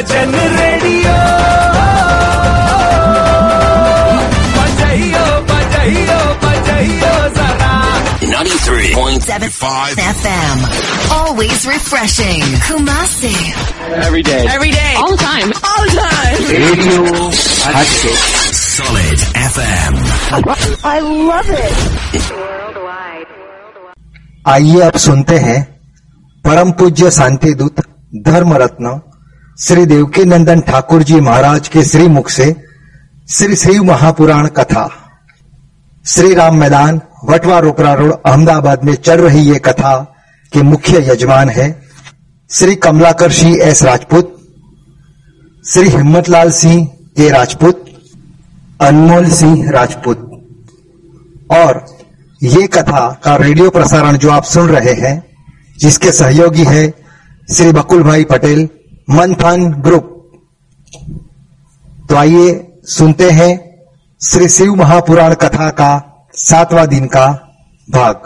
वचन रेडियो बजाइयो बजाइयो बजाइयो जरा 93.5 FM. Always refreshing. Kumasi. Every day. Every day. All the time. All the time. Radio Hatchet. Solid FM. I love it. आइए अब सुनते हैं परम पूज्य शांति दूत धर्म रत्न श्री देवकी नंदन ठाकुर जी महाराज के श्री मुख से श्री शिव महापुराण कथा। श्री राम मैदान, वटवा रोकरा रोड, अहमदाबाद में चल रही ये कथा के मुख्य यजमान है श्री कमलाकर सिंह एस राजपूत, श्री हिम्मतलाल सिंह ए राजपूत, अनमोल सिंह राजपूत। और ये कथा का रेडियो प्रसारण जो आप सुन रहे हैं, जिसके सहयोगी है श्री बकुल भाई पटेल मंथन ग्रुप। तो आइए सुनते हैं श्री शिव महापुराण कथा का सातवां दिन का भाग।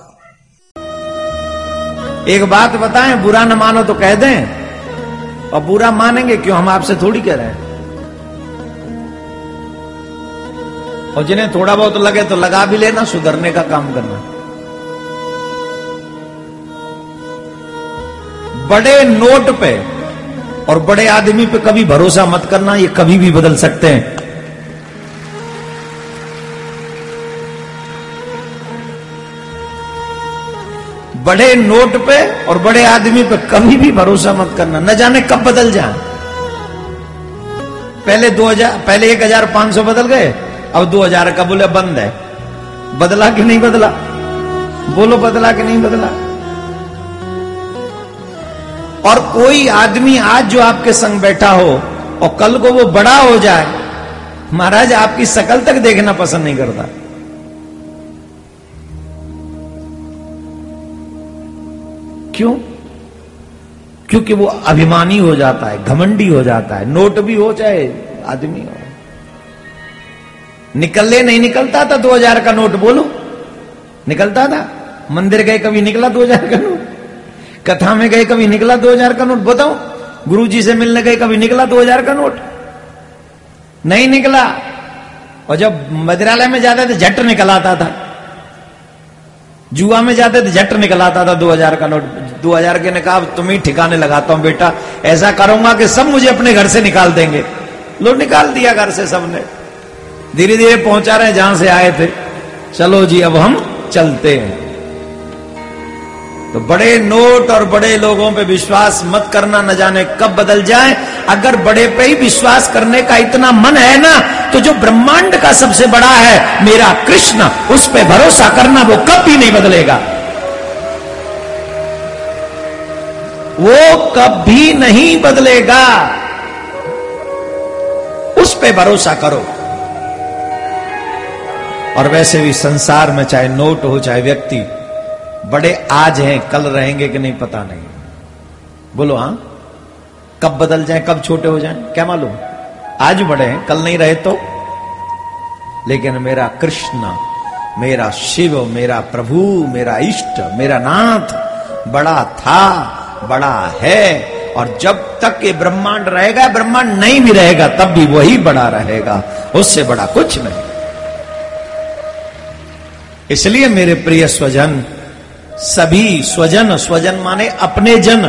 एक बात बताएँ, बुरा न मानो तो कह दें। और बुरा मानेंगे क्यों? हम आपसे थोड़ी कह रहे हैं। और जिन्हें थोड़ा बहुत लगे तो लगा भी लेना, सुधरने का काम करना। बड़े नोट पे और बड़े आदमी पे कभी भरोसा मत करना, ये कभी भी बदल सकते हैं। बड़े नोट पे और बड़े आदमी पे कभी भी भरोसा मत करना, न जाने कब बदल जाए। पहले 2000 पहले 1500 बदल गए, अब 2000 का बोले बंद है। बदला कि नहीं बदला? बोलो बदला कि नहीं बदला? और कोई आदमी आज जो आपके संग बैठा हो और कल को वो बड़ा हो जाए, महाराज आपकी शकल तक देखना पसंद नहीं करता। क्यों? क्योंकि वो अभिमानी हो जाता है, घमंडी हो जाता है, नोट भी हो चाहे आदमी हो। निकलने नहीं निकलता था दो हज़ार का नोट, बोलो। निकलता था? मंदिर गए कभी निकला दो हज़ार का नोट? कथा में गए कभी निकला दो हज़ार का नोट? बताओ। गुरु जी से मिलने गए कभी निकला दो हज़ार का नोट? नहीं निकला। और जब मदिरालय में जाते थे, झट निकल आता था। जुआ में जाते थे, झट निकल आता था दो हज़ार का नोट। दो हज़ार के ने कहा तुम ही ठिकाने लगाता हूँ बेटा। ऐसा करूँगा कि सब मुझे अपने घर से निकाल देंगे। लो, निकाल दिया घर से सबने। धीरे धीरे पहुँचा रहे जहाँ से आए थे। चलो जी, अब हम चलते हैं। तो बड़े नोट और बड़े लोगों पे विश्वास मत करना न जाने कब बदल जाए। अगर बड़े पे ही विश्वास करने का इतना मन है ना तो जो ब्रह्मांड का सबसे बड़ा है, मेरा कृष्ण, उस पे भरोसा करना वो कब भी नहीं बदलेगा। वो कभी नहीं बदलेगा। उस पे भरोसा करो। और वैसे भी संसार में चाहे नोट हो, चाहे व्यक्ति बड़े आज हैं, कल रहेंगे कि नहीं पता नहीं। बोलो हाँ? कब बदल जाए, कब छोटे हो जाए? क्या मालूम? आज बड़े हैं, कल नहीं रहे तो? लेकिन मेरा कृष्ण, मेरा शिव, मेरा प्रभु, मेरा इष्ट, मेरा नाथ, बड़ा था, बड़ा है, और जब तक ये ब्रह्मांड रहेगा, ब्रह्मांड नहीं भी रहेगा, तब भी वही बड़ा रहेगा, उससे बड़ा कुछ नहीं। इसलिए मेरे प्रिय स्वजन सभी स्वजन स्वजन माने अपने जन।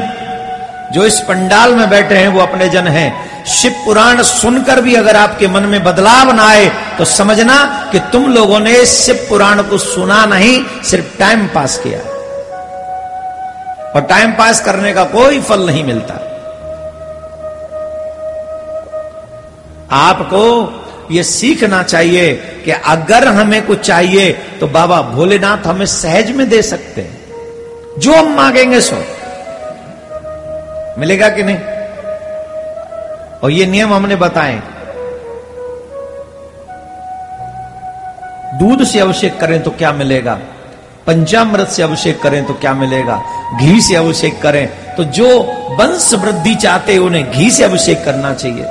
जो इस पंडाल में बैठे हैं, वो अपने जन हैं। शिव पुराण सुनकर भी अगर आपके मन में बदलाव ना आए तो समझना कि तुम लोगों ने शिव पुराण को सुना नहीं, सिर्फ़ टाइम पास किया। और टाइम पास करने का कोई फल नहीं मिलता। आपको ये सीखना चाहिए कि अगर हमें कुछ चाहिए तो बाबा भोलेनाथ हमें सहज में दे सकते हैं। जो हम मांगेंगे सो। मिलेगा कि नहीं? और ये नियम हमने बताए। दूध से अभिषेक करें तो क्या मिलेगा? पंचामृत से अभिषेक करें तो क्या मिलेगा? घी से अभिषेक करें तो जो वंश वृद्धि चाहते उन्हें घी से अभिषेक करना चाहिए।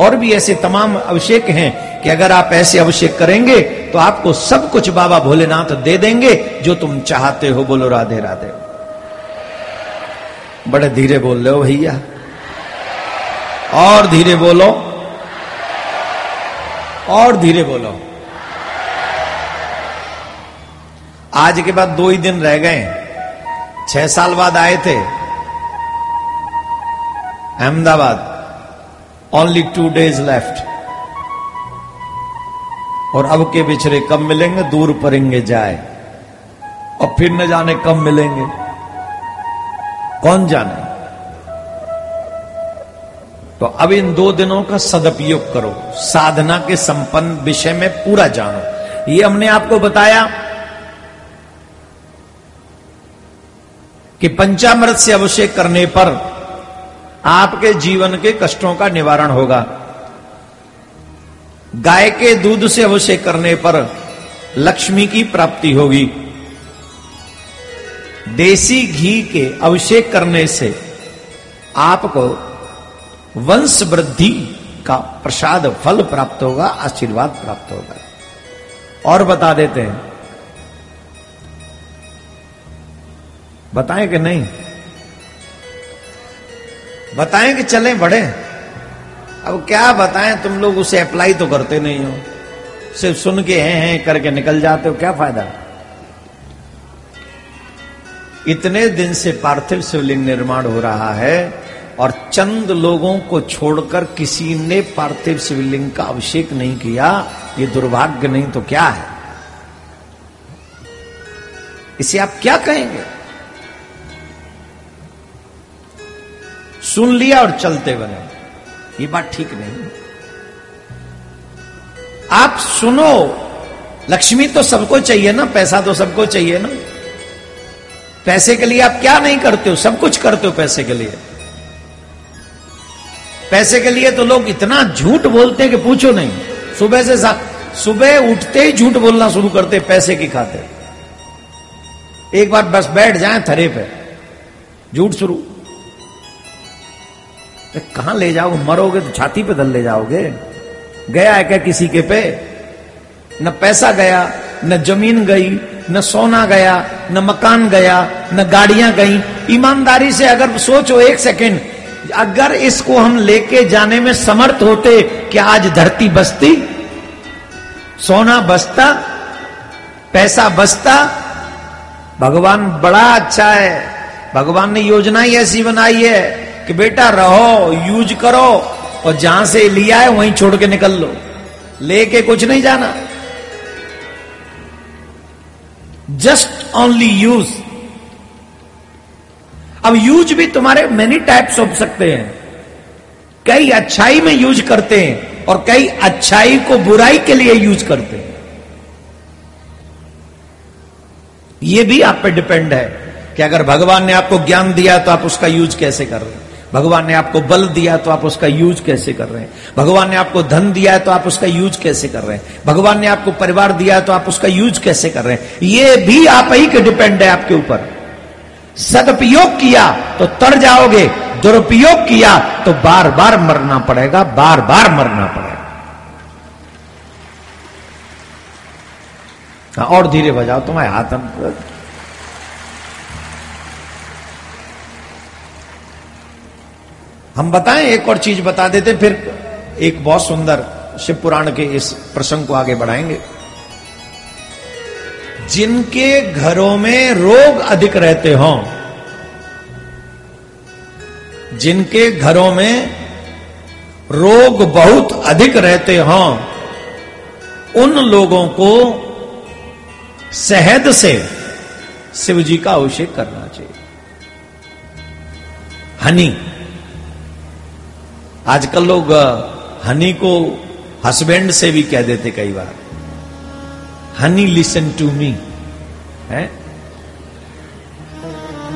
और भी ऐसे तमाम अभिषेक हैं कि अगर आप ऐसे अभिषेक करेंगे तो आपको सब कुछ बाबा भोलेनाथ दे देंगे, जो तुम चाहते हो। बोलो, राधे राधे। बड़े धीरे बोल रहे हो भैया। और धीरे बोलो। और धीरे बोलो। आज के बाद दो ही दिन रह गए छह साल बाद आए थे। Ahmedabad. Only two days left और अब के बिछड़े कब मिलेंगे? दूर परेंगे जाए। और फिर न जाने कब मिलेंगे। कौन जाने? तो अब इन दो दिनों का सदुपयोग करो। साधना के संपन्न विषय में पूरा जानो। ये हमने आपको बताया कि पंचामृत से अभिषेक करने पर आपके जीवन के कष्टों का निवारण होगा। गाय के दूध से अभिषेक करने पर लक्ष्मी की प्राप्ति होगी। देसी घी के अभिषेक करने से आपको वंश वृद्धि का प्रसाद फल प्राप्त होगा, आशीर्वाद प्राप्त होगा। और बता देते हैं। बताएँ कि नहीं? बताएँ कि चलें, बढ़े। अब क्या बताएँ, तुम लोग उसे अप्लाई तो करते नहीं हो। सिर्फ़ सुन के हैं हैं, करके निकल जाते हो, क्या फ़ायदा? इतने दिन से पार्थिव शिवलिंग निर्माण हो रहा है और चंद लोगों को छोड़कर किसी ने पार्थिव शिवलिंग का अभिषेक नहीं किया, ये दुर्भाग्य नहीं तो क्या है? इसे आप क्या कहेंगे? सुन लिया और चलते बने ये बात ठीक नहीं। आप सुनो, लक्ष्मी तो सबको चाहिए ना, पैसा तो सबको चाहिए ना। पैसे के लिए आप क्या नहीं करते हो? सब कुछ करते हो पैसे के लिए। पैसे के लिए तो लोग इतना झूठ बोलते हैं कि पूछो नहीं। सुबह से सुबह उठते ही झूठ बोलना शुरू करते पैसे की खाते एक बार बस बैठ जाए थरे पे। झूठ शुरू कहाँ ले जाओगे? मरोगे तो छाती पे दल ले जाओगे। गया है क्या किसी के पे? न पैसा गया, न ज़मीन गई, न सोना गया, न मकान गया, न गाड़ियाँ गई। ईमानदारी से अगर सोचो एक सेकेंड, अगर इसको हम लेके जाने में समर्थ होते कि आज धरती बसती, सोना बसता, पैसा बसता, भगवान बड़ा अच्छा है। भगवान ने योजना ही ऐसी बनाई है। कि बेटा रहो यूज़ करो, और जहाँ से लिया है वहीं छोड़ के निकल लो। लेके कुछ नहीं जाना। जस्ट ओनली यूज़ अब यूज़ भी तुम्हारे मेनी टाइप्स हो सकते हैं। कई अच्छाई में यूज़ करते हैं, और कई अच्छाई को बुराई के लिए यूज़ करते हैं। यह भी आप पे डिपेंड है कि अगर भगवान ने आपको ज्ञान दिया तो आप उसका यूज़ कैसे कर रहे हैं। भगवान ने आपको बल दिया तो आप उसका यूज़ कैसे कर रहे हैं? भगवान ने आपको धन दिया है तो आप उसका यूज़ कैसे कर रहे हैं? भगवान ने आपको परिवार दिया है तो आप उसका यूज़ कैसे कर रहे हैं? ये भी आप ही के डिपेंड है आपके ऊपर। सदुपयोग किया तो तर जाओगे दुरुपयोग किया तो बार बार मरना पड़ेगा बार बार मरना पड़ेगा। हाँ, और धीरे बजाओ तुम्हारे हाथ हम बताएँ, एक और चीज़ बता देते, फिर एक बहुत सुंदर शिव पुराण के इस प्रसंग को आगे बढ़ाएँगे। जिनके घरों में रोग अधिक रहते हों, जिनके घरों में रोग बहुत अधिक रहते हों, उन लोगों को शहद से शिव जी का अभिषेक करना चाहिए। हनी आजकल लोग हनी को हस्बैंड से भी कह देते कई बार। हनी लिसन टू मी है?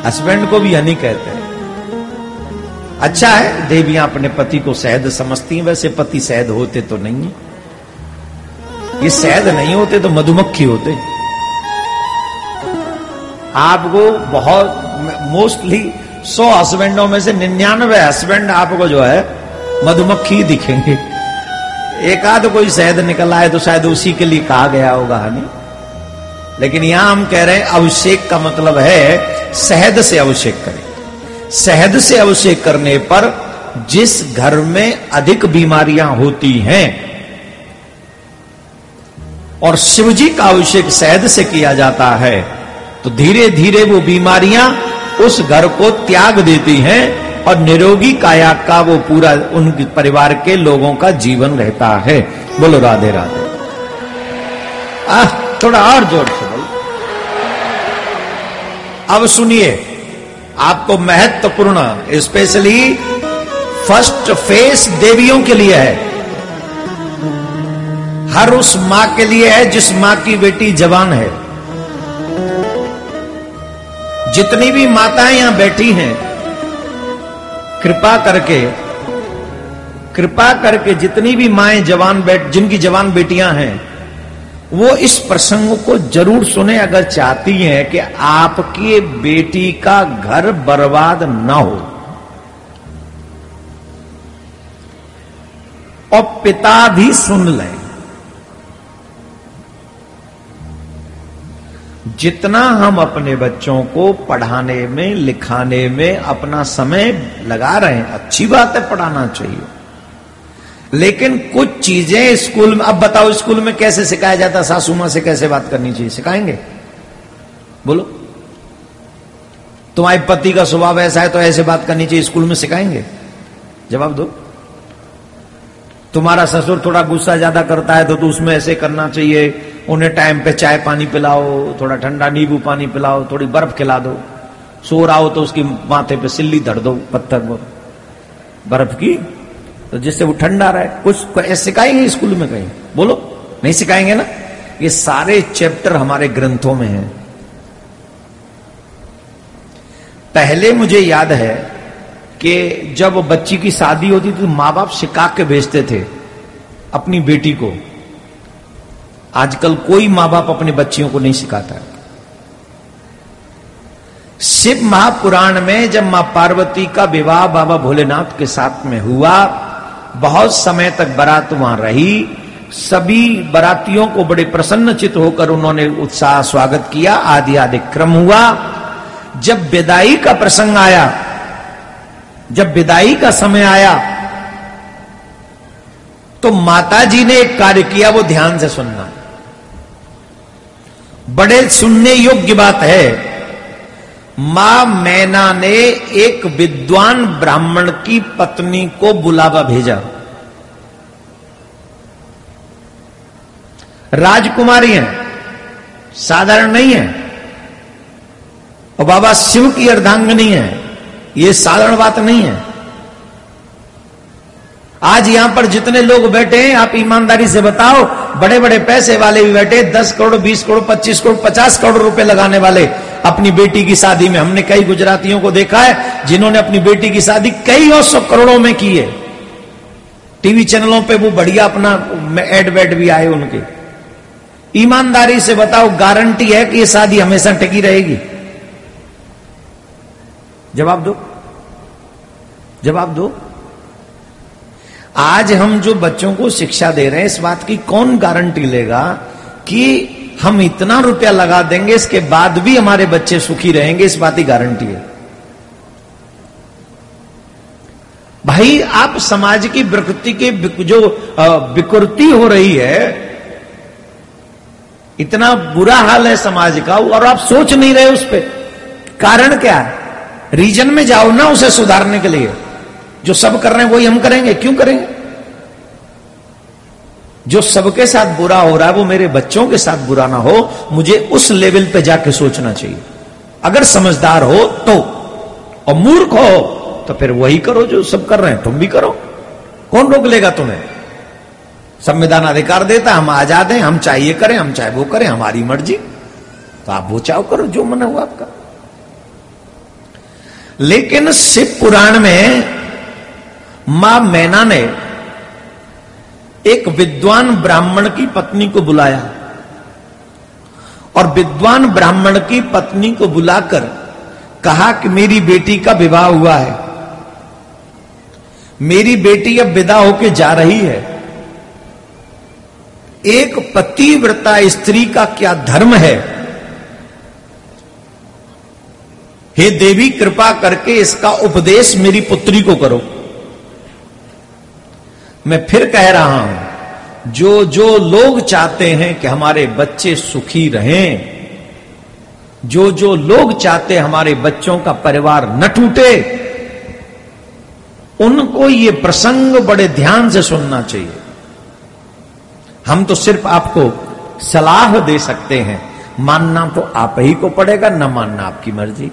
हस्बैंड को भी हनी कहते हैं। अच्छा है, देवियाँ अपने पति को शहद समझती हैं, वैसे पति शहद होते तो नहीं है। ये शहद नहीं होते तो मधुमक्खी होते आपको बहुत मोस्टली सौ हस्बैंडों में से निन्यानवे हस्बैंड आपको जो है मधुमक्खी दिखेंगे। एक आध कोई शहद निकल आए तो शायद उसी के लिए कहा गया होगा, हनी। लेकिन यहाँ हम कह रहे हैं, अभिषेक का मतलब है, शहद से अभिषेक करें। शहद से अभिषेक करने पर जिस घर में अधिक बीमारियाँ होती हैं, और शिवजी का अभिषेक शहद से किया जाता है तो धीरे धीरे वो बीमारियाँ उस घर को त्याग देती हैं और निरोगी काया का वो पूरा उन परिवार के लोगों का जीवन रहता है। बोलो राधे राधे। आ, थोड़ा और ज़ोर से बोलो। अब सुनिए आपको महत्वपूर्ण स्पेशली फ़र्स्ट फेस देवियों के लिए है। हर उस माँ के लिए है जिस माँ की बेटी जवान है। जितनी भी माताएँ यहाँ बैठी हैं कृपा करके कृपा करके जितनी भी माए जवान बैठ, जिनकी जवान बेटियाँ हैं, वो इस प्रसंग को ज़रूर सुने, अगर चाहती हैं कि आपकी बेटी का घर बर्बाद ना हो। और पिता भी सुन लें। जितना हम अपने बच्चों को पढ़ाने में लिखाने में अपना समय लगा रहे हैं अच्छी बात है पढ़ाना चाहिए। लेकिन कुछ चीज़ें स्कूल में अब बताओ स्कूल में कैसे सिखाया जाता सासू माँ से कैसे बात करनी चाहिए? सिखाएँगे? बोलो। तुम्हारे पति का स्वभाव ऐसा है तो ऐसे बात करनी चाहिए स्कूल में सिखाएँगे? जवाब दो। तुम्हारा ससुर थोड़ा गुस्सा ज़्यादा करता है तो, तो उसमें ऐसे करना चाहिए। उन्हें टाइम पे चाय पानी पिलाओ, थोड़ा ठंडा नींबू पानी पिलाओ, थोड़ी बर्फ़ खिला दो। सो रहा हो तो उसकी माथे पे सिल्ली धर दो, पत्थर पर बर्फ़ की तो जिससे वो ठंडा रहे। कुछ सिखाएँगे स्कूल में कहीं? बोलो, नहीं सिखाएँगे ना? ये सारे चैप्टर हमारे ग्रंथों में हैं। पहले मुझे याद है कि जब बच्ची की शादी होती थी तो माँ बाप सिखा के भेजते थे अपनी बेटी को। आजकल कोई माँ बाप अपने बच्चियों को नहीं सिखाता। शिव महापुराण में जब माँ पार्वती का विवाह बाबा भोलेनाथ के साथ में हुआ, बहुत समय तक बारात वहाँ रही। सभी बरातियों को बड़े प्रसन्न चित होकर उन्होंने उत्साह स्वागत किया, आदि आदि क्रम हुआ। जब विदाई का प्रसंग आया, जब विदाई का समय आया तो माता जी ने एक कार्य किया वो ध्यान से सुनना। बड़े सुनने योग्य बात है। माँ मैना ने एक विद्वान ब्राह्मण की पत्नी को बुलावा भेजा। राजकुमारी है, साधारण नहीं है, और बाबा शिव की अर्धांगनी है यह साधारण बात नहीं है। आज यहाँ पर जितने लोग बैठे हैं, आप ईमानदारी से बताओ बड़े बड़े पैसे वाले भी बैठे, दस करोड़, बीस करोड़, पच्चीस करोड़, पचास करोड़ रुपए लगाने वाले, अपनी बेटी की शादी में। हमने कई गुजरातियों को देखा है, जिन्होंने अपनी बेटी की शादी कई और सौ करोड़ों में की है। टीवी चैनलों पे वो बढ़िया अपना एड वेड भी आए उनके। ईमानदारी से बताओ, गारंटी है कि ये शादी हमेशा टिकी रहेगी? जवाब दो। जवाब दो। आज हम जो बच्चों को शिक्षा दे रहे हैं, इस बात की कौन गारंटी लेगा कि हम इतना रुपया लगा देंगे, इसके बाद भी हमारे बच्चे सुखी रहेंगे, इस बात की गारंटी है। भाई, आप समाज की प्रकृति के जो विकृति हो रही है, इतना बुरा हाल है समाज का, और आप सोच नहीं रहे उस पर कारण क्या है? रीजन में जाओ ना उसे सुधारने के लिए। जो सब कर रहे हैं, वही हम करेंगे। क्यों करेंगे? जो सबके साथ बुरा हो रहा है, वो मेरे बच्चों के साथ बुरा ना हो। मुझे उस लेवल पे जाके सोचना चाहिए। अगर समझदार हो तो। और मूर्ख हो तो फिर वही करो जो सब कर रहे हैं। तुम भी करो। कौन रोक लेगा तुम्हें? संविधान अधिकार देता हम आज़ाद हैं, हम चाहिए करें, हम चाहे वो करें, हमारी मर्ज़ी। तो आप वो चाहो, करो जो मन हुआ आपका। लेकिन शिव पुराण में माँ मैना ने एक विद्वान ब्राह्मण की पत्नी को बुलाया। और विद्वान ब्राह्मण की पत्नी को बुलाकर कहा कि मेरी बेटी का विवाह हुआ है। मेरी बेटी अब विदा होके जा रही है। एक पतिव्रता स्त्री का क्या धर्म है? हे देवी, कृपा करके इसका उपदेश मेरी पुत्री को करो। मैं फिर कह रहा हूँ, जो जो लोग चाहते हैं कि हमारे बच्चे सुखी रहें, जो जो लोग चाहते हमारे बच्चों का परिवार न टूटे, उनको ये प्रसंग बड़े ध्यान से सुनना चाहिए। हम तो सिर्फ़ आपको सलाह दे सकते हैं, मानना तो आप ही को पड़ेगा, न मानना आपकी मर्ज़ी।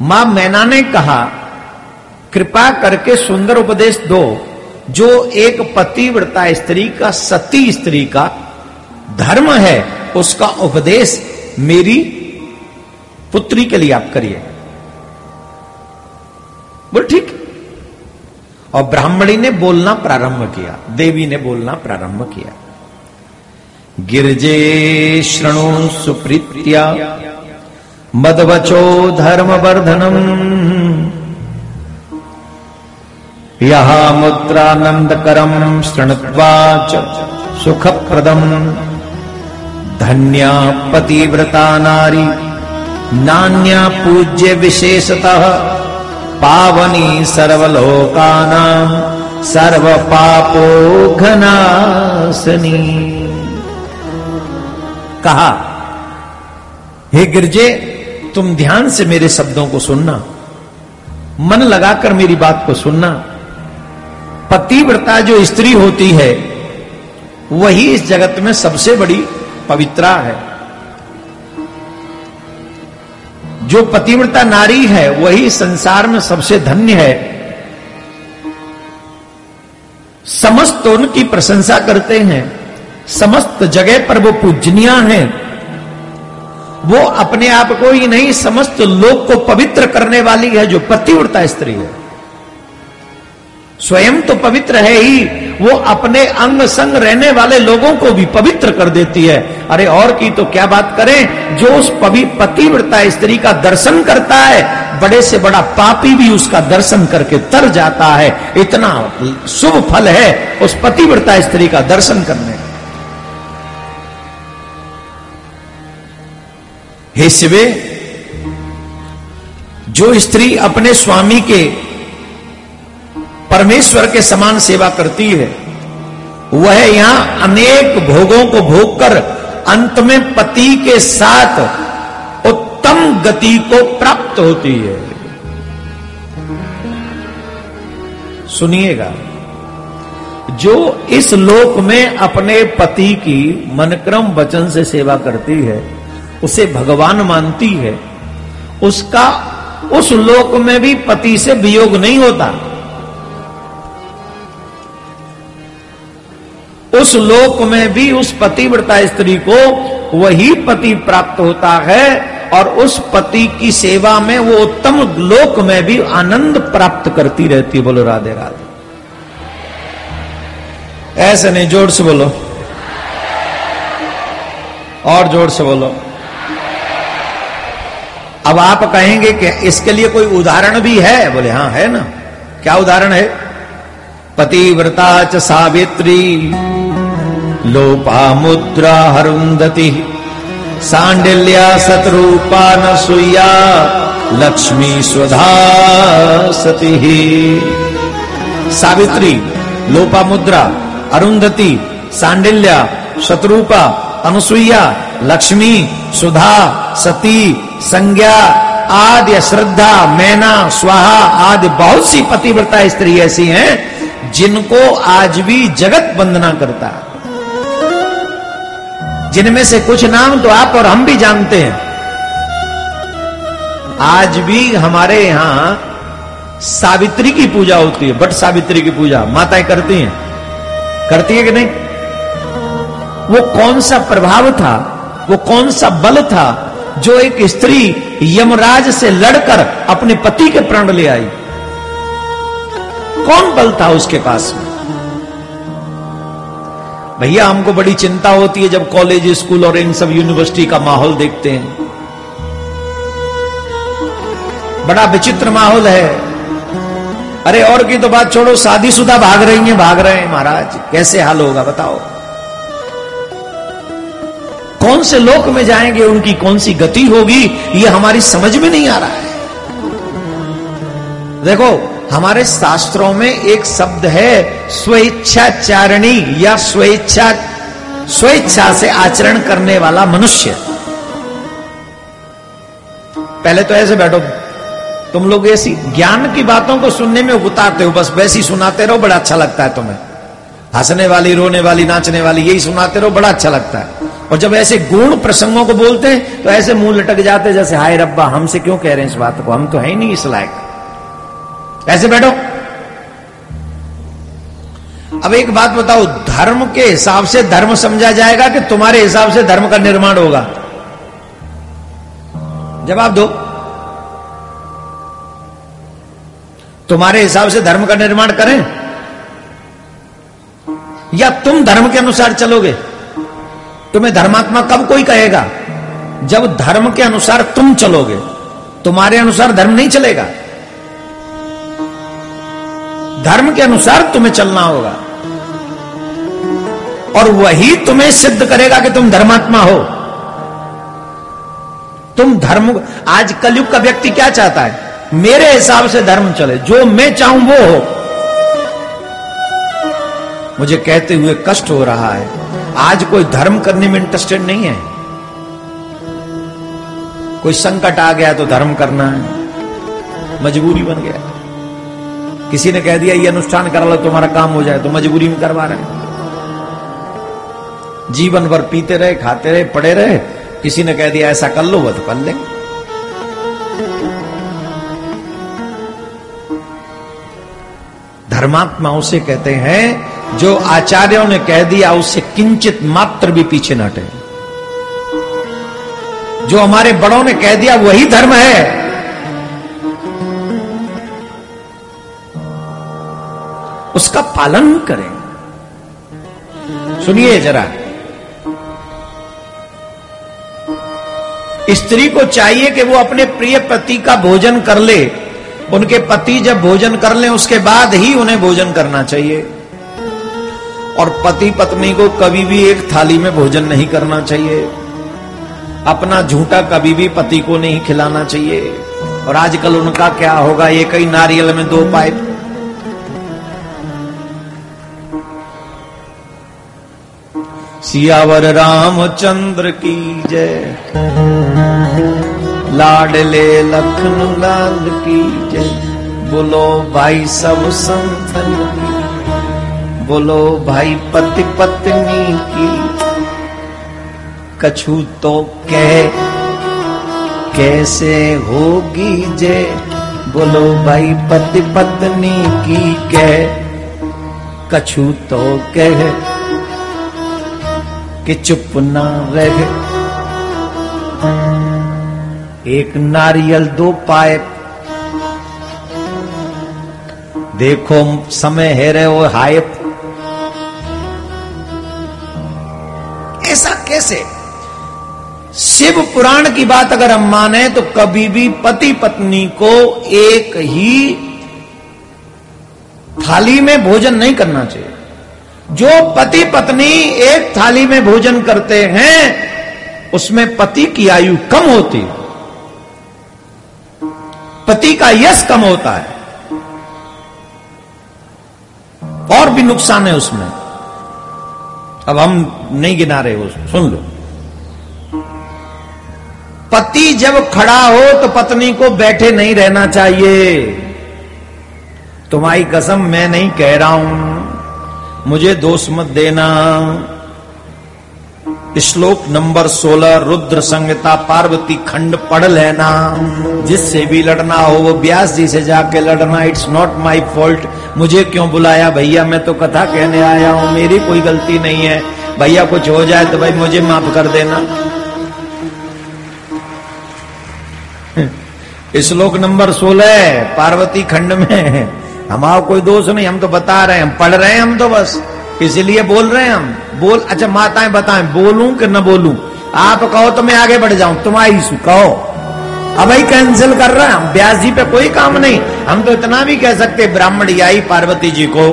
माँ मैना ने कहा कृपा करके सुंदर उपदेश दो। जो एक पतिव्रता स्त्री का, सती स्त्री का धर्म है, उसका उपदेश मेरी पुत्री के लिए आप करिए। बोल, ठीक। और ब्राह्मणी ने बोलना प्रारंभ किया, देवी ने बोलना प्रारंभ किया। गिरजे श्रणु सुप्रीत्या, मदवचो धर्म वर्धनम यहा मुद्रानंदकरम शृणुत्वा सुखप्रदम धन्या पतिव्रता नारी, नान्या पूज्य विशेषतः, पावनी सर्वलोकानां सर्व पापो घनासनी कहा, हे गिरजे, तुम ध्यान से मेरे शब्दों को सुनना। मन लगाकर मेरी बात को सुनना। पतिव्रता जो स्त्री होती है, वही इस जगत में सबसे बड़ी पवित्रा है। जो पतिव्रता नारी है, वही संसार में सबसे धन्य है। समस्त उनकी प्रशंसा करते हैं, समस्त जगह पर वो पूजनिया हैं। वो अपने आप को ही नहीं, समस्त लोक को पवित्र करने वाली है जो पतिव्रता स्त्री है। स्वयं तो पवित्र है ही, वो अपने अंग संग रहने वाले लोगों को भी पवित्र कर देती है। अरे और की तो क्या बात करें, जो उस पतिव्रता स्त्री का दर्शन करता है, बड़े से बड़ा पापी भी उसका दर्शन करके तर जाता है। इतना शुभ फल है उस पतिव्रता स्त्री का दर्शन करने। हे शिवे, जो स्त्री अपने स्वामी के परमेश्वर के समान सेवा करती है। वह यहाँ अनेक भोगों को भोग कर अंत में पति के साथ उत्तम गति को प्राप्त होती है। सुनिएगा, जो इस लोक में अपने पति की मनक्रम वचन से सेवा करती है, उसे भगवान मानती है। उसका, उस लोक में भी पति से वियोग नहीं होता। उस लोक में भी उस पतिव्रता स्त्री को वही पति प्राप्त होता है और उस पति की सेवा में वो उत्तम लोक में भी आनंद प्राप्त करती रहती है। बोलो, राधे राधे। ऐसे नहीं, ज़ोर से बोलो। और ज़ोर से बोलो। अब आप कहेंगे कि इसके लिए कोई उदाहरण भी है? बोले हाँ है ना। क्या उदाहरण है? पतिव्रता च सावित्री। लोपा मुद्रा हरुंदति सांडिल्या सतरूपा न सुया लक्ष्मी स्वधा सती। सावित्री लोपा मुद्रा अरुंधति सांडिल्या शत्रुपा अनुसुईया लक्ष्मी सुधा सती संज्ञा आदि श्रद्धा मैना स्वाहा आदि बहुत सी पतिव्रता स्त्री ऐसी हैं जिनको आज भी जगत वंदना करता है। जिनमें से कुछ नाम तो आप और हम भी जानते हैं। आज भी हमारे यहाँ सावित्री की पूजा होती है बट सावित्री की पूजा, माताएँ करती हैं। करती है कि नहीं? वो कौन सा प्रभाव था, वो कौन सा बल था जो एक स्त्री यमराज से लड़कर अपने पति के प्राण ले आई? कौन बल था उसके पास में? भैया, हमको बड़ी चिंता होती है जब कॉलेज स्कूल और इन सब यूनिवर्सिटी का माहौल देखते हैं। बड़ा विचित्र माहौल है। अरे, और की तो बात छोड़ो, शादीशुदा भाग रही हैं, भाग रहे हैं महाराज। कैसे हाल होगा, बताओ। कौन से लोक में जाएँगे, उनकी कौन सी गति होगी, ये हमारी समझ में नहीं आ रहा है। देखो हमारे शास्त्रों में एक शब्द है, स्वेच्छाचारणी या स्वेच्छा स्वेच्छा से आचरण करने वाला मनुष्य। पहले तो ऐसे बैठो, तुम लोग ऐसी ज्ञान की बातों को सुनने में उतारते हो, बस वैसी सुनाते रहो, बड़ा अच्छा लगता है तुम्हें। हंसने वाली, रोने वाली, नाचने वाली, यही सुनाते रहो, बड़ा अच्छा लगता है। और जब ऐसे गुण प्रसंगों को बोलते हैं तो ऐसे मुँह लटक जाते जैसे, हाय रब्बा, हमसे क्यों कह रहे हैं इस बात को? हम तो है ही नहीं इस लायक। ऐसे बैठो। अब एक बात बताओ, धर्म के हिसाब से धर्म समझा जाएगा कि तुम्हारे हिसाब से धर्म का निर्माण होगा? जवाब दो। तुम्हारे हिसाब से धर्म का निर्माण करें? या तुम धर्म के अनुसार चलोगे? तुम्हें धर्मात्मा कब कोई कहेगा? जब धर्म के अनुसार तुम चलोगे। तुम्हारे अनुसार धर्म नहीं चलेगा। धर्म के अनुसार तुम्हें चलना होगा। और वही तुम्हें सिद्ध करेगा कि तुम धर्मात्मा हो। तुम धर्म, आज कलयुग का व्यक्ति क्या चाहता है? मेरे हिसाब से धर्म चले। जो मैं चाहूँ वो हो। मुझे कहते हुए कष्ट हो रहा है। आज कोई धर्म करने में इंटरेस्टेड नहीं है। कोई संकट आ गया तो धर्म करना है। मजबूरी बन गया। किसी ने कह दिया, ये अनुष्ठान करा लो, तुम्हारा काम हो जाए तो मजबूरी में करवा रहे जीवन भर पीते रहे, खाते रहे, पड़े रहे, किसी ने कह दिया, ऐसा कर लो वो तो कर ले धर्मात्मा उसे कहते हैं, जो आचार्यों ने कह दिया, उससे किंचित मात्र भी पीछे न हटे। जो हमारे बड़ों ने कह दिया, वही धर्म है। उसका पालन करें। सुनिए जरा। स्त्री को चाहिए कि वो अपने प्रिय पति का भोजन कर ले। उनके पति जब भोजन कर ले, उसके बाद ही उन्हें भोजन करना चाहिए। और पति पत्नी को कभी भी एक थाली में भोजन नहीं करना चाहिए। अपना झूठा कभी भी पति को नहीं खिलाना चाहिए। और आजकल उनका क्या होगा? ये कई नारियल में दो पाइप। सियावर रामचंद्र की जय। लाडले लखन लाल की जय। बोलो भाई सब संतन की बोलो भाई पति पत्नी की कछु तो कह, कैसे होगी जय। बोलो भाई पति पत्नी की कह कछु तो कह कि चुप ना रह। गए एक नारियल दो पाइप देखो समय है रे वो हाइप ऐसा कैसे? शिव पुराण की बात अगर हम माने तो कभी भी पति पत्नी को एक ही थाली में भोजन नहीं करना चाहिए। जो पति पत्नी एक थाली में भोजन करते हैं, उसमें पति की आयु कम होती पति का यश कम होता है। और भी नुकसान है उसमें। अब हम नहीं गिना रहे हो सुन लो। पति जब खड़ा हो तो पत्नी को बैठे नहीं रहना चाहिए। तुम्हारी कसम मैं नहीं कह रहा हूँ। मुझे दोष मत देना। श्लोक नंबर 16 रुद्र संहिता पार्वती खंड पढ़ लेना। जिससे भी लड़ना हो, वो व्यास जी से जाके लड़ना इट्स नॉट माय फॉल्ट मुझे क्यों बुलाया? भैया, मैं तो कथा कहने आया हूँ, मेरी कोई गलती नहीं है। भैया, कुछ हो जाए तो भाई मुझे माफ़ कर देना। श्लोक नंबर 16 पार्वती खंड में। हमारा कोई दोष नहीं, हम तो बता रहे हैं, हम पढ़ रहे हैं हम तो बस। इसलिए बोल रहे हैं हम। बोल अच्छा माताएँ बताएँ, बोलूँ कि न बोलूँ? आप कहो तो मैं आगे बढ़ जाऊँ तुम्हारी सु कहो। अब ही कैंसिल कर रहे हैं ब्यास जी पे कोई काम नहीं। हम तो इतना भी कह सकते, ब्राह्मण आई पार्वती जी को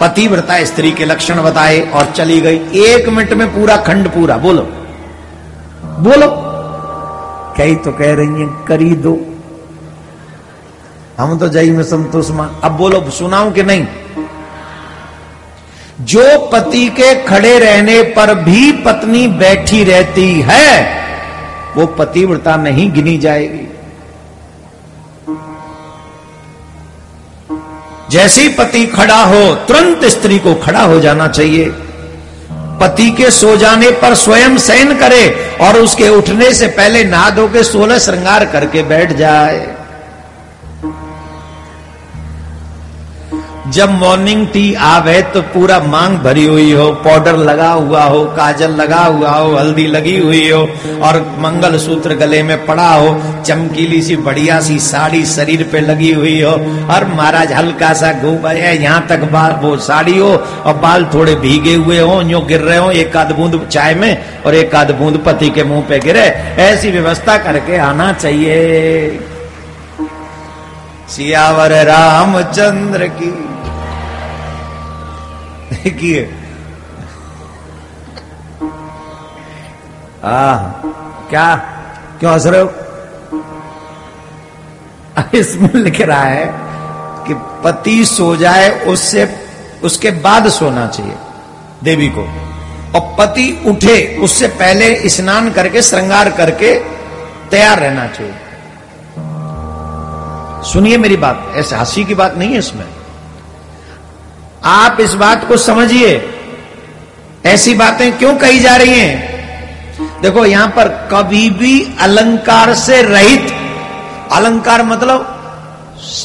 पतिव्रता स्त्री के लक्षण बताए और चली गई। एक मिनट में पूरा खंड पूरा, बोलो। बोलो। कई तो कह रही है, करी दो। हम तो जई में संतोष मान अब बोलो, सुनाऊं कि नहीं? जो पति के खड़े रहने पर भी पत्नी बैठी रहती है, वो पतिव्रता नहीं गिनी जाएगी। जैसे पति खड़ा हो, तुरंत स्त्री को खड़ा हो जाना चाहिए। पति के सो जाने पर स्वयं शयन करे और उसके उठने से पहले नहा धो के सोलह श्रृंगार करके बैठ जाए। जब मॉर्निंग टी आवे तो पूरा मांग भरी हुई हो पाउडर लगा हुआ हो, काजल लगा हुआ हो, हल्दी लगी हुई हो, और मंगल सूत्र गले में पड़ा हो, चमकीली सी बढ़िया सी साड़ी शरीर पे लगी हुई हो, और महाराज हल्का सा घूम यहाँ तक बाल वो साड़ी हो, और बाल थोड़े भीगे हुए हो, यो गिर रहे हो, एक आध बूंद चाय में, और एक आध बूंद पति के मुँह पे गिरे, ऐसी व्यवस्था करके आना चाहिए। सियावर रामचंद्र की देखिए आ क्या? क्यों हंस रहे हो? इसमें लिख रहा है कि पति सो जाए, उससे, उसके बाद सोना चाहिए देवी को। और पति उठे, उससे पहले स्नान करके, श्रृंगार करके तैयार रहना चाहिए। सुनिए मेरी बात, ऐसे हँसी की बात नहीं है इसमें। आप इस बात को समझिए। ऐसी बातें क्यों कही जा रही हैं? देखो, यहाँ पर कभी भी अलंकार से रहित, अलंकार मतलब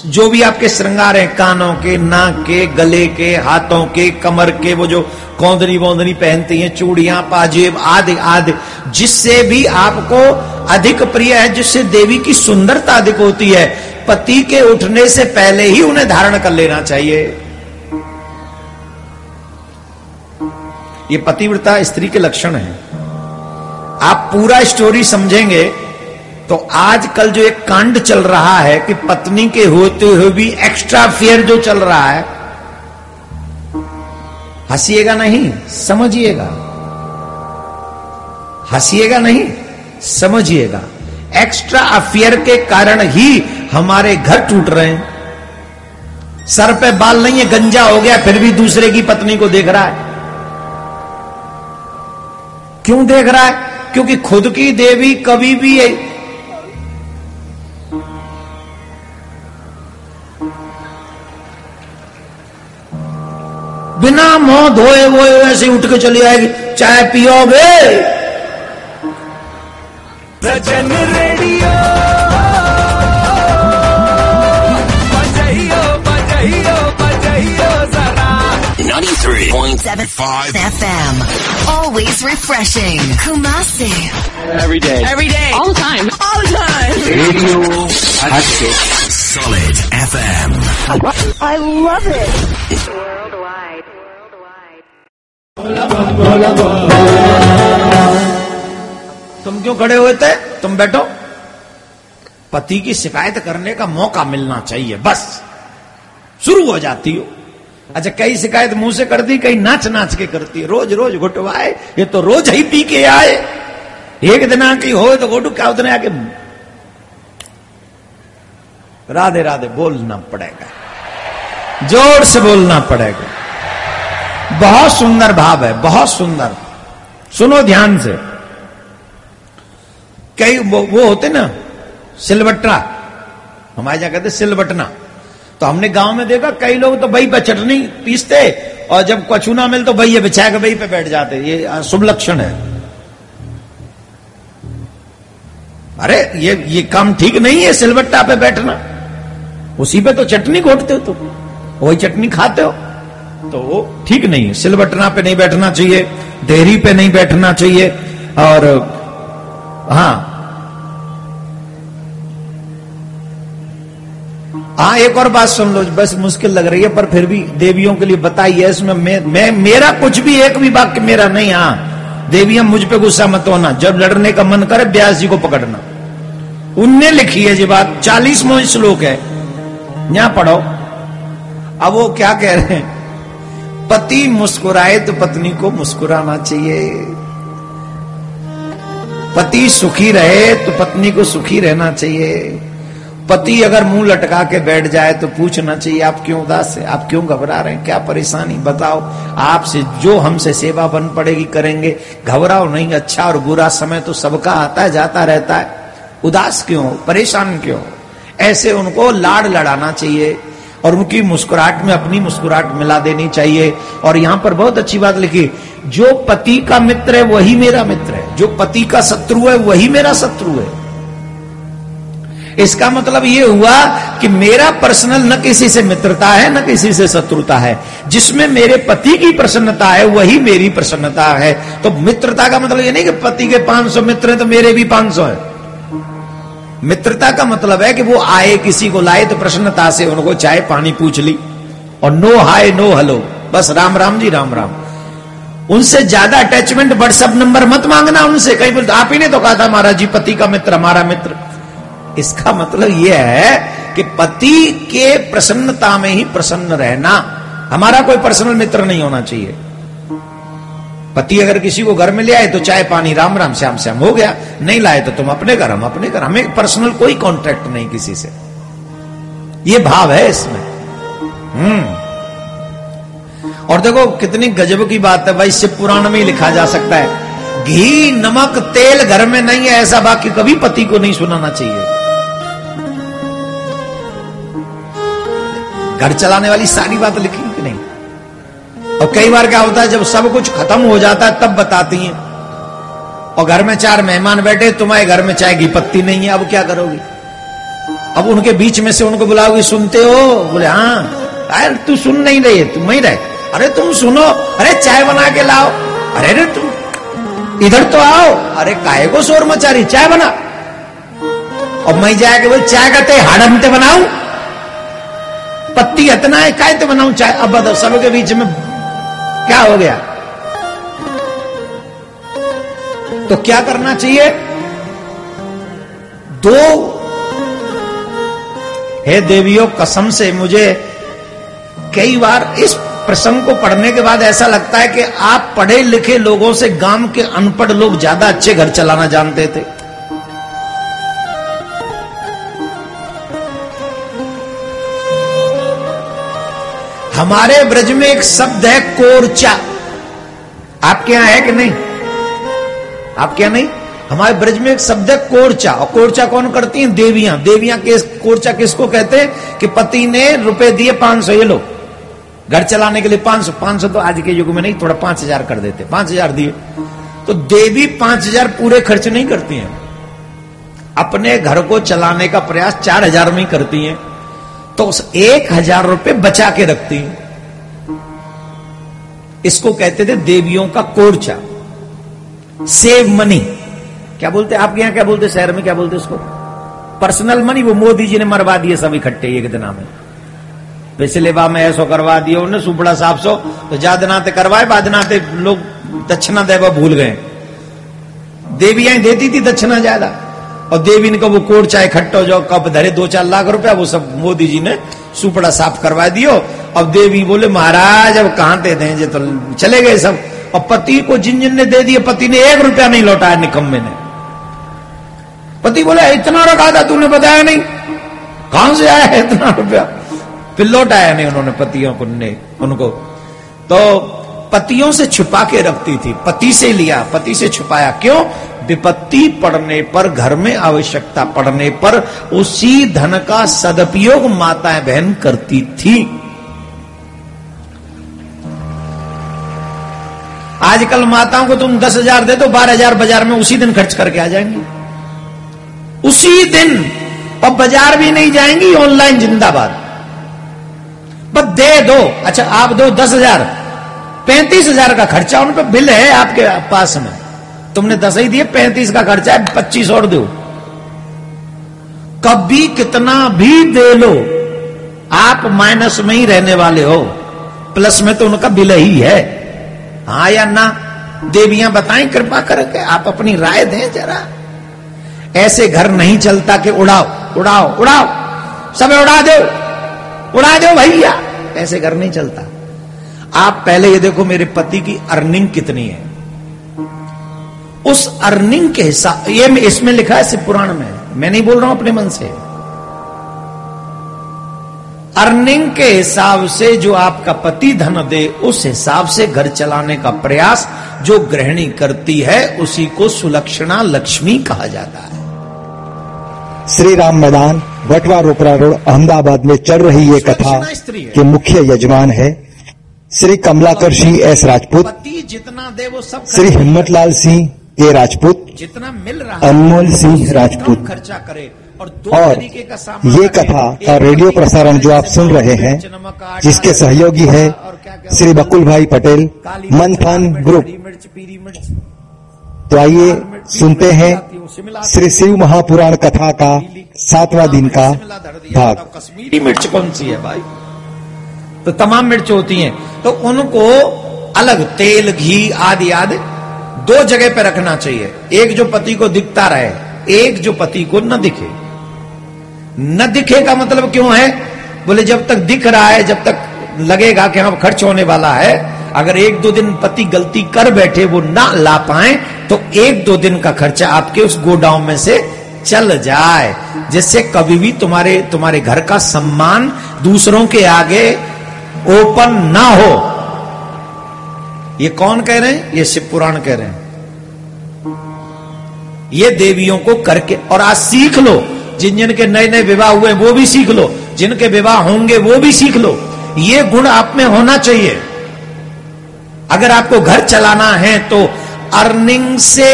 जो भी आपके श्रृंगार हैं, कानों के, नाक के, गले के, हाथों के, कमर के, वो जो कौंदनी वौंदरी पहनती हैं, चूड़ियाँ, पाजेब, आदि आदि, जिससे भी आपको अधिक प्रिय है, जिससे देवी की सुंदरता अधिक होती है, पति के उठने से पहले ही उन्हें धारण कर लेना चाहिए। ये पतिव्रता स्त्री के लक्षण है। आप पूरा स्टोरी समझेंगे तो आजकल जो एक कांड चल रहा है कि पत्नी के होते हुए भी एक्स्ट्रा फेयर जो चल रहा है, हंसीएगा नहीं, समझिएगा। हंसीएगा नहीं, समझिएगा। एक्स्ट्रा अफेयर के कारण ही हमारे घर टूट रहे हैं। सर पे बाल नहीं है, गंजा हो गया, फिर भी दूसरे की पत्नी को देख रहा है। क्यों देख रहा है? क्योंकि खुद की देवी कभी भी है। बिना मोह धोए वो ऐसे उठ के चली आएगी। चाय पियो वे radio. 93.5 FM. Always refreshing. Kumasi. Every day. Every day. All the time. All the time. Radio हटके Solid FM. I love it. Worldwide. Worldwide. तुम क्यों खड़े हुए थे तुम बैठो पति की शिकायत करने का मौका मिलना चाहिए बस शुरू हो जाती हो अच्छा कई शिकायत मुँह से करती कई नाच नाच के करती। है रोज रोज घुटवाए ये तो रोज ही पी के आए। एक दिन आके हो तो घोटू क्या उतने आके राधे राधे बोलना पड़ेगा। ज़ोर से बोलना पड़ेगा। बहुत सुंदर भाव है बहुत सुंदर। सुनो ध्यान से। कई वो, वो होते ना सिलबट्टा। हमारे यहाँ कहते सिलबटना। तो हमने गाँव में देखा, कई लोग तो बही पे चटनी पीसते, और जब कछू ना मिल तो बही बिछा के बही पे बैठ जाते। ये शुभ लक्षण है। अरे, ये ये काम ठीक नहीं है, सिलबट्टा पे बैठना। उसी पे तो चटनी घोटते हो तुम। वही चटनी खाते हो। तो वो ठीक नहीं है। सिलबटना पे नहीं बैठना चाहिए, देहरी पे नहीं बैठना चाहिए, और हाँ हाँ एक और बात सुन लो बस मुश्किल लग रही है पर फिर भी देवियों के लिए बताइए इसमें मैं, मैं मेरा कुछ भी एक भी वाक्य मेरा नहीं हाँ। देवियाँ मुझ पे गुस्सा मत होना जब लड़ने का मन करे ब्यास जी को पकड़ना। उनने लिखी है जी बात चालीसवो श्लोक है। यहाँ पढ़ो। अब वो क्या कह रहे हैं? पति मुस्कुराए तो पत्नी को मुस्कुराना चाहिए। पति सुखी रहे तो पत्नी को सुखी रहना चाहिए। पति अगर मुँह लटका के बैठ जाए तो पूछना चाहिए, आप क्यों उदास है? आप क्यों घबरा रहे हैं? क्या परेशानी? बताओ। आपसे जो हमसे सेवा बन पड़ेगी करेंगे। घबराओ नहीं अच्छा और बुरा समय तो सबका आता जाता रहता है। उदास क्यों? परेशान क्यों? ऐसे उनको लाड लड़ाना चाहिए और उनकी मुस्कुराहट में अपनी मुस्कुराहट मिला देनी चाहिए। और यहाँ पर बहुत अच्छी बात लिखी, जो पति का मित्र है, वही मेरा मित्र है। जो पति का शत्रु है, वही मेरा शत्रु है। इसका मतलब यह हुआ कि मेरा पर्सनल न किसी से मित्रता है, न किसी से शत्रुता है। जिसमें मेरे पति की प्रसन्नता है, वही मेरी प्रसन्नता है। तो मित्रता का मतलब ये नहीं कि पति के 500 मित्र हैं तो मेरे भी 500 हैं। मित्रता का मतलब है कि वो आए, किसी को लाए तो प्रसन्नता से उनको चाय पानी पूछ ली। और नो हाय, नो हेलो। बस राम राम जी, राम राम। उनसे ज़्यादा अटैचमेंट व्हाट्सएप नंबर मत मांगना उनसे। कहीं बोलते, आप ही ने तो कहा था, महाराज जी, पति का मित्र, हमारा मित्र। इसका मतलब यह है कि पति के प्रसन्नता में ही प्रसन्न रहना, हमारा कोई पर्सनल मित्र नहीं होना चाहिए। पति अगर किसी को घर में ले आए तो चाय पानी, राम राम, श्याम श्याम, हो गया। नहीं लाए तो तुम अपने घर, हम अपने घर। हमें पर्सनल कोई कॉन्ट्रैक्ट नहीं किसी से। ये भाव है इसमें। हम्म। और देखो, कितनी गजब की बात है भाई शिव पुराण में ही लिखा जा सकता है। घी, नमक, तेल घर में नहीं है, ऐसा बाकी कभी पति को नहीं सुनाना चाहिए। घर चलाने वाली सारी बात लिखी कि नहीं? और कई बार क्या होता है, जब सब कुछ खत्म हो जाता है, तब बताती हैं। और घर में चार मेहमान बैठे, तुम्हारे घर में चाय की पत्ती नहीं है, अब क्या करोगी? अब उनके बीच में से उनको बुलाओगी, सुनते हो? बोले हाँ। अरे, तू सुन नहीं रही तुम वही रहे। अरे, तुम सुनो। अरे, चाय बना के लाओ। अरे अरे, तुम इधर तो आओ। अरे, काहे को शोर मचा रही? चाय बना। और मैं जाके बोल, चाय का कहते हाड़मते बनाऊ? पत्ती इतना है काय तो बनाऊँ? चाय अब बताओ सबके बीच में क्या हो गया? तो क्या करना चाहिए? दो, हे देवियों, कसम से मुझे कई बार इस प्रसंग को पढ़ने के बाद ऐसा लगता है कि आप पढ़े लिखे लोगों से गाँव के अनपढ़ लोग ज़्यादा अच्छे घर चलाना जानते थे। हमारे ब्रज में एक शब्द है कोरचा। आपके यहाँ है कि नहीं? आपके यहाँ नहीं? हमारे ब्रज में एक शब्द है कोरचा। और कोरचा कौन करती हैं? देवियाँ। देवियाँ के कोरचा किसको कहते हैं? कि पति ने रुपए दिए पाँच सौ, ये लो। घर चलाने के लिए पाँच सौ। पाँच सौ तो आज के युग में नहीं, थोड़ा पाँच हज़ार कर देते। पाँच हज़ार दिए। तो देवी पाँच हज़ार पूरे खर्च नहीं करती हैं। अपने घर को चलाने का प्रयास चार हज़ार में ही करती हैं। तो उस एक हज़ार रुपए बचा के रखती हूँ। इसको कहते थे देवियों का कोरचा। Save money. क्या बोलते आपके यहाँ क्या बोलते, शहर में क्या बोलते उसको? पर्सनल मनी, वो मोदी जी ने मरवा दिए सब इकट्ठे एक दिन में। पिछले बार में ऐसो करवा दिया उन्हें, सुपड़ा साफ़ सो तो जादनाते करवाए, बादनाते लोग दक्षिणा देवा भूल गए। देवियाँ देती थी दक्षिणा ज़्यादा। और देवी ने वो कोट चाहे खट्टो जो कप धरे, दो चार लाख रुपया, वो सब मोदी जी ने सुपड़ा साफ़ करवा दियो। अब देवी बोले, महाराज, अब कहाँ दे दें तो चले गए सब। और पति को जिन जिन ने दे दिए, पति ने एक रुपया नहीं लौटाया निकम्मे ने। पति बोले, इतना रखा था, तूने बताया नहीं। कहाँ से आया है इतना रुपया? फिर लौटाया नहीं उन्होंने पतियों को, ने उनको। तो पतियों से छुपा के रखती थी, पति से लिया, पति से छुपाया। क्यों? विपत्ति पड़ने पर, घर में आवश्यकता पड़ने पर, उसी धन का सदुपयोग माताएँ बहन करती थी। आजकल माताओं को तुम दस हज़ार दे दो, बारह हज़ार बाज़ार में उसी दिन खर्च करके आ जाएँगी। उसी दिन और बाज़ार भी नहीं जाएँगी, ऑनलाइन जिंदाबाद। बस दे दो अच्छा आप दो दस हज़ार, पैंतीस हज़ार का खर्चा, उन पर बिल है आपके पास में। तुमने दस ही दिए, पैंतीस का खर्चा है, पच्चीस और दो। कभी कितना भी दे लो, आप माइनस में ही रहने वाले हो। प्लस में तो उनका बिल ही है। हाँ या ना? देवियाँ बताएँ, कृपा करके आप अपनी राय दें जरा। ऐसे घर नहीं चलता कि उड़ाओ उड़ाओ उड़ाओ। सब उड़ा दो उड़ा दो भैया। ऐसे घर नहीं चलता। आप पहले ये देखो मेरे पति की अर्निंग कितनी है। उस अर्निंग के हिसाब ये इसमें लिखा है शिव पुराण में। मैं नहीं बोल रहा हूँ अपने मन से। अर्निंग के हिसाब से जो आपका पति धन दे उस हिसाब से घर चलाने का प्रयास जो गृहिणी करती है उसी को सुलक्षणा लक्ष्मी कहा जाता है। श्री राम मैदान बटवा रोपरा रोड अहमदाबाद में चल रही ये कथा के मुख्य यजमान है। श्री कमलाकर सिंह एस राजपूत पति जितना दे वो सब श्री हिम्मतलाल सिंह के राजपूत जितना मिल रहा है अनमोल सिंह राजपूत। खर्चा करे और दो और तरीके का सामान ये कथा और रेडियो प्रसारण जो आप सुन रहे हैं जिसके सहयोगी है श्री बकुल भाई पटेल मिर्च, ग्रुप। तो आइए सुनते हैं श्री शिव महापुराण कथा का सातवां दिन का भाग। कश्मीरी मिर्च कौन सी है भाई? तो तमाम मिर्च होती हैं। तो उनको अलग तेल घी आदि आदि दो जगह पे रखना चाहिए। एक जो पति को दिखता रहे, एक जो पति को न दिखे। न दिखे का मतलब क्यों है? बोले, जब तक दिख रहा है, जब तक लगेगा कि हाँ खर्च होने वाला है, अगर एक दो दिन पति गलती कर बैठे, वो ना ला पाए तो एक दो दिन का खर्चा आपके उस गोडाउन में से चल जाए, जिससे कभी भी तुम्हारे तुम्हारे घर का सम्मान दूसरों के आगे ओपन ना हो। ये कौन कह रहे हैं? ये शिव पुराण कह रहे हैं। ये देवियों को करके, और आज सीख लो। जिन जिन के नए नए विवाह हुए वो भी सीख लो। जिनके विवाह होंगे, वो भी सीख लो। ये गुण आप में होना चाहिए। अगर आपको घर चलाना है तो अर्निंग से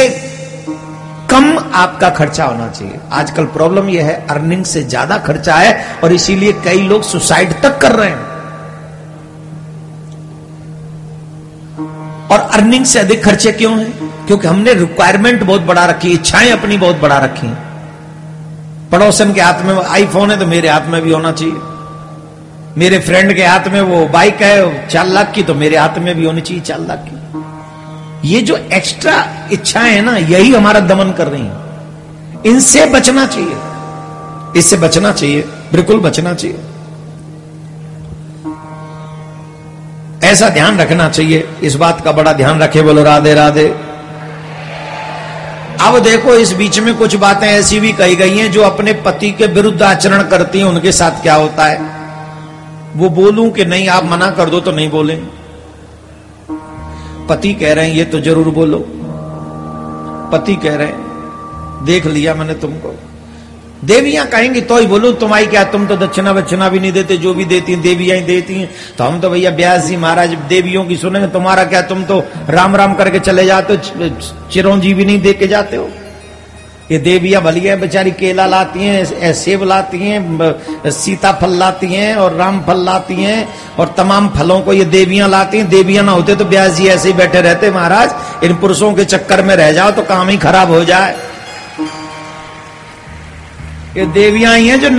कम आपका खर्चा होना चाहिए। आजकल प्रॉब्लम यह है, अर्निंग से ज़्यादा खर्चा है, और इसीलिए कई लोग सुसाइड तक कर रहे हैं। और अर्निंग से अधिक खर्चे क्यों हैं? क्योंकि हमने रिक्वायरमेंट बहुत बड़ा रखी इच्छाएँ अपनी बहुत बड़ा रखी पड़ोसन के हाथ में आईफोन है तो मेरे हाथ में भी होना चाहिए। मेरे फ्रेंड के हाथ में वो बाइक है, चार लाख की तो मेरे हाथ में भी होनी चाहिए चार लाख की। ये जो एक्स्ट्रा इच्छाएँ है ना, यही हमारा दमन कर रही है। इनसे बचना चाहिए। इससे बचना चाहिए, बिल्कुल बचना चाहिए। ऐसा ध्यान रखना चाहिए। इस बात का बड़ा ध्यान रखे, बोलो, राधे राधे। अब देखो, इस बीच में कुछ बातें ऐसी भी कही गई हैं जो अपने पति के विरुद्ध आचरण करती हैं, उनके साथ क्या होता है। वो बोलूँ कि नहीं, आप मना कर दो तो नहीं बोले। पति कह रहे हैं, ये तो ज़रूर बोलो। पति कह रहे हैं, देख लिया मैंने तुमको। देवियाँ कहेंगी तो ही बोलो, तुम्हारी क्या, तुम तो दक्षिणा वक्षिणा भी नहीं देते, जो भी देती हैं, देवियाँ ही देती हैं। तो हम तो भैया ब्यास जी महाराज देवियों की सुनेंगे, तुम्हारा क्या, तुम तो राम राम करके चले जाते हो चिरंजीवी नहीं दे के जाते हो? ये देवियाँ भली है, बेचारी केला लाती हैं सेब लाती हैं सीताफल लाती हैं, और राम फल लाती हैं, और तमाम फलों को ये देवियाँ लाती हैं। देवियाँ ना होते तो ब्यास जी ऐसे ही बैठे रहते, महाराज, इन पुरुषों के चक्कर में रह जाओ तो काम ही खराब हो जाए। ये देवियाँ ही हैं जो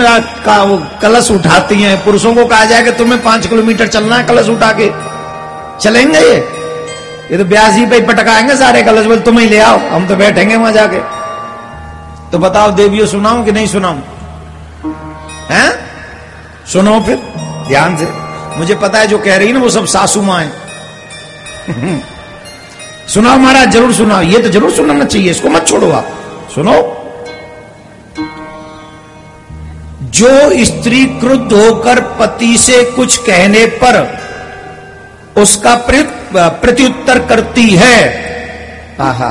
का वो कलश उठाती हैं। पुरुषों को कहा जाए कि तुम्हें पाँच किलोमीटर चलना है कलश उठा के। चलेंगे ये? ये तो ब्यास जी पे पटकाएँगे सारे कलश, बोल तुम ही ले आओ, हम तो बैठेंगे वहाँ जाके। तो बताओ, देवियों, सुनाऊं कि नहीं सुनाऊं? हैं? सुनो फिर, ध्यान से। मुझे पता है जो कह रही है ना, वो सब सासू माँ है। सुनाओ महाराज, ज़रूर सुनाओ। ये तो ज़रूर सुनाना चाहिए, इसको मत छोड़ो आप। सुनो। जो स्त्री क्रुद्ध होकर पति से कुछ कहने पर उसका प्रत्युत्तर करती है। आहा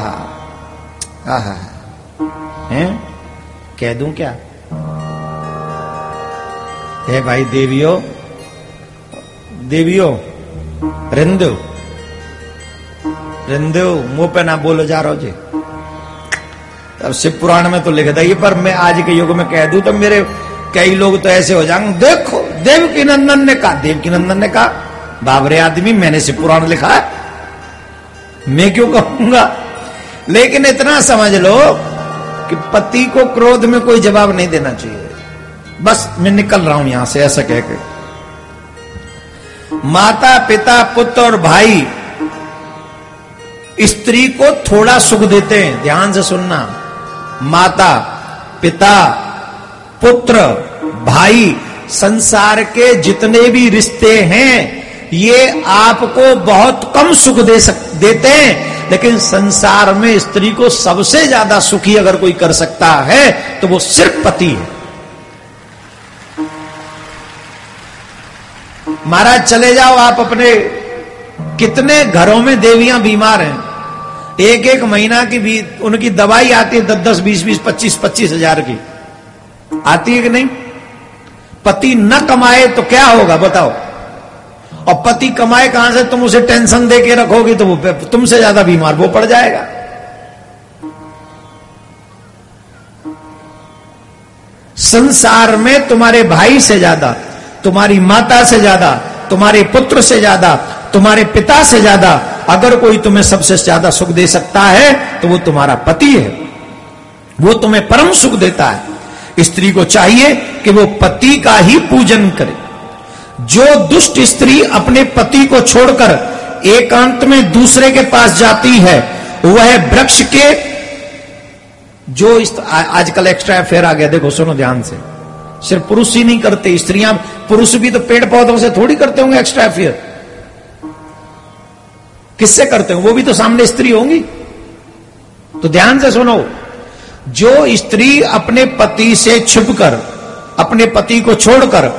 आहा हैं? कह दूँ क्या? हे भाई देवियो देवियो, रिंदु रिंदु, मुँह पे ना बोलो जा रहा जी। अब शिव पुराण में तो लिख दिए पर मैं आज के युग में कह दूँ तो मेरे कई लोग तो ऐसे हो जाएँगे, देखो देव की नंदन ने कहा देव की नंदन ने कहा, बाबरे आदमी, मैंने से पुराण लिखा है। मैं क्यों कहूँगा? लेकिन इतना समझ लो कि पति को क्रोध में कोई जवाब नहीं देना चाहिए। बस मैं निकल रहा हूँ यहाँ से, ऐसा कह के। माता, पिता, पुत्र और भाई, स्त्री को थोड़ा सुख देते हैं, ध्यान से सुनना। माता, पिता पुत्र, भाई, संसार के जितने भी रिश्ते हैं, ये आपको बहुत कम सुख दे सक, देते हैं। लेकिन संसार में स्त्री को सबसे ज़्यादा सुखी अगर कोई कर सकता है तो वो सिर्फ़ पति है। महाराज, चले जाओ आप अपने, कितने घरों में देवियाँ बीमार हैं। एक एक महीना की भी उनकी दवाई आती है दस दस, बीस बीस, पच्चीस पच्चीस हज़ार की। आती है कि नहीं? पति न कमाए तो क्या होगा, बताओ? और पति कमाए कहाँ से? तुम उसे टेंशन दे के रखोगे तो वो तुमसे ज़्यादा बीमार, वो पड़ जाएगा। संसार में तुम्हारे भाई से ज़्यादा, तुम्हारी माता से ज़्यादा, तुम्हारे पुत्र से ज़्यादा, तुम्हारे पिता से ज़्यादा, अगर कोई तुम्हें सबसे ज़्यादा सुख दे सकता है तो वो तुम्हारा पति है। वो तुम्हें परम सुख देता है। स्त्री को चाहिए कि वो पति का ही पूजन करे। जो दुष्ट स्त्री अपने पति को छोड़कर एकांत में दूसरे के पास जाती है, वह वृक्ष के जो आजकल एक्स्ट्रा अफेयर आ गया, देखो सुनो ध्यान से। सिर्फ़ पुरुष ही नहीं करते स्त्रियाँ, पुरुष भी तो पेड़ पौधों से थोड़ी करते होंगे एक्स्ट्रा अफेयर किससे करते हो? वो भी तो सामने स्त्री होंगी। तो ध्यान से सुनो जो स्त्री अपने पति से छुपकर, अपने पति को छोड़कर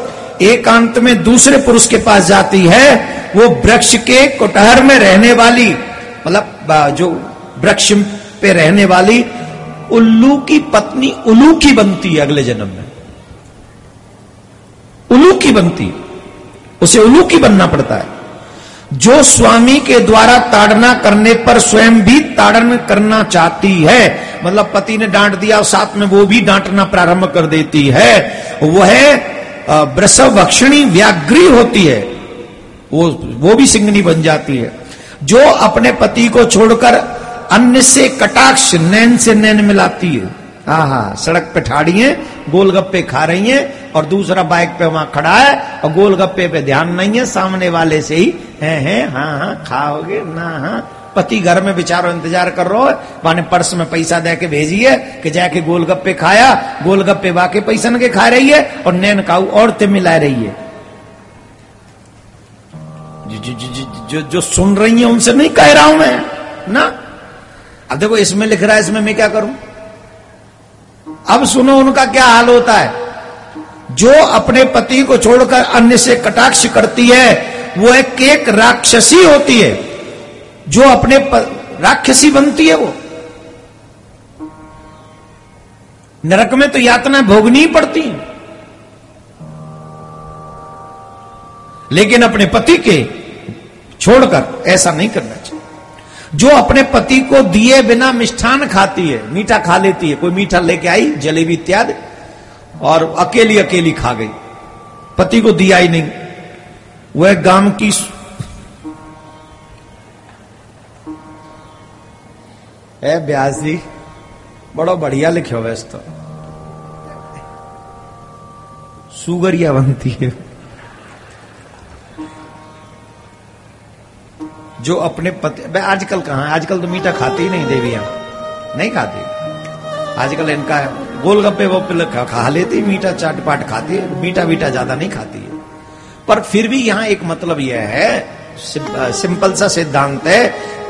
एकांत में दूसरे पुरुष के पास जाती है, वो वृक्ष के कुटहर में रहने वाली मतलब जो वृक्ष पे रहने वाली उल्लू की पत्नी उल्लू की बनती है अगले जन्म में। उल्लू की बनती उसे उल्लू की बनना पड़ता है। जो स्वामी के द्वारा ताड़ना करने पर स्वयं भी ताड़न करना चाहती है। मतलब पति ने डांट दिया और साथ में वो भी डांटना प्रारंभ कर देती है। वह वृषभ भक्षणी व्याग्री होती है। वो वो भी सिंगनी बन जाती है। जो अपने पति को छोड़कर अन्य से कटाक्ष नैन से नैन मिलाती है। हाँ हाँ सड़क पे ठाड़ी है गोलगप्पे खा रही है और दूसरा बाइक पे वहाँ खड़ा है और गोलगप्पे पे ध्यान नहीं है सामने वाले से ही है है हाँ हाँ खाओगे ना हाँ। पति घर में बेचारो इंतज़ार कर रहा है माने पर्स में पैसा दे के भेजिए कि जाके गोलगप्पे खाया गोलगप्पे वाके पैसा के खा रही है और नैन काऊ और ते मिला रही है। जो, जो, जो, जो सुन रही है उनसे नहीं कह रहा हूँ मैं ना? अब देखो इसमें लिख रहा है इसमें मैं क्या करूँ? अब सुनो उनका क्या हाल होता है। जो अपने पति को छोड़कर अन्य से कटाक्ष करती है, वो एक एक राक्षसी होती है। जो अपने. राक्षसी बनती है वो। नरक में तो यातना भोगनी ही पड़ती है। लेकिन अपने पति के छोड़कर ऐसा नहीं करना चाहिए। जो अपने पति को दिए बिना मिष्ठान खाती है, मीठा खा लेती है, कोई मीठा लेके आई, जलेबी इत्यादि, और अकेली अकेली खा गई। पति को दिया ही नहीं। वह गाँव की है ब्यास जी, बड़ो बढ़िया लिखे हो वैसे तो। सुगरिया बनती है। जो अपने पति आजकल कहा है? आजकल तो मीठा खाती ही नहीं देवियाँ नहीं खाती। आजकल इनका गोलगप्पे वो खा, खा लेती मीठा चाट पाट खाती है मीठा मीठा ज़्यादा नहीं खाती। है पर फिर भी यहाँ एक मतलब यह है सिंपल सा सिद्धांत है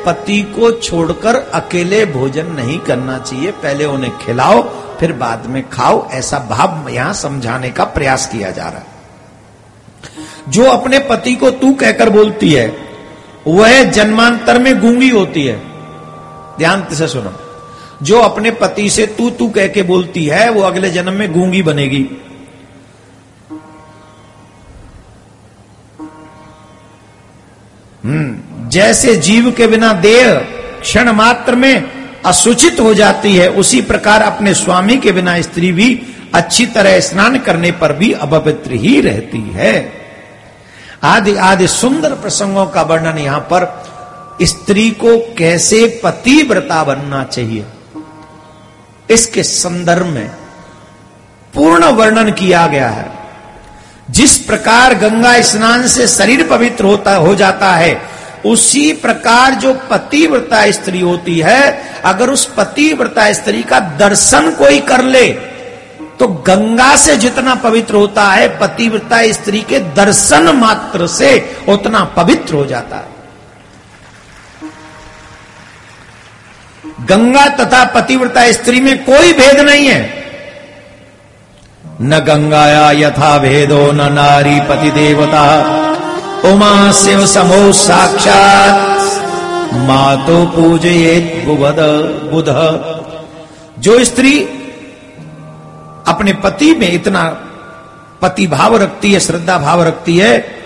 पति को छोड़कर अकेले भोजन नहीं करना चाहिए पहले उन्हें खिलाओ फिर बाद में खाओ ऐसा भाव यहाँ समझाने का प्रयास किया जा रहा है। जो अपने पति को तू कहकर बोलती है वह जन्मांतर में गूँगी होती है। ध्यान से सुनो। जो अपने पति से तू तू कह के बोलती है, वो अगले जन्म में गूँगी बनेगी। हम्म जैसे जीव के बिना देह क्षण मात्र में असूचित हो जाती है, उसी प्रकार अपने स्वामी के बिना स्त्री भी अच्छी तरह स्नान करने पर भी अपवित्र ही रहती है। आदि आदि सुंदर प्रसंगों का वर्णन यहाँ पर, स्त्री को कैसे पतिव्रता बनना चाहिए? इसके संदर्भ में पूर्ण वर्णन किया गया है। जिस प्रकार गंगा स्नान से शरीर पवित्र होता, हो जाता है, उसी प्रकार जो पतिव्रता स्त्री होती है, अगर उस पतिव्रता स्त्री का दर्शन कोई कर ले तो गंगा से जितना पवित्र होता है, पतिव्रता स्त्री के दर्शन मात्र से उतना पवित्र हो जाता है। गंगा तथा पतिव्रता स्त्री में कोई भेद नहीं है। न गंगाया यथा भेदो, न नारी पति देवता उमा शिव समो साक्षात। मातो पूजयेत बुबद बुध। जो स्त्री अपने पति में इतना पति भाव रखती है, श्रद्धा भाव रखती है,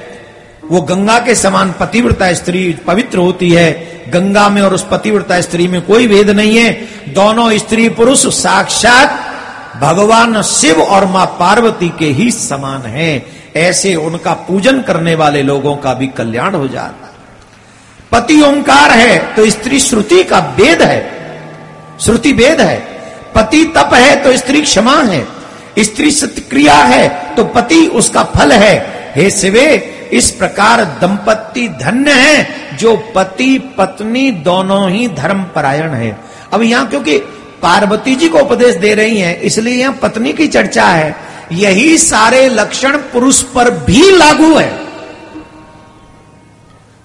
वो गंगा के समान पतिव्रता स्त्री पवित्र होती है। गंगा में और उस पतिव्रता स्त्री में कोई भेद नहीं है। दोनों स्त्री पुरुष साक्षात भगवान शिव और माँ पार्वती के ही समान है। ऐसे उनका पूजन करने वाले लोगों का भी कल्याण हो जाता है। पति ओंकार है तो स्त्री श्रुति का वेद है। श्रुति वेद है। पति तप है तो स्त्री क्षमा है। स्त्री सत्क्रिया है तो पति उसका फल है। हे शिवे, इस प्रकार दंपति धन्य है, जो पति, पत्नी दोनों ही धर्म परायण है। अब यहाँ क्योंकि पार्वती जी को उपदेश दे रही हैं, इसलिए यहाँ पत्नी की चर्चा है। यही सारे लक्षण पुरुष पर भी लागू है।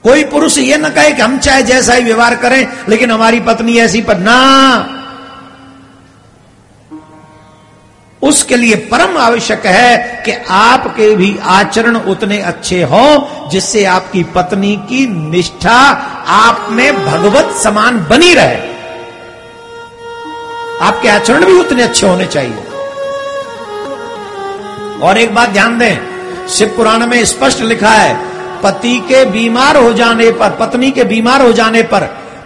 कोई पुरुष ये न कहे कि हम चाहे जैसा ही व्यवहार करें, लेकिन हमारी पत्नी ऐसी पर, ना। उसके लिए परम आवश्यक है कि आपके भी आचरण उतने अच्छे हो, जिससे आपकी पत्नी की निष्ठा आप में भगवत समान बनी रहे। आपके आचरण भी उतने अच्छे होने चाहिए। और एक बात ध्यान दें, शिव पुराण में स्पष्ट लिखा है, पति के बीमार हो जाने पर, पत्नी के बीमार हो जाने पर,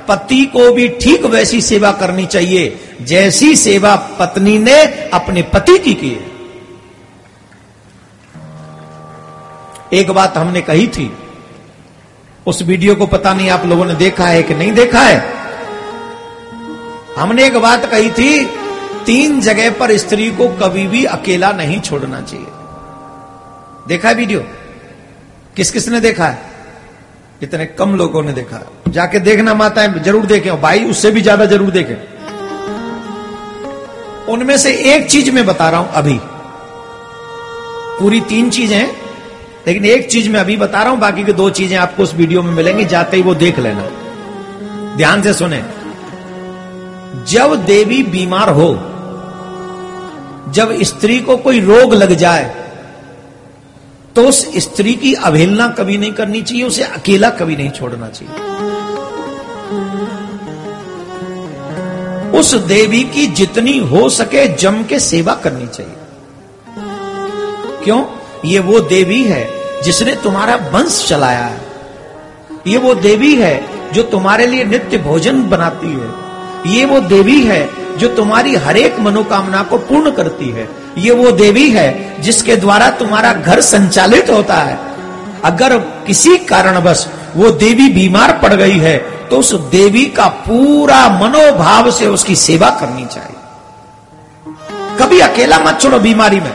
पति को भी ठीक वैसी सेवा करनी चाहिए। जैसी सेवा पत्नी ने अपने पति की की है। एक बात हमने कही थी, उस वीडियो को पता नहीं आप लोगों ने देखा है कि नहीं देखा है। हमने एक बात कही थी, तीन जगह पर स्त्री को कभी भी अकेला नहीं छोड़ना चाहिए। देखा है वीडियो? किस किसने देखा है? इतने कम लोगों ने देखा। जाके देखना माता है, ज़रूर देखें भाई उससे भी ज़्यादा ज़रूर देखें। उनमें से एक चीज़ मैं बता रहा हूँ अभी। पूरी तीन चीज़ें हैं, लेकिन एक चीज़ मैं अभी बता रहा हूँ, बाकी की दो चीज़ें आपको उस वीडियो में मिलेंगी, जाते ही वो देख लेना। ध्यान से सुने। जब देवी बीमार हो, जब स्त्री को कोई रोग लग जाए तो उस स्त्री की अवहेलना कभी नहीं करनी चाहिए, उसे अकेला कभी नहीं छोड़ना चाहिए। उस देवी की जितनी हो सके जम के सेवा करनी चाहिए। क्यों? ये वो देवी है जिसने तुम्हारा वंश चलाया है। ये वो देवी है जो तुम्हारे लिए नित्य भोजन बनाती है। ये वो देवी है जो तुम्हारी हरेक मनोकामना को पूर्ण करती है। ये वो देवी है जिसके द्वारा तुम्हारा घर संचालित होता है। अगर किसी कारणवश वो देवी बीमार पड़ गई है तो उस देवी का पूरा मनोभाव से उसकी सेवा करनी चाहिए। कभी अकेला मत छोड़ो बीमारी में।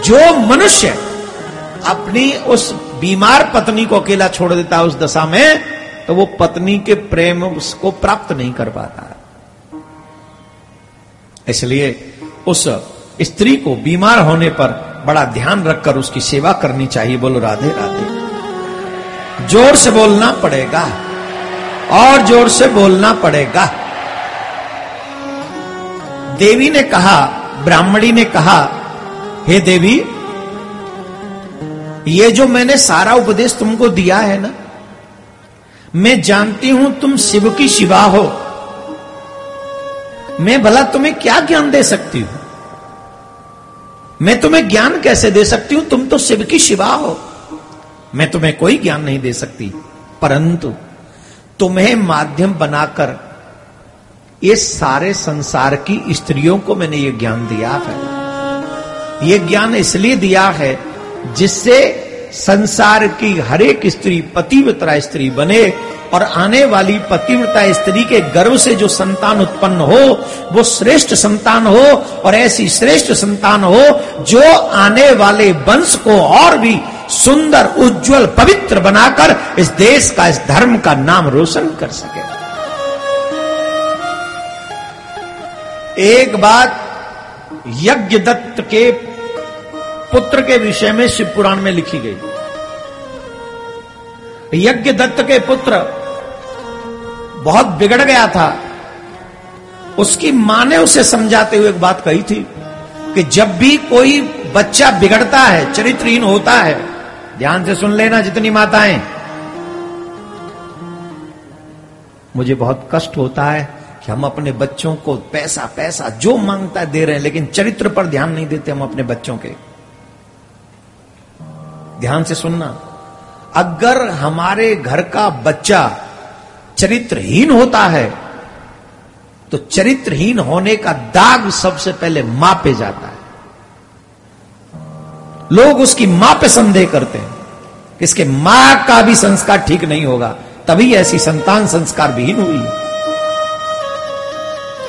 जो मनुष्य अपनी उस बीमार पत्नी को अकेला छोड़ देता है उस दशा में तो वो पत्नी के प्रेम उसको प्राप्त नहीं कर पाता इसलिए उस स्त्री को बीमार होने पर बड़ा ध्यान रखकर उसकी सेवा करनी चाहिए। बोलो, राधे राधे। ज़ोर से बोलना पड़ेगा। और ज़ोर से बोलना पड़ेगा। देवी ने कहा, ब्राह्मणी ने कहा, हे देवी, ये जो मैंने सारा उपदेश तुमको दिया है ना, मैं जानती हूँ तुम शिव की शिवा हो। मैं भला तुम्हें क्या ज्ञान दे सकती हूँ? मैं तुम्हें ज्ञान कैसे दे सकती हूँ? तुम तो शिव की शिवा हो। मैं तुम्हें कोई ज्ञान नहीं दे सकती। परंतु तुम्हें माध्यम बनाकर ये सारे संसार की स्त्रियों को मैंने ये ज्ञान दिया है। ये ज्ञान इसलिए दिया है जिससे संसार की हर एक स्त्री, पतिव्रता स्त्री बने और आने वाली पतिव्रता स्त्री के गर्भ से जो संतान उत्पन्न हो, वो श्रेष्ठ संतान हो और ऐसी श्रेष्ठ संतान हो जो आने वाले वंश को और भी सुंदर, उज्जवल, पवित्र बनाकर इस देश का, इस धर्म का नाम रोशन कर सके। एक बात यज्ञ दत्त के पुत्र के विषय में शिव पुराण में लिखी गई। यज्ञ दत्त के पुत्र बहुत बिगड़ गया था। उसकी माँ ने उसे समझाते हुए एक बात कही थी कि जब भी कोई बच्चा बिगड़ता है, चरित्रहीन होता है ध्यान से सुन लेना जितनी माताएँ। मुझे बहुत कष्ट होता है कि हम अपने बच्चों को पैसा पैसा जो माँगता है दे रहे हैं, लेकिन चरित्र पर ध्यान नहीं देते हम अपने बच्चों के। ध्यान से सुनना। अगर हमारे घर का बच्चा चरित्रहीन होता है तो चरित्रहीन होने का दाग सबसे पहले माँ पे जाता है। लोग उसकी माँ पे संदेह करते हैं इसके माँ का भी संस्कार ठीक नहीं होगा, तभी ऐसी संतान संस्कार विहीन हुई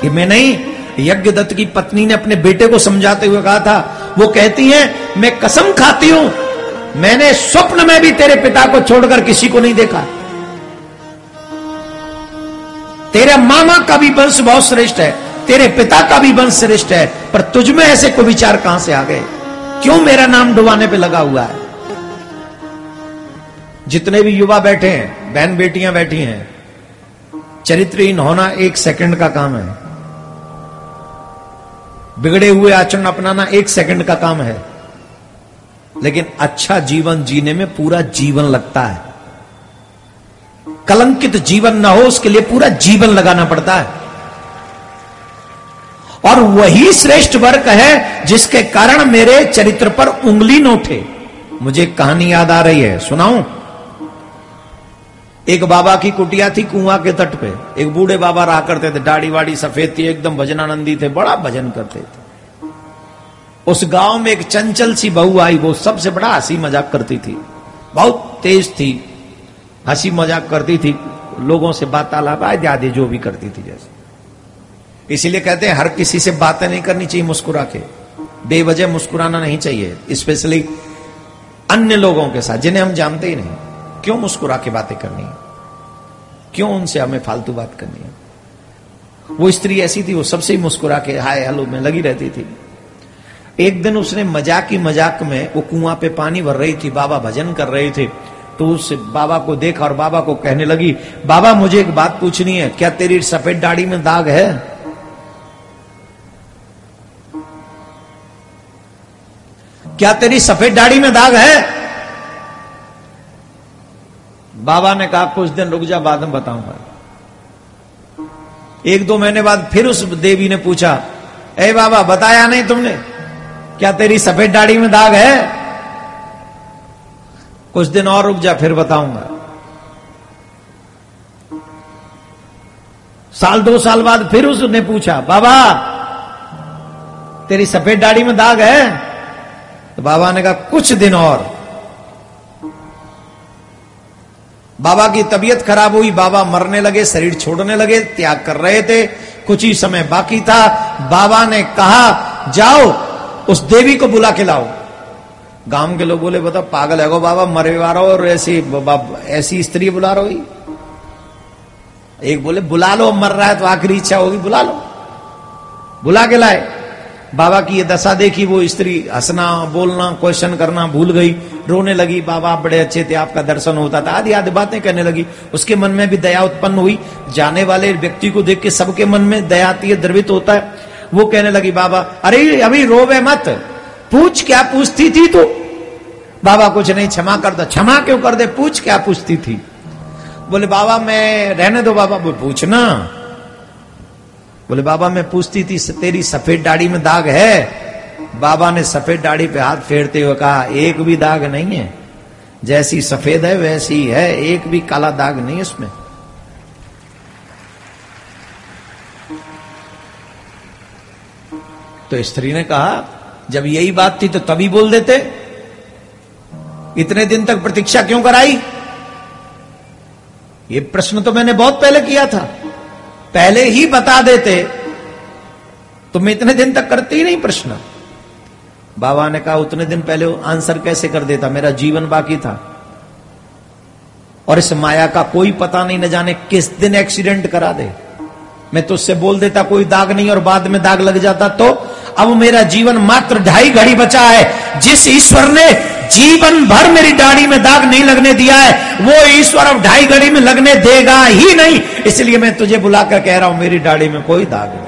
कि मैं नहीं यज्ञ दत्त की पत्नी ने अपने बेटे को समझाते हुए कहा था, वो कहती है, मैं कसम खाती हूँ, मैंने स्वप्न में भी तेरे पिता को छोड़कर किसी को नहीं देखा। तेरे मामा का भी वंश बहुत श्रेष्ठ है, तेरे पिता का भी वंश श्रेष्ठ है, पर तुझमें ऐसे को विचार कहाँ से आ गए? क्यों मेरा नाम डुबाने पे लगा हुआ है? जितने भी युवा बैठे हैं, बहन बेटियाँ बैठी हैं, चरित्रहीन होना एक सेकंड का काम है। बिगड़े हुए आचरण अपनाना एक सेकंड का काम है। लेकिन अच्छा जीवन जीने में पूरा जीवन लगता है। कलंकित जीवन ना हो, उसके लिए पूरा जीवन लगाना पड़ता है। और वही श्रेष्ठ वर्ग है जिसके कारण मेरे चरित्र पर उंगली न उठे। मुझे कहानी याद आ रही है, सुनाऊं? एक बाबा की कुटिया थी कुआँ के तट पे। एक बूढ़े बाबा रहा करते थे, दाढ़ी वाड़ी सफ़ेद थी, एकदम भजनानंदी थे, बड़ा भजन करते थे। उस गाँव में एक चंचल सी बहू आई, वो सबसे बड़ा हँसी मज़ाक करती थी। बहुत तेज थी, हँसी मज़ाक करती थी, लोगों से बातालाप आदि आदि जो भी करती थी जैसे। इसीलिए कहते हैं, हर किसी से बातें नहीं करनी चाहिए मुस्कुरा के बेवजह मुस्कुराना नहीं चाहिए स्पेशली अन्य लोगों के साथ, जिन्हें हम जानते ही नहीं। क्यों मुस्कुरा के बातें करनी है? क्यों उनसे हमें फालतू बात करनी है? वो स्त्री ऐसी थी, वो सबसे ही मुस्कुरा के हाय, हेलो, में लगी रहती थी। एक दिन उसने मज़ाक ही मज़ाक में, वो कुआँ पे पानी भर रही थी, बाबा भजन कर रहे थे। तो उस बाबा को देखा और बाबा को कहने लगी, बाबा, मुझे एक बात पूछनी है, क्या तेरी सफ़ेद दाढ़ी में दाग है? क्या तेरी सफ़ेद दाढ़ी में दाग है? बाबा ने कहा, कुछ दिन रुक जा, बाद में बताऊँगा। एक दो महीने बाद फिर उस देवी ने पूछा, ए बाबा, बताया नहीं तुमने? क्या तेरी सफ़ेद दाढ़ी में दाग है? कुछ दिन और रुक जा, फिर बताऊँगा। साल, दो साल बाद फिर उसने पूछा, बाबा, तेरी सफ़ेद दाढ़ी में दाग है? तो बाबा ने कहा, कुछ दिन और। बाबा की तबीयत खराब हुई, बाबा मरने लगे, शरीर छोड़ने लगे, त्याग कर रहे थे, कुछ ही समय बाकी था। बाबा ने कहा, जाओ, उस देवी को बुला के लाओ। गाँव के लोग बोले बता पागल है गो बाबा, मरे वारो और ऐसी ऐसी स्त्री बुला रहो एक बोले, बुला लो, मर रहा है तो आखिरी इच्छा होगी, बुला लो। बुला के लाए। बाबा की ये दशा देखी, वो स्त्री हंसना, बोलना क्वेश्चन करना भूल गई। रोने लगी, बाबा आप बड़े अच्छे थे, आपका दर्शन होता था। आदि आदि बातें कहने लगी। उसके मन में भी दया उत्पन्न हुई। जाने वाले व्यक्ति को देख के सबके मन में दया आती है, द्रवित होता है। वो कहने लगी, बाबा, अरे, अभी रोवे मत। पूछ क्या पूछती थी तू? बाबा, कुछ नहीं, क्षमा कर दो। क्षमा क्यों कर दे? पूछ क्या पूछती थी? बोले, बाबा, मैं रहने दो, बाबा पूछना। बोले, बाबा, मैं पूछती थी तेरी सफ़ेद दाढ़ी में दाग है? बाबा ने सफ़ेद दाढ़ी पे हाथ फेरते हुए कहा, एक भी दाग नहीं है। जैसी सफ़ेद है, वैसी है। एक भी काला दाग नहीं उसमें। तो स्त्री ने कहा, जब यही बात थी तो तभी बोल देते। इतने दिन तक प्रतीक्षा क्यों कराई? ये प्रश्न तो मैंने बहुत पहले किया था। पहले ही बता देते। तो मैं इतने दिन तक करती ही नहीं प्रश्न। बाबा ने कहा, उतने दिन पहले आंसर कैसे कर देता? मेरा जीवन बाकी था। और इस माया का कोई पता नहीं न जाने किस दिन एक्सीडेंट करा दे। मैं तो उससे बोल देता, कोई दाग नहीं और बाद में दाग लग जाता तो अब मेरा जीवन मात्र ढाई घड़ी बचा है। जिस ईश्वर ने जीवन भर मेरी दाढ़ी में दाग नहीं लगने दिया है, वो ईश्वर अब ढाई घड़ी में लगने देगा ही नहीं। इसलिए मैं तुझे बुलाकर कह रहा हूँ, मेरी दाढ़ी में कोई दाग नहीं।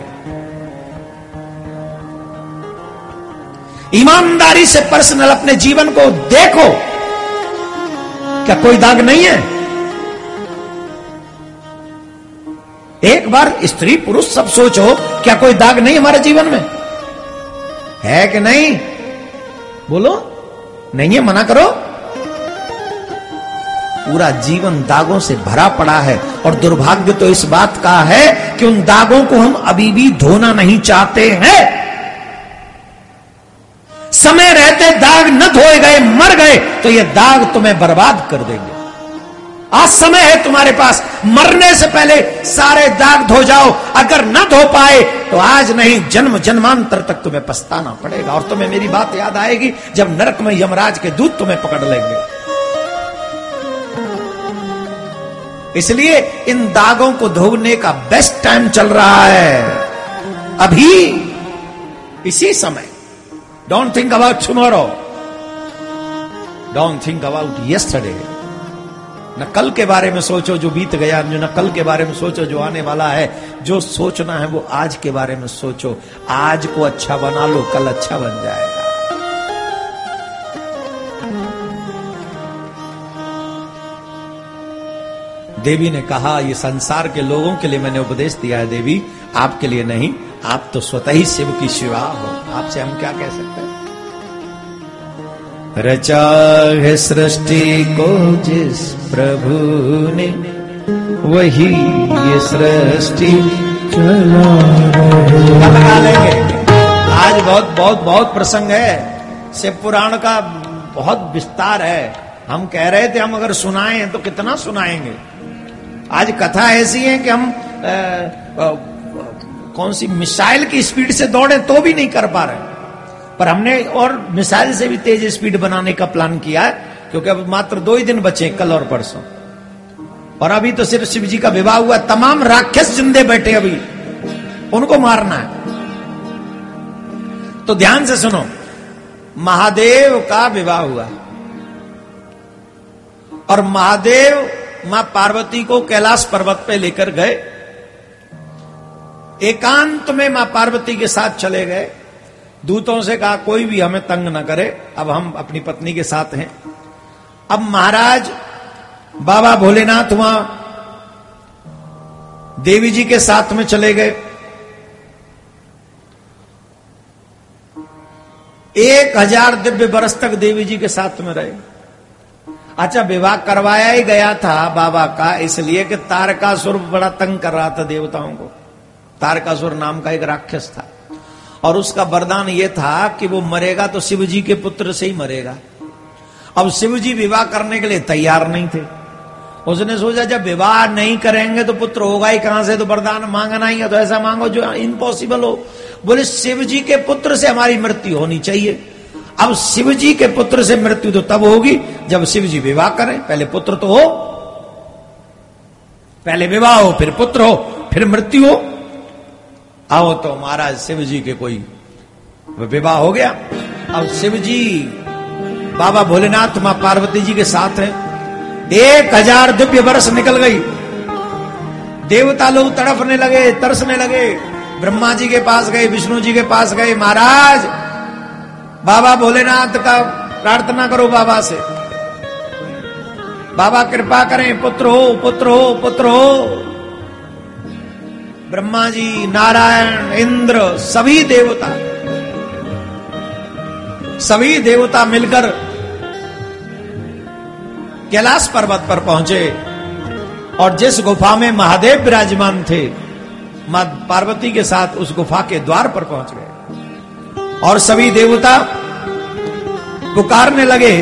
ईमानदारी से पर्सनल अपने जीवन को देखो। क्या कोई दाग नहीं है? एक बार स्त्री पुरुष सब सोचो, क्या कोई दाग नहीं हमारे जीवन में? है कि नहीं? बोलो। नहीं है, मना करो। पूरा जीवन दागों से भरा पड़ा है और दुर्भाग्य तो इस बात का है कि उन दागों को हम अभी भी धोना नहीं चाहते हैं। समय रहते दाग न धोए गए, मर गए तो ये दाग तुम्हें बर्बाद कर देंगे। आज समय है तुम्हारे पास। मरने से पहले सारे दाग धो जाओ। अगर न धो पाए तो आज नहीं, जन्म जन्मांतर तक तुम्हें पछताना पड़ेगा और तुम्हें मेरी बात याद आएगी जब नरक में यमराज के दूत तुम्हें पकड़ लेंगे। इसलिए इन दागों को धोने का बेस्ट टाइम चल रहा है। अभी, इसी समय। Don't think about tomorrow don't think about yesterday न कल के बारे में सोचो जो बीत गया जो न कल के बारे में सोचो जो आने वाला है। जो सोचना है वो आज के बारे में सोचो। आज को अच्छा बना लो, कल अच्छा बन जाएगा। देवी ने कहा, ये संसार के लोगों के लिए मैंने उपदेश दिया है, देवी। आपके लिए नहीं, आप तो स्वतः ही शिव की शिवा हो। आपसे हम क्या कह सकते हैं? रचा है सृष्टि को जिस प्रभु ने वही ये सृष्टि चला लगा आज बहुत बहुत बहुत प्रसंग है। शिव पुराण का बहुत विस्तार है। हम कह रहे थे हम अगर सुनाएँ तो कितना सुनाएँगे? आज कथा ऐसी है कि हम आ, आ, कौन सी मिसाइल की स्पीड से दौड़े तो भी नहीं कर पा रहे। पर हमने और मिसाइल से भी तेज स्पीड बनाने का प्लान किया है, क्योंकि अब मात्र दो ही दिन बचे कल और परसों। और अभी तो सिर्फ़ शिव जी का विवाह हुआ, तमाम राक्षस जिंदे बैठे अभी। उनको मारना है। तो ध्यान से सुनो, महादेव का विवाह हुआ। और महादेव माँ पार्वती को कैलाश पर्वत पे लेकर गए। एकांत में माँ पार्वती के साथ चले गए। दूतों से कहा, कोई भी हमें तंग न करे, अब हम अपनी पत्नी के साथ हैं। अब महाराज, बाबा भोलेनाथ वहाँ देवी जी के साथ में चले गए। एक हज़ार दिव्य बरस तक देवी जी के साथ में रहे। अच्छा विवाह करवाया ही गया था बाबा का, इसलिए कि तारकासुर बड़ा तंग कर रहा था देवताओं को। तारकासुर नाम का एक राक्षस था। और उसका वरदान यह था कि वो मरेगा तो शिव जी के पुत्र से ही मरेगा। अब शिव जी विवाह करने के लिए तैयार नहीं थे। उसने सोचा, जब विवाह नहीं करेंगे तो पुत्र होगा ही कहाँ से? तो वरदान मांगना ही है तो ऐसा मांगो जो इम्पॉसिबल हो। बोले शिव जी के पुत्र से हमारी मृत्यु होनी चाहिए। अब शिव जी के पुत्र से मृत्यु तो तब होगी जब शिव जी विवाह करें। पहले पुत्र तो हो, पहले विवाह हो, फिर पुत्र हो, फिर मृत्यु हो। आओ तो महाराज शिव जी के कोई विवाह हो गया। अब शिव जी बाबा भोलेनाथ माँ पार्वती जी के साथ हैं। एक हज़ार दिव्य वर्ष निकल गई। देवता लोग तड़फने लगे, तरसने लगे। ब्रह्मा जी के पास गए, विष्णु जी के पास गए। महाराज, बाबा भोलेनाथ का प्रार्थना करो बाबा से। बाबा कृपा करें, पुत्र हो पुत्र हो पुत्र हो। ब्रह्मा जी, नारायण, इंद्र, सभी देवता सभी देवता मिलकर कैलाश पर्वत पर पहुँचे और जिस गुफा में महादेव विराजमान थे, माँ पार्वती के साथ उस गुफा के द्वार पर पहुँच गए। और सभी देवता पुकारने लगे,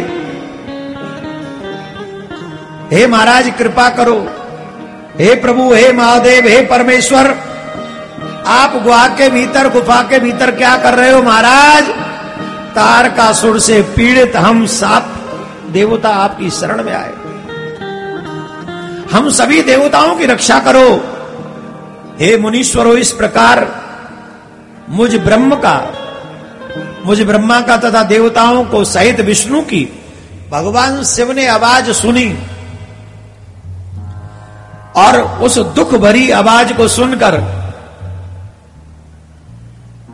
हे महाराज, कृपा करो हे प्रभु, हे महादेव, हे परमेश्वर, आप गुहा के भीतर, गुफा के भीतर क्या कर रहे हो महाराज? तार का सुर से पीड़ित हम सात देवता आपकी शरण में आए। हम सभी देवताओं की रक्षा करो। हे मुनीश्वरो, इस प्रकार मुझ ब्रह्म का, मुझ ब्रह्मा का तथा देवताओं को सहित विष्णु की भगवान शिव ने आवाज़ सुनी। और उस दुख भरी आवाज़ को सुनकर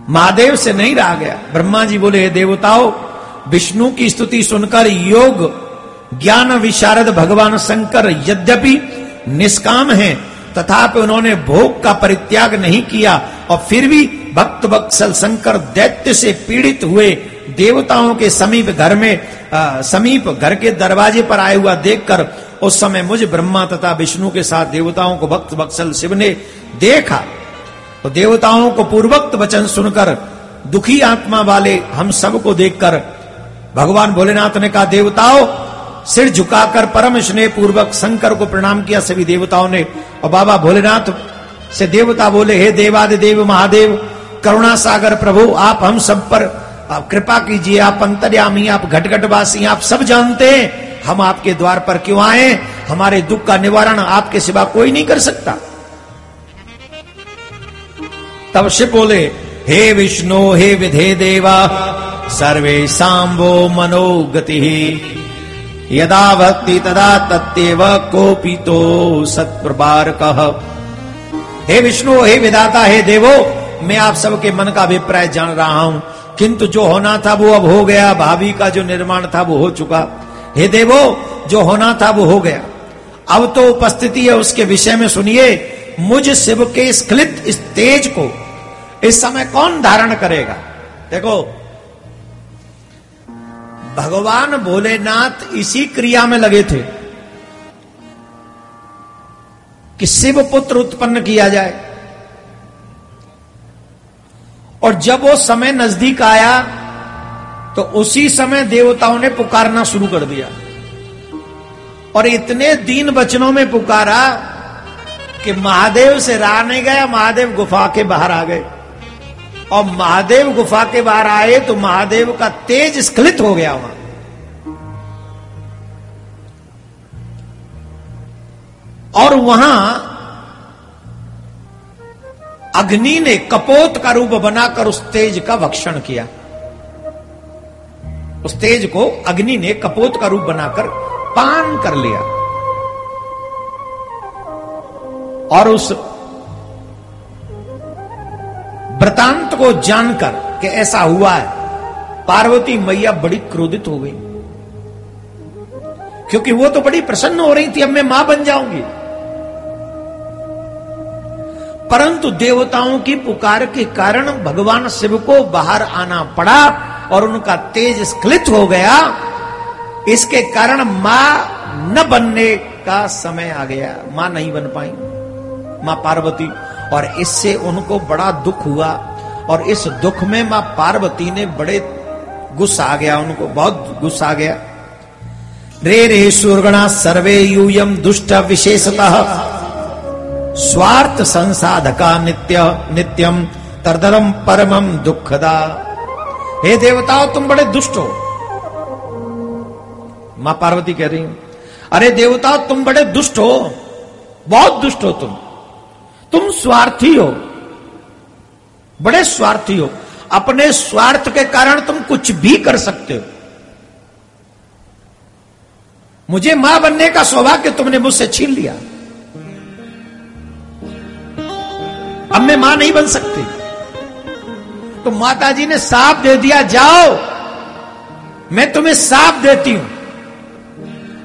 महादेव से नहीं रहा गया। ब्रह्मा जी बोले देवताओं विष्णु की स्तुति सुनकर योग ज्ञान विशारद भगवान शंकर यद्यपि निष्काम हैं तथापि उन्होंने भोग का परित्याग नहीं किया और फिर भी भक्त बक्सल शंकर दैत्य से पीड़ित हुए देवताओं के समीप घर में आ, समीप घर के दरवाजे पर आए हुआ देखकर उस समय मुझ ब्रह्मा तथा विष्णु के साथ देवताओं को भक्त वत्सल शिव ने देखा। तो देवताओं को पूर्वक्त वचन सुनकर दुखी आत्मा वाले हम सबको देखकर भगवान भोलेनाथ ने कहा, देवताओं, सिर झुकाकर परम स्नेह पूर्वक शंकर को प्रणाम किया सभी देवताओं ने। और बाबा भोलेनाथ से देवता बोले, हे देवादि देव महादेव, करुणा सागर प्रभु, आप हम सब पर, आप कृपा कीजिए, आप अंतर्यामी, आप घटघटवासी, आप सब जानते हैं। हम आपके द्वार पर क्यों आए? हमारे दुख का निवारण आपके सिवा कोई नहीं कर सकता। तब शिव बोले, हे विष्णु, हे विधे देवा, सर्वे सांबो मनोगति यदा भक्ति तदा तत्व कोपी तो सत्प्रबार कह हे विष्णु, हे विधाता, हे देवो, मैं आप सबके मन का अभिप्राय जान रहा हूँ। किंतु जो होना था वो अब हो गया, भावी का जो निर्माण था वो हो चुका। हे देवो, जो होना था वो हो गया। अब तो उपस्थिति है उसके विषय में सुनिए, मुझ शिव के स्खलित इस तेज को इस समय कौन धारण करेगा? देखो, भगवान भोलेनाथ इसी क्रिया में लगे थे कि शिव पुत्र उत्पन्न किया जाए। और जब वो समय नज़दीक आया तो उसी समय देवताओं ने पुकारना शुरू कर दिया। और इतने दीन वचनों में पुकारा कि महादेव से रहा नहीं गया, महादेव गुफा के बाहर आ गए। और महादेव गुफा के बाहर आए तो महादेव का तेज स्खलित हो गया वहाँ। और वहाँ अग्नि ने कपोत का रूप बनाकर उस तेज का भक्षण किया। उस तेज को अग्नि ने कपोत का रूप बनाकर पान कर लिया। और उस वृतांत को जानकर कि ऐसा हुआ है, पार्वती मैया बड़ी क्रोधित हो गई। क्योंकि वो तो बड़ी प्रसन्न हो रही थी, अब मैं माँ बन जाऊँगी। परंतु देवताओं की पुकार के कारण भगवान शिव को बाहर आना पड़ा। और उनका तेज स्खलित हो गया, इसके कारण माँ न बनने का समय आ गया। माँ नहीं बन पाई, माँ पार्वती। और इससे उनको बड़ा दुख हुआ। और इस दुख में माँ पार्वती ने बड़े गुस्सा आ गया, उनको बहुत गुस्सा आ गया। रे रे सुरगणा सर्वे यूयम दुष्ट विशेषतः। स्वार्थ संसाधका नित्य नित्यम तरदरम परमम दुखदा। हे देवताओं, तुम बड़े दुष्ट हो। माँ पार्वती कह रही अरे देवताओं, तुम बड़े दुष्ट हो। बहुत दुष्ट हो तुम। तुम स्वार्थी हो। बड़े स्वार्थी हो। अपने स्वार्थ के कारण तुम कुछ भी कर सकते हो। मुझे माँ बनने का सौभाग्य तुमने मुझसे छीन लिया। अब मैं माँ नहीं बन सकती। तो माता जी ने साफ़ दे दिया, जाओ, मैं तुम्हें साफ़ देती हूँ।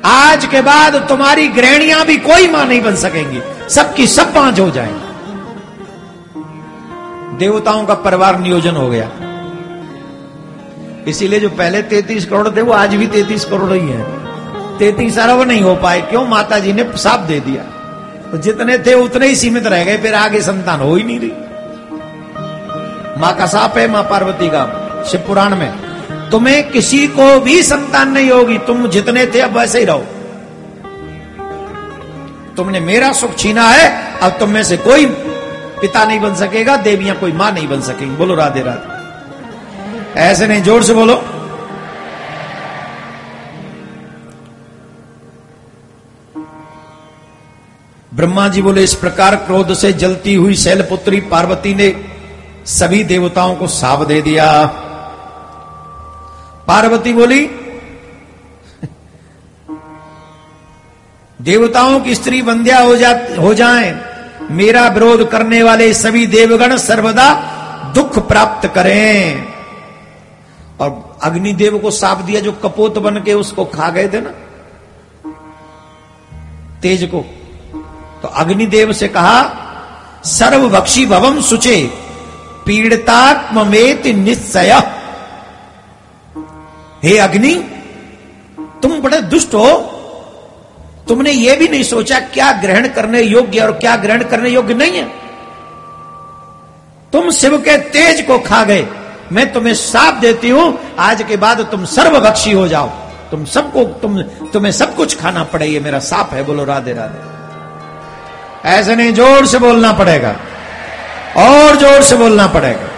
आज के बाद तुम्हारी गृहणियाँ भी कोई माँ नहीं बन सकेंगी। सबकी सब पाँच हो जाएँगी। देवताओं का परिवार नियोजन हो गया। इसीलिए जो पहले तैतीस करोड़ थे, वो आज भी तैतीस करोड़ ही है। तैतीस अरब नहीं हो पाए, क्यों? माता जी ने साफ़ दे दिया। तो जितने थे, उतने ही सीमित रह गए, फिर आगे संतान हो ही नहीं रही। माँ का साप है, माँ पार्वती का शिव पुराण में। तुम्हें किसी को भी संतान नहीं होगी, तुम जितने थे अब वैसे ही रहो। तुमने मेरा सुख छीना है, अब तुम में से कोई पिता नहीं बन सकेगा, देवियाँ कोई माँ नहीं बन सकेंगी। बोलो राधे राधे। ऐसे नहीं, ज़ोर से बोलो। ब्रह्मा जी बोले, इस प्रकार क्रोध से जलती हुई शैलपुत्री पार्वती ने सभी देवताओं को साप दे दिया। पार्वती बोली, देवताओं की स्त्री बंध्या हो जा, हो जाए। मेरा विरोध करने वाले सभी देवगण सर्वदा दुख प्राप्त करें। और अग्निदेव को साप दिया, जो कपोत बन के उसको खा गए थे ना, तेज को। तो अग्निदेव से कहा सर्वभक्षी भवम सुचे पीड़तात्मेत निश्चय। हे अग्नि, तुम बड़े दुष्ट हो। तुमने यह भी नहीं सोचा क्या ग्रहण करने योग्य और क्या ग्रहण करने योग्य नहीं है। तुम शिव के तेज को खा गए। मैं तुम्हें साप देती हूँ। आज के बाद तुम सर्वभक्षी हो जाओ। तुम सबको, तुम, तुम्हें सब कुछ खाना पड़े ये मेरा साप है, बोलो राधे राधे। ऐसे नहीं, ज़ोर से बोलना पड़ेगा। और ज़ोर से बोलना पड़ेगा।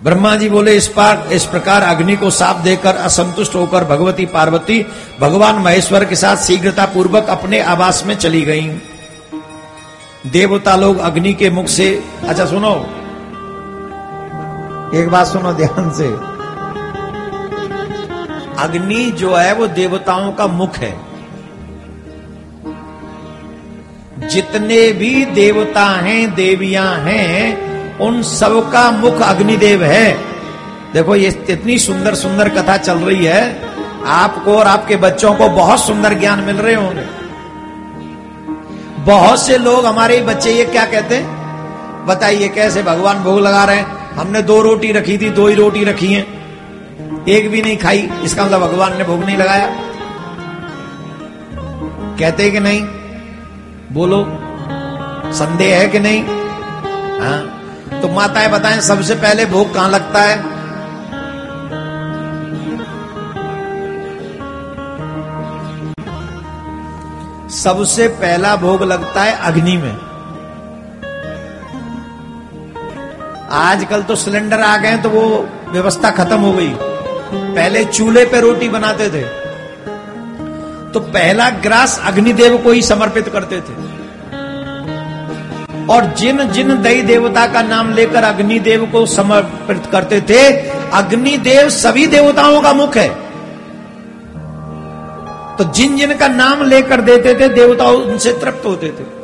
ब्रह्मा जी बोले, इस पार, इस प्रकार अग्नि को साप देकर असंतुष्ट होकर भगवती पार्वती भगवान महेश्वर के साथ शीघ्रता पूर्वक अपने आवास में चली गईं। देवता लोग अग्नि के मुख से अच्छा सुनो, एक बात सुनो ध्यान से। अग्नि जो है वो देवताओं का मुख है। जितने भी देवता हैं, देवियाँ हैं, उन सबका मुख अग्निदेव है। देखो, ये इतनी सुंदर सुंदर कथा चल रही है। आपको और आपके बच्चों को बहुत सुंदर ज्ञान मिल रहे होंगे। बहुत से लोग, हमारे ही बच्चे ये क्या कहते हैं? बताइए, कैसे भगवान भोग लगा रहे हैं? हमने दो रोटी रखी थी, दो ही रोटी रखी है। एक भी नहीं खाई, इसका मतलब भगवान ने भोग नहीं लगाया। कहते कि नहीं? बोलो। संदेह है कि नहीं? हाँ? तो माताएँ बताएँ, सबसे पहले भोग कहाँ लगता है? सबसे पहला भोग लगता है अग्नि में। आजकल तो सिलेंडर आ गए तो वो व्यवस्था खत्म हो गई। पहले चूल्हे पे रोटी बनाते थे। तो पहला ग्रास अग्निदेव को ही समर्पित करते थे। और जिन जिन दई देवता का नाम लेकर अग्निदेव को समर्पित करते थे, अग्निदेव सभी देवताओं का मुख है। तो जिन जिन का नाम लेकर देते थे देवता उनसे तृप्त होते थे।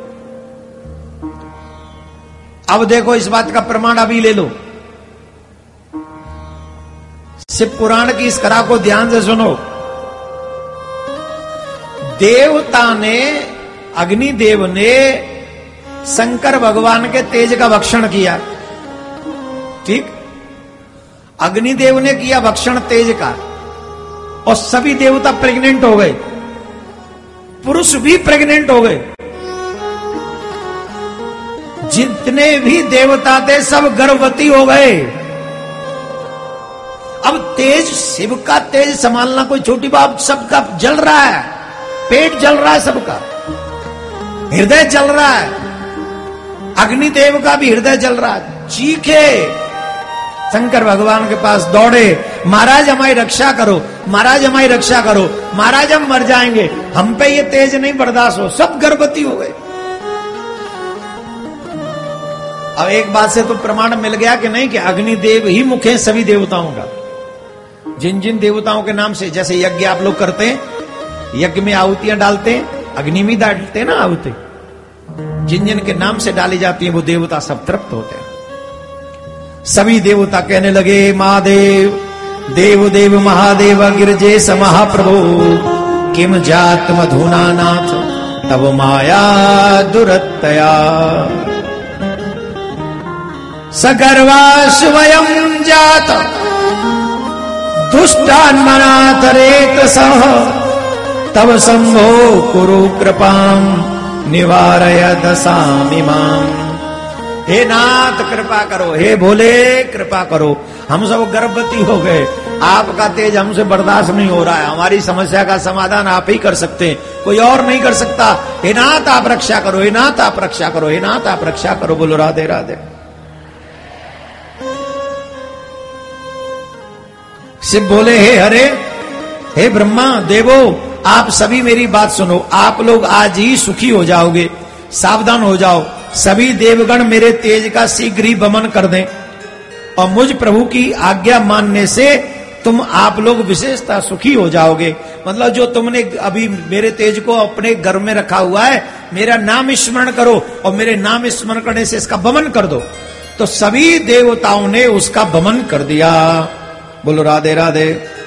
अब देखो, इस बात का प्रमाण अभी ले लो। शिव पुराण की इस कला को ध्यान से सुनो। देवता ने, अग्निदेव ने शंकर भगवान के तेज का भक्षण किया। ठीक? अग्निदेव ने किया भक्षण तेज का, और सभी देवता प्रेग्नेंट हो गए। पुरुष भी प्रेग्नेंट हो गए। जितने भी देवता थे, सब गर्भवती हो गए। अब तेज, शिव का तेज संभालना कोई छोटी बात, सबका जल रहा है। पेट जल रहा है सबका। हृदय जल रहा है। अग्निदेव का भी हृदय जल रहा है। चीखे। शंकर भगवान के पास दौड़े। महाराज, हमारी रक्षा करो। महाराज, हमारी रक्षा करो। महाराज, हम मर जाएँगे। हम पे ये तेज नहीं, बर्दाश्त हो। सब गर्भवती हो गए। अब एक बात से तो प्रमाण मिल गया कि नहीं कि अग्निदेव ही मुख्य सभी देवताओं का। जिन जिन देवताओं के नाम से, जैसे यज्ञ आप लोग करते हैं यज्ञ में आहुतियाँ डालते हैं, अग्नि में डालते हैं ना आहुति। जिन जिन के नाम से डाली जाती है, वो देवता सब तृप्त होते हैं। सभी देवता कहने लगे, महादेव, देव देव महादेव, गिरजे स महाप्रभु। किम जात मधुना नाथ तब माया दुरतया सगर्वा स्वयं जात दुष्टान्मनाथ रेत सह। तब संभो कुरु कृपाम निवारय दशामिमाम हे नाथ, कृपा करो। हे भोले, कृपा करो। हम सब गर्भवती हो गए। आपका तेज हमसे बर्दाश्त नहीं हो रहा है। हमारी समस्या का समाधान आप ही कर सकते हैं। कोई और नहीं कर सकता। हे नाथ, आप रक्षा करो। हे नाथ, आप रक्षा करो। हे नाथ, आप रक्षा करो। बोलो, राधे राधे। शिव बोले, हे हरे, हे ब्रह्मा, देवो आप सभी मेरी बात सुनो। आप लोग आज ही सुखी हो जाओगे, सावधान हो जाओ। सभी देवगण मेरे तेज का शीघ्र ही बमन कर दें। और मुझ प्रभु की आज्ञा मानने से तुम आप लोग विशेषता सुखी हो जाओगे। मतलब जो तुमने अभी मेरे तेज को अपने घर में रखा हुआ है, मेरा नाम स्मरण करो और मेरे नाम स्मरण करने से इसका भमन कर दो। तो सभी देवताओं ने उसका भमन कर दिया। बोलो राधे राधे।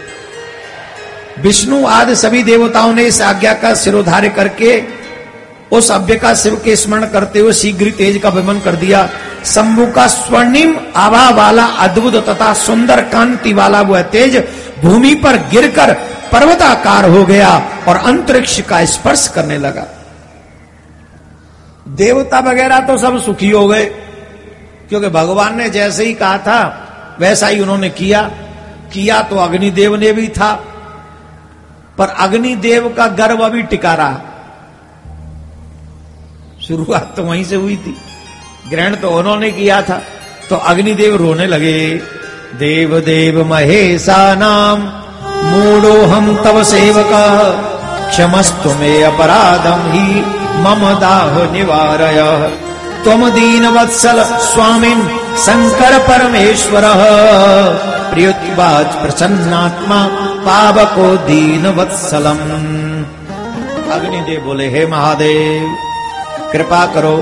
विष्णु आदि सभी देवताओं ने इस आज्ञा का सिरोधार्य करके, उस अभ्य का शिव के स्मरण करते हुए शीघ्र तेज का विमन कर दिया। शंभु का स्वर्णिम आभा वाला अद्भुत तथा सुंदर कांति वाला वह तेज भूमि पर गिरकर पर्वताकार हो गया और अंतरिक्ष का स्पर्श करने लगा। देवता वगैरह तो सब सुखी हो गए, क्योंकि भगवान ने जैसे ही कहा था, वैसा ही उन्होंने किया। किया तो अग्निदेव ने भी था पर अग्निदेव का गर्व अभी टिका रहा। शुरुआत तो वहीं से हुई थी। ग्रहण तो उन्होंने किया था। तो अग्निदेव रोने लगे। देव देव महेशा नाम मूडो हम तव सेवक। क्षमस्तु मे अपराधम ही मम दाह निवारय। त्वम दीन वत्सल स्वामी शंकर परमेश्वर। प्रियुत्वाज प्रसन्नात्मा पावको दीन वत्सलम अग्निदेव बोले, हे महादेव, कृपा करो।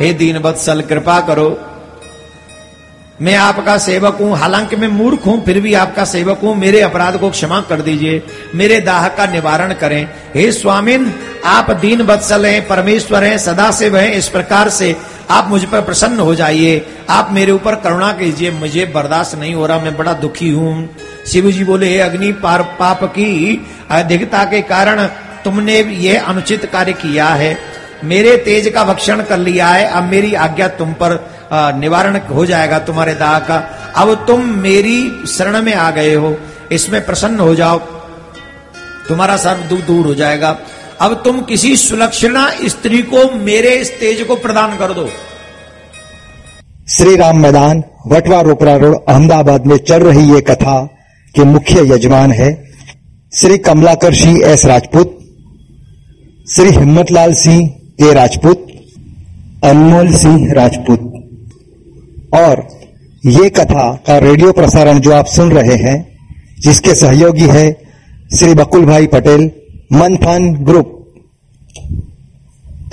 हे दीन वत्सल कृपा करो। मैं आपका सेवक हूँ, हालाँकि मैं मूर्ख हूँ, फिर भी आपका सेवक हूँ। मेरे अपराध को क्षमा कर दीजिए, मेरे दाह का निवारण करें। हे स्वामिन, आप दीन बत्सल हैं, परमेश्वर हैं सदा से हैं, इस प्रकार से आप मुझ पर प्रसन्न हो जाइए। आप मेरे ऊपर करुणा कीजिए, मुझे बर्दाश्त नहीं हो रहा, मैं बड़ा दुखी हूँ। शिव जी बोले, हे अग्नि पार पाप की अधिकता के कारण तुमने यह अनुचित कार्य किया है। मेरे तेज का भक्षण कर लिया है। अब मेरी आज्ञा तुम पर निवारण हो जाएगा तुम्हारे दाह का। अब तुम मेरी शरण में आ गए हो। इसमें प्रसन्न हो जाओ। तुम्हारा सर्व दूर दूर हो जाएगा। अब तुम किसी सुलक्षणा स्त्री को मेरे इस तेज को प्रदान कर दो। श्री राम मैदान, वटवा रोपरा रोड, अहमदाबाद में चल रही ये कथा। के मुख्य यजमान है, श्री कमलाकर सिंह एस राजपूत, श्री हिम्मतलाल सिंह के राजपूत, अनमोल सिंह राजपूत। और ये कथा का रेडियो प्रसारण जो आप सुन रहे हैं, जिसके सहयोगी है श्री बकुल भाई पटेल मंथन ग्रुप।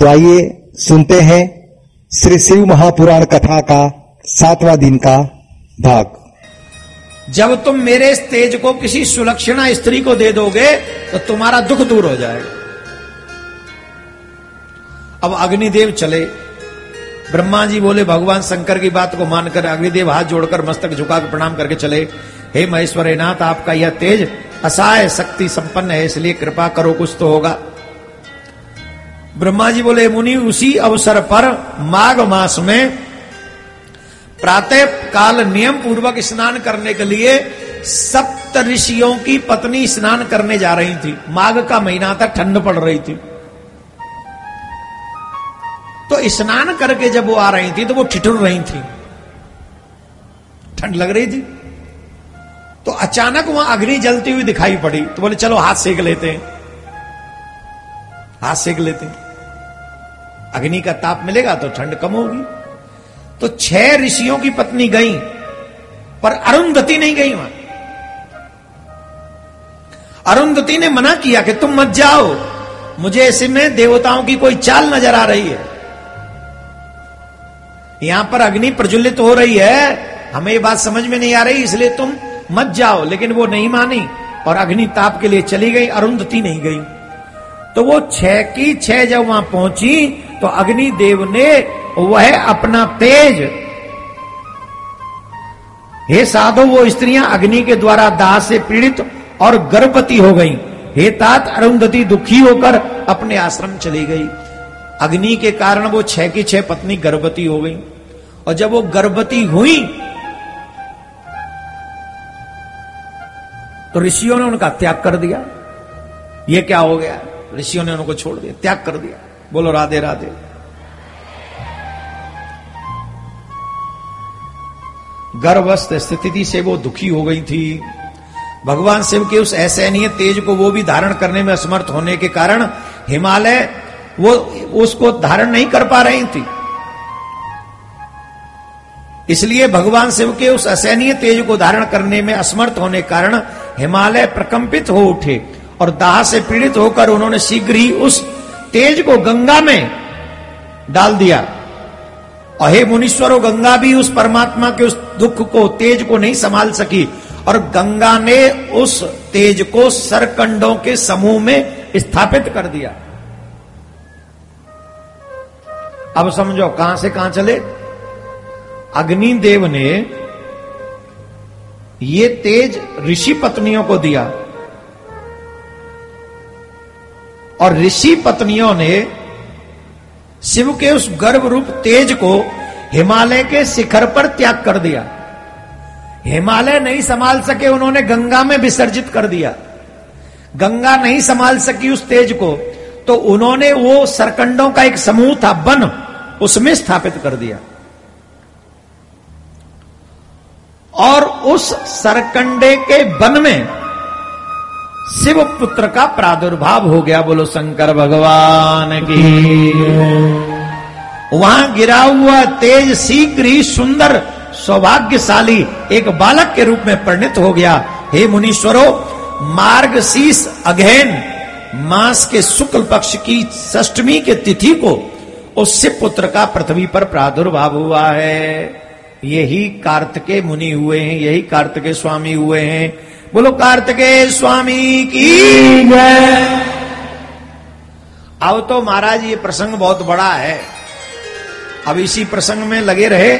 तो आइए सुनते हैं श्री शिव महापुराण कथा का सातवां दिन का भाग। जब तुम मेरे इस तेज को किसी सुलक्षणा स्त्री को दे दोगे तो तुम्हारा दुख दूर हो जाएगा। अब अग्निदेव चले। ब्रह्मा जी बोले, भगवान शंकर की बात को मानकर अग्निदेव हाथ जोड़कर मस्तक झुकाकर प्रणाम करके चले। हे महेश्वर नाथ आपका यह तेज असहाय शक्ति संपन्न है, इसलिए कृपा करो, कुछ तो होगा। ब्रह्मा जी बोले, मुनि, उसी अवसर पर माघ मास में प्रातः काल नियम पूर्वक स्नान करने के लिए सप्त ऋषियों की पत्नी स्नान करने जा रही थी। माघ का महीना था, ठंड पड़ रही थी। तो स्नान करके जब वो आ रही थी तो वो ठिठुर रही थी। ठंड लग रही थी। तो अचानक वहाँ अग्नि जलती हुई दिखाई पड़ी। तो बोले, चलो, हाथ सेक लेते हैं। हाथ सेक लेते हैं। अग्नि का ताप मिलेगा तो ठंड कम होगी। तो छह ऋषियों की पत्नी गई, पर अरुंधति नहीं गई वहाँ। अरुंधति ने मना किया कि तुम मत जाओ, मुझे ऐसे में देवताओं की कोई चाल नज़र आ रही है। यहाँ पर अग्नि प्रज्वलित हो रही है, हमें ये बात समझ में नहीं आ रही, इसलिए तुम मत जाओ, लेकिन वो नहीं मानी, और अग्नि ताप के लिए चली गई, अरुंधति नहीं गई। तो वो छह की छह जब वहाँ पहुँची तो अग्नि देव ने वह अपना तेज। हे साधो, वो स्त्रियाँ अग्नि के द्वारा दाह से पीड़ित और गर्भवती हो गई। हे तात, अरुंधति दुखी होकर अपने आश्रम चली गई। अग्नि के कारण वो छह की छह पत्नी गर्भवती हो गई। और जब वो गर्भवती हुई तो ऋषियों ने उनका त्याग कर दिया। ये क्या हो गया? ऋषियों ने उनको छोड़ दिया, त्याग कर दिया। बोलो, राधे राधे। गर्भस्थ स्थिति से वो दुखी हो गई थी। भगवान शिव के उस असहनीय तेज को वो भी धारण करने में असमर्थ होने के कारण हिमालय वो उसको धारण नहीं कर पा रही थी। इसलिए भगवान शिव के उस असहनीय तेज को धारण करने में असमर्थ होने कारण हिमालय प्रकंपित हो उठे और दाह से पीड़ित होकर उन्होंने शीघ्र ही उस तेज को गंगा में डाल दिया। और हे मुनीश्वरों गंगा भी उस परमात्मा के उस दुख को, तेज को नहीं संभाल सकी। और गंगा ने उस तेज को सरकंडों के समूह में स्थापित कर दिया। अब समझो, कहाँ से कहाँ चले? अग्निदेव ने ये तेज ऋषि पत्नियों को दिया। और ऋषि पत्नियों ने शिव के उस गर्भ रूप तेज को हिमालय के शिखर पर त्याग कर दिया। हिमालय नहीं संभाल सके उन्होंने गंगा में विसर्जित कर दिया। गंगा नहीं संभाल सकी उस तेज को तो उन्होंने वो सरकंडों का एक समूह था, वन, उसमें स्थापित कर दिया। और उस सरकंडे के वन में शिव पुत्र का प्रादुर्भाव हो गया, बोलो शंकर भगवान की। वहाँ गिरा हुआ तेज, शीघ्र ही सुंदर, सौभाग्यशाली एक बालक के रूप में परिणित हो गया। हे मुनीश्वरो मार्ग शीस अघैन मास के शुक्ल पक्ष की षष्टमी के तिथि को उस शिव पुत्र का पृथ्वी पर प्रादुर्भाव हुआ है। यही कार्तिके मुनि हुए हैं, यही कार्तिके स्वामी हुए हैं। बोलो कार्तिकेय स्वामी की जय। अब तो महाराज ये प्रसंग बहुत बड़ा है। अब इसी प्रसंग में लगे रहे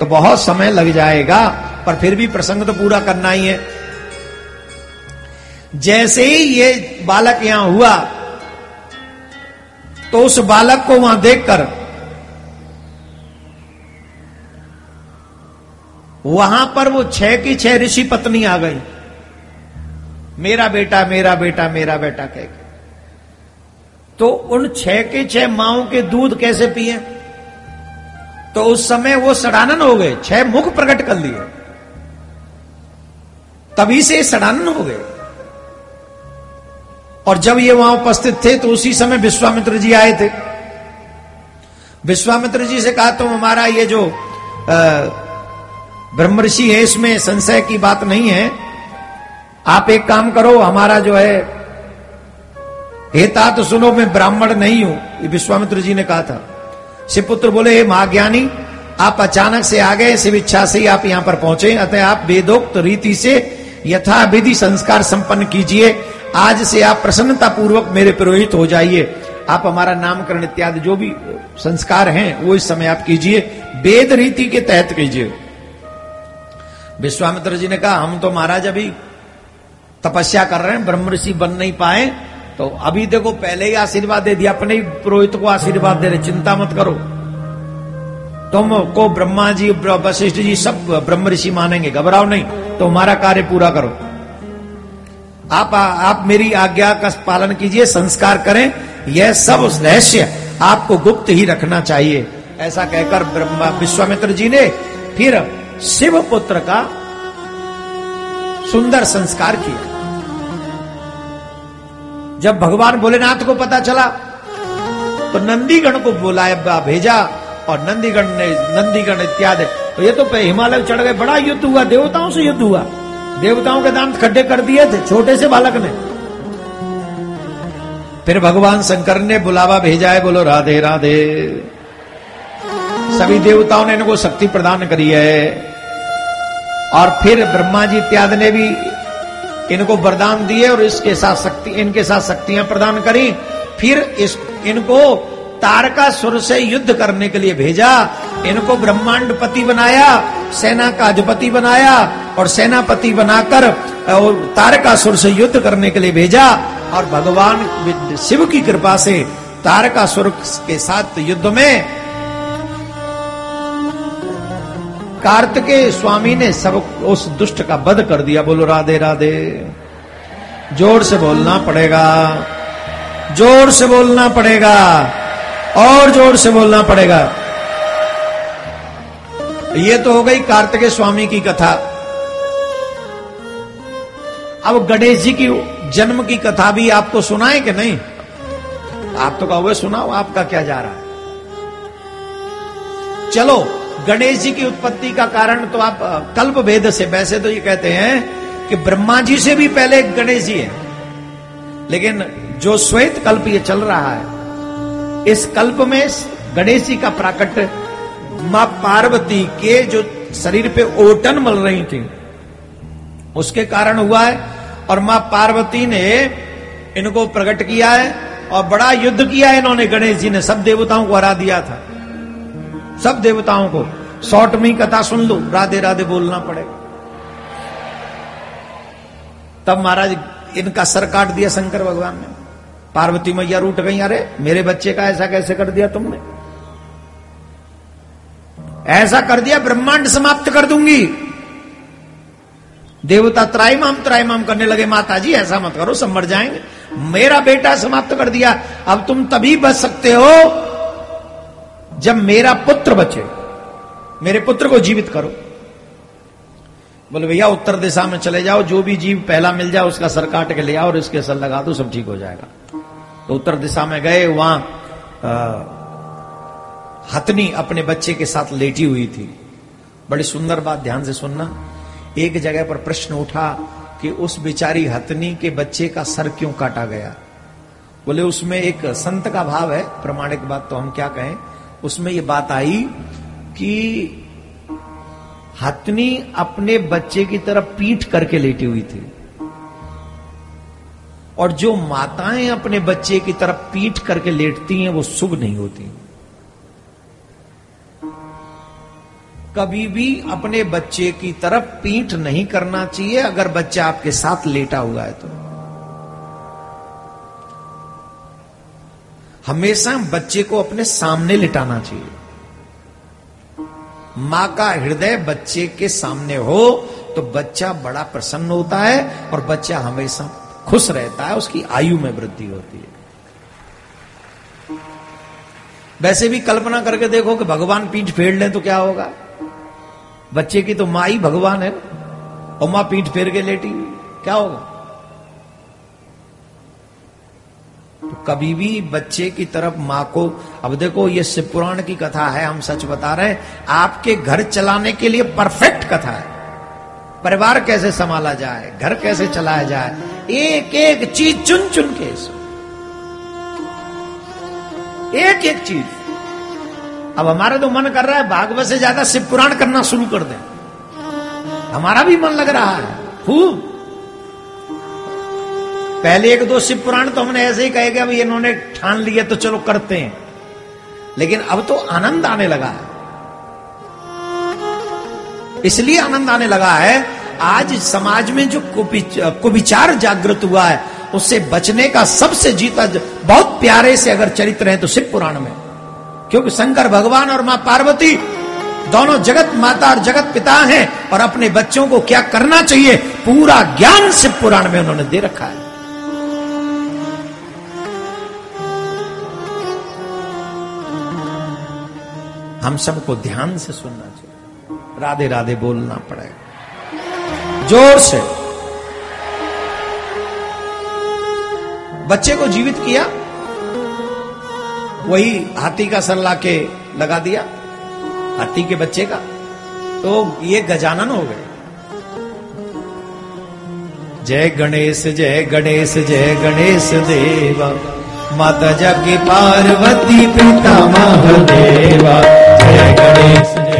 तो बहुत समय लग जाएगा पर फिर भी प्रसंग तो पूरा करना ही है। जैसे ही ये बालक यहाँ हुआ तो उस बालक को वहाँ देखकर वहाँ पर वो छह की छह ऋषि पत्नी आ गई। मेरा बेटा मेरा बेटा मेरा बेटा कह के। तो उन छह के छह माओ के दूध कैसे पिए? तो उस समय वो सड़ानन हो गए, छह मुख प्रकट कर लिए। तभी से सड़ानन हो गए। और जब ये वहाँ उपस्थित थे तो उसी समय विश्वामित्र जी आए थे। विश्वामित्र जी से कहा, तुम हमारा ये जो ब्रह्म ऋषि है, इसमें संशय की बात नहीं है। आप एक काम करो, हमारा जो है हेता तो सुनो, मैं ब्राह्मण नहीं हूँ, ये विश्वामित्र जी ने कहा था। शिवपुत्र बोले, हे महाज्ञानी, आप अचानक से आ गए, शिव इच्छा से ही आप यहाँ पर पहुँचे। अतः आप वेदोक्त रीति से यथा विधि संस्कार संपन्न कीजिए। आज से आप प्रसन्नता पूर्वक मेरे पुरोहित हो जाइए। आप हमारा नामकरण इत्यादि जो भी संस्कार हैं, वो इस समय आप कीजिए। वेद रीति के तहत कीजिए। विश्वामित्र जी ने कहा, हम तो महाराज अभी तपस्या कर रहे हैं ब्रह्म ऋषि बन नहीं पाए तो अभी देखो पहले ही आशीर्वाद दे दिया अपने पुरोहित को आशीर्वाद दे रहे चिंता मत करो। तुम को ब्रह्मा जी वशिष्ठ जी सब ब्रह्म ऋषि मानेंगे घबराओ नहीं तो हमारा कार्य पूरा करो। आप आ, आप मेरी आज्ञा का पालन कीजिए संस्कार करें यह सब रहस्य आपको गुप्त ही रखना चाहिए। ऐसा कहकर ब्रह्मा विश्वामित्र जी ने फिर शिव पुत्र का सुंदर संस्कार किया। जब भगवान भोलेनाथ को पता चला तो नंदीगण को बुलाया भेजा और नंदीगण ने, नंदीगण इत्यादि। तो ये तो हिमालय चढ़ गए, बड़ा युद्ध हुआ, देवताओं से युद्ध हुआ। देवताओं के दांत खड्डे कर दिए थे, छोटे से बालक ने। फिर भगवान शंकर ने बुलावा भेजा है, बोलो, राधे राधे। सभी देवताओं ने इनको शक्ति प्रदान करी है। और फिर ब्रह्मा जी इत्यादि ने भी इनको वरदान दिए और इसके साथ शक्ति, इनके साथ शक्तियाँ प्रदान करी। फिर इस, इनको तारकासुर से युद्ध करने के लिए भेजा। इनको ब्रह्मांड पति बनाया, सेना का अधिपति बनाया और सेनापति बनाकर और तारकासुर से युद्ध करने के लिए भेजा। और भगवान शिव की कृपा से तारकासुर के साथ युद्ध में कार्तिके स्वामी ने सब उस दुष्ट का वध कर दिया। बोलो, राधे राधे। ज़ोर से बोलना पड़ेगा। ज़ोर से बोलना पड़ेगा। और ज़ोर से बोलना पड़ेगा। ये तो हो गई कार्तिकेय स्वामी की कथा। अब गणेश जी की जन्म की कथा भी आपको सुनाए कि नहीं? आप तो कहोगे, सुनाओ, आपका क्या जा रहा है? चलो गणेश जी की उत्पत्ति का कारण तो आप कल्प भेद से, वैसे तो ये कहते हैं कि ब्रह्मा जी से भी पहले गणेश जी है। लेकिन जो श्वेत कल्प ये चल रहा है, इस कल्प में गणेश जी का प्राकट्य माँ पार्वती के जो शरीर पे ओटन मल रही थी, उसके कारण हुआ है और माँ पार्वती ने इनको प्रकट किया है और बड़ा युद्ध किया इन्होंने, गणेश जी ने। सब देवताओं को हरा दिया था। सब देवताओं को। शॉर्ट में ही कथा सुन लो, राधे राधे बोलना पड़ेगा। तब महाराज इनका सर काट दिया शंकर भगवान ने। पार्वती मैया रूठ गई, अरे मेरे बच्चे का ऐसा कैसे कर दिया तुमने? ऐसा कर दिया, ब्रह्मांड समाप्त कर दूँगी। देवता त्राईमाम त्राईमाम करने लगे माता जी ऐसा मत करो, सब मर जाएँगे। मेरा बेटा समाप्त कर दिया, अब तुम तभी बच सकते हो जब मेरा पुत्र बचे। मेरे पुत्र को जीवित करो। बोले, भैया, उत्तर दिशा में चले जाओ, जो भी जीव पहला मिल जाए, उसका सर काट के ले आओ और इसके सर लगा दो, सब ठीक हो जाएगा। तो उत्तर दिशा में गए, वहाँ हथनी अपने बच्चे के साथ लेटी हुई थी। बड़ी सुंदर बात ध्यान से सुनना। एक जगह पर प्रश्न उठा कि उस बेचारी हथनी के बच्चे का सर क्यों काटा गया? बोले, उसमें एक संत का भाव है, प्रमाणिक बात तो हम क्या कहें, उसमें ये बात आई कि हथनी अपने बच्चे की तरफ़ पीठ करके लेटी हुई थी। और जो माताएँ अपने बच्चे की तरफ़ पीठ करके लेटती हैं, वो शुभ नहीं होती। कभी भी अपने बच्चे की तरफ़ पीठ नहीं करना चाहिए, अगर बच्चा आपके साथ लेटा हुआ है तो। हमेशा बच्चे को अपने सामने लिटाना चाहिए। माँ का हृदय बच्चे के सामने हो तो बच्चा बड़ा प्रसन्न होता है और बच्चा हमेशा खुश रहता है, उसकी आयु में वृद्धि होती है। वैसे भी कल्पना करके देखो कि भगवान पीठ फेर ले तो क्या होगा? बच्चे की तो माँ ही भगवान है और माँ पीठ फेर के लेटी, क्या होगा? तो कभी भी बच्चे की तरफ़ माँ को, अब देखो ये शिव पुराण की कथा है, हम सच बता रहे हैं। आपके घर चलाने के लिए परफेक्ट कथा है। परिवार कैसे संभाला जाए, घर कैसे चलाया जाए एक एक चीज़ चुन चुन के। एक एक चीज़। अब हमारा तो मन कर रहा है, भागवत से ज़्यादा शिव पुराण करना शुरू कर दें। हमारा भी मन लग रहा है। खूब। पहले एक दो शिव पुराण तो हमने ऐसे ही कहे कि अभी इन्होंने ठान लिया तो चलो करते हैं। लेकिन अब तो आनंद आने लगा है। इसलिए आनंद आने लगा है, आज समाज में जो कुविचार जागृत हुआ है, उससे बचने का सबसे जीता बहुत प्यारे से अगर चरित्र है तो शिव पुराण में। क्योंकि शंकर भगवान और माँ पार्वती दोनों जगत माता और जगत पिता हैं और अपने बच्चों को क्या करना चाहिए, पूरा ज्ञान शिव पुराण में उन्होंने दे रखा है। हम सबको ध्यान से सुनना चाहिए। राधे राधे बोलना पड़ेगा। ज़ोर से। बच्चे को जीवित किया, वही हाथी का सर लाके लगा दिया, हाथी के बच्चे का तो ये गजानन हो गए। जय गणेश जय गणेश जय गणेश देवा। माता जग पार्वती पिता महादेवा। जय गणेश जय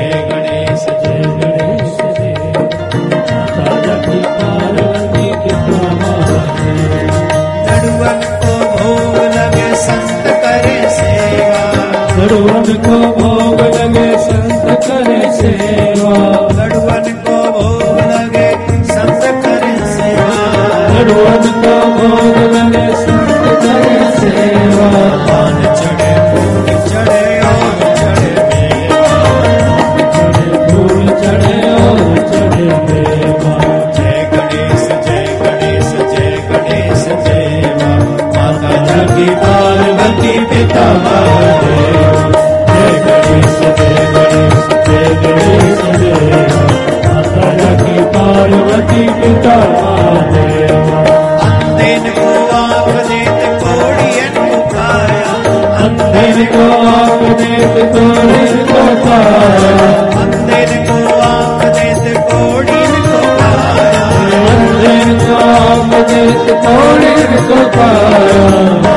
अंधेर को अपने से थोड़ी को पाया अंधेर को अपने से थोड़ी को पाया अंधेर को अपने से थोड़ी को पाया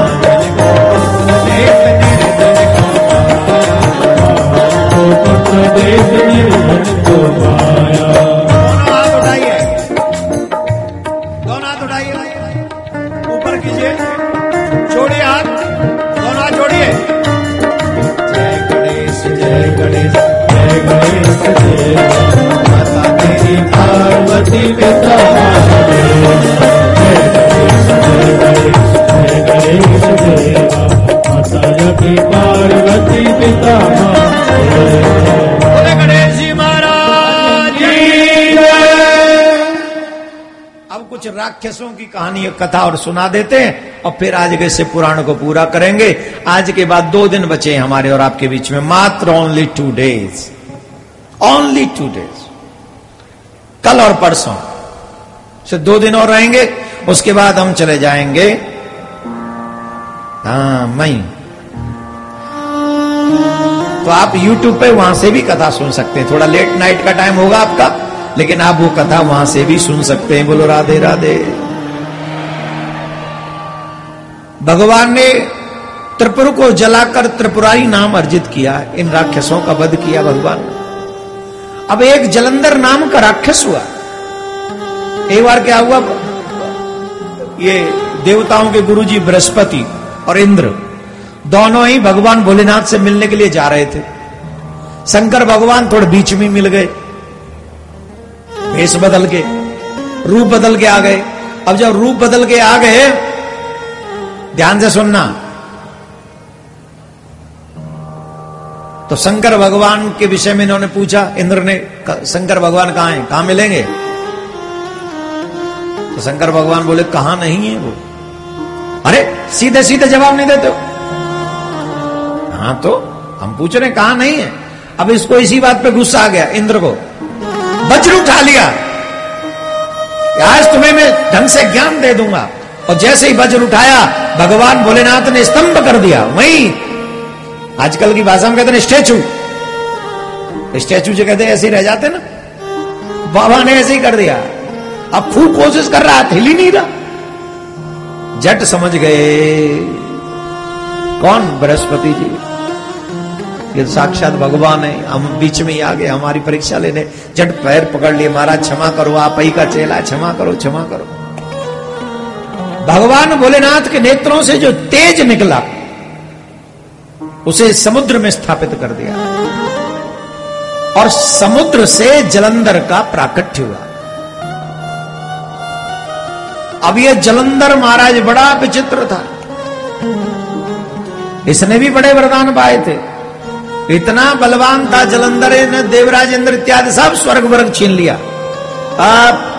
कथा और सुना देते हैं और फिर आज के से पुराण को पूरा करेंगे। आज के बाद दो दिन बचे हैं हमारे और आपके बीच में, मात्र only two days only two days कल और परसों। से दो दिन और रहेंगे, उसके बाद हम चले जाएँगे। हाँ मई। तो आप YouTube पे वहाँ से भी कथा सुन सकते हैं। थोड़ा लेट नाइट का टाइम होगा आपका, लेकिन आप वो कथा वहाँ से भी सुन सकते हैं। बोलो, राधे राधे। भगवान ने त्रिपुर को जलाकर त्रिपुरारी नाम अर्जित किया, इन राक्षसों का वध किया भगवान ने। अब एक जलंधर नाम का राक्षस हुआ। एक बार क्या हुआ? ये देवताओं के गुरुजी बृहस्पति और इंद्र दोनों ही भगवान भोलेनाथ से मिलने के लिए जा रहे थे। शंकर भगवान थोड़े बीच में मिल गए। भेष बदल के, रूप बदल के आ गए। अब जब रूप बदल के आ गए ध्यान से सुनना। तो शंकर भगवान के विषय में इन्होंने पूछा, इंद्र ने शंकर भगवान कहाँ है? कहाँ मिलेंगे? तो शंकर भगवान बोले, कहाँ नहीं है वो? अरे सीधे सीधे जवाब नहीं देते हो? हाँ तो हम पूछ रहे कहाँ नहीं है? अब इसको इसी बात पे गुस्सा आ गया, इंद्र को। वज्र उठा लिया। आज तुम्हें मैं ढंग से ज्ञान दे दूँगा। और जैसे ही वज्र उठाया भगवान भोलेनाथ ने स्तंभ कर दिया, वहीं आजकल की भाषा में कहते हैं स्टैचू। स्टैचू जो कहते ऐसे रह जाते ना। बाबा ने ऐसे ही कर दिया। अब खूब कोशिश कर रहा हिल ही नहीं रहा। जट समझ गए। कौन बृहस्पति जी? ये साक्षात भगवान है, हम बीच में ही आ गए, हमारी परीक्षा लेने। जट पैर पकड़ लिए, महाराज, क्षमा करो, आप ही का चेला, क्षमा करो क्षमा करो। भगवान भोलेनाथ के नेत्रों से जो तेज निकला, उसे समुद्र में स्थापित कर दिया। और समुद्र से जलंधर का प्राकट्य हुआ। अब यह जलंधर महाराज बड़ा विचित्र था। इसने भी बड़े वरदान पाए थे। इतना बलवान था जलंधर, ने देवराज, इंद्र इत्यादि सब स्वर्ग वर्ग छीन लिया। अब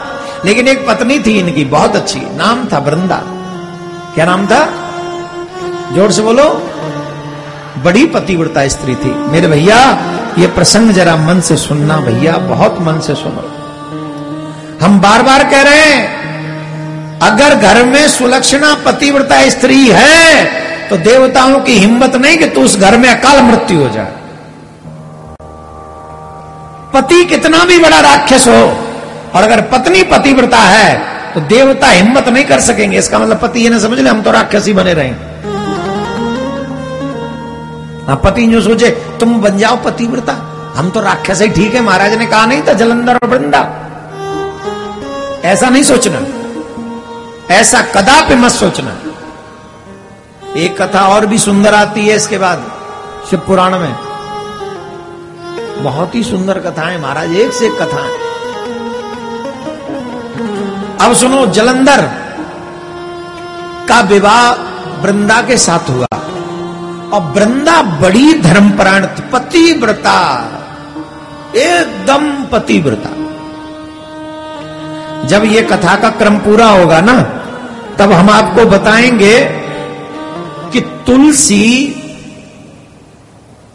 लेकिन एक पत्नी थी इनकी, बहुत अच्छी। नाम था वृंदा। क्या नाम था? ज़ोर से बोलो। बड़ी पतिव्रता स्त्री थी। मेरे भैया, ये प्रसंग जरा मन से सुनना भैया, बहुत मन से सुनो। हम बार बार कह रहे हैं, अगर घर में सुलक्षणा पतिव्रता स्त्री है तो देवताओं की हिम्मत नहीं कि तू उस घर में अकाल मृत्यु हो जाए पति कितना भी बड़ा राक्षस हो और अगर पत्नी पतिव्रता है तो देवता हिम्मत नहीं कर सकेंगे। इसका मतलब पति ये ना समझ ले, हम तो राक्षस बने रहे। हाँ पति जो सोचे, तुम बन जाओ पतिव्रता। हम तो राक्षस ही ठीक है, महाराज ने कहा नहीं था, जलंधर और वृंदा। ऐसा नहीं सोचना। ऐसा कदापि मत सोचना। एक कथा और भी सुंदर आती है इसके बाद, शिव पुराण में। बहुत ही सुंदर कथाएँ, महाराज, एक से एक कथाएँ। अब सुनो, जलंधर का विवाह वृंदा के साथ हुआ। और वृंदा बड़ी धर्मपरायण पतिव्रता, एकदम पतिव्रता। जब ये कथा का क्रम पूरा होगा ना, तब हम आपको बताएँगे कि तुलसी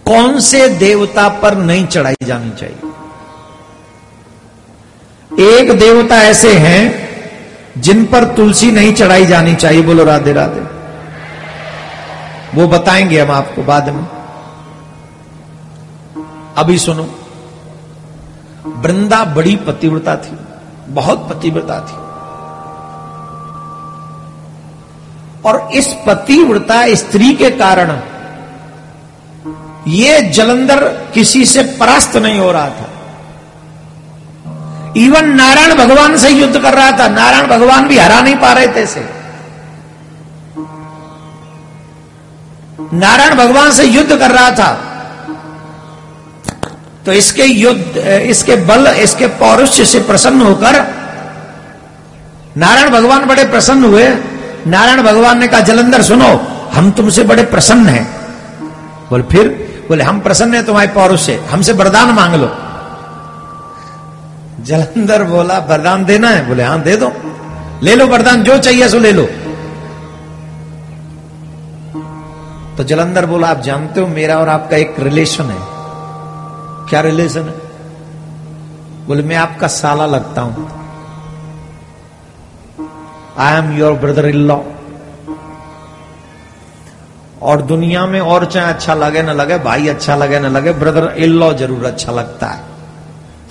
कौन से देवता पर नहीं चढ़ाई जानी चाहिए। एक देवता ऐसे हैं जिन पर तुलसी नहीं चढ़ाई जानी चाहिए, बोलो राधे राधे। वो बताएँगे हम आपको बाद में। अभी सुनो। वृंदा बड़ी पतिव्रता थी, बहुत पतिव्रता थी। और इस पतिव्रता स्त्री के कारण ये जलंधर किसी से परास्त नहीं हो रहा था। इवन नारायण भगवान से युद्ध कर रहा था। नारायण भगवान भी हरा नहीं पा रहे थे से नारायण भगवान से युद्ध कर रहा था। तो इसके युद्ध, इसके बल, इसके पौरुष से प्रसन्न होकर नारायण भगवान बड़े प्रसन्न हुए। नारायण भगवान ने कहा, जलंधर, सुनो, हम तुमसे बड़े प्रसन्न हैं। बोले, फिर? बोले, हम प्रसन्न हैं तुम्हारे पौरुष से। हमसे वरदान मांग लो। जलंधर बोला, वरदान देना है। बोले, हाँ, दे दो। ले लो वरदान, जो चाहिए सो ले लो। तो जलंधर बोला, आप जानते हो, मेरा और आपका एक रिलेशन है। क्या रिलेशन है? बोले, मैं आपका साला लगता हूँ। I am your brother in law और दुनिया में और चाहे अच्छा लगे, ना लगे, भाई अच्छा लगे, ना लगे ब्रदर इन लॉ ज़रूर अच्छा लगता है।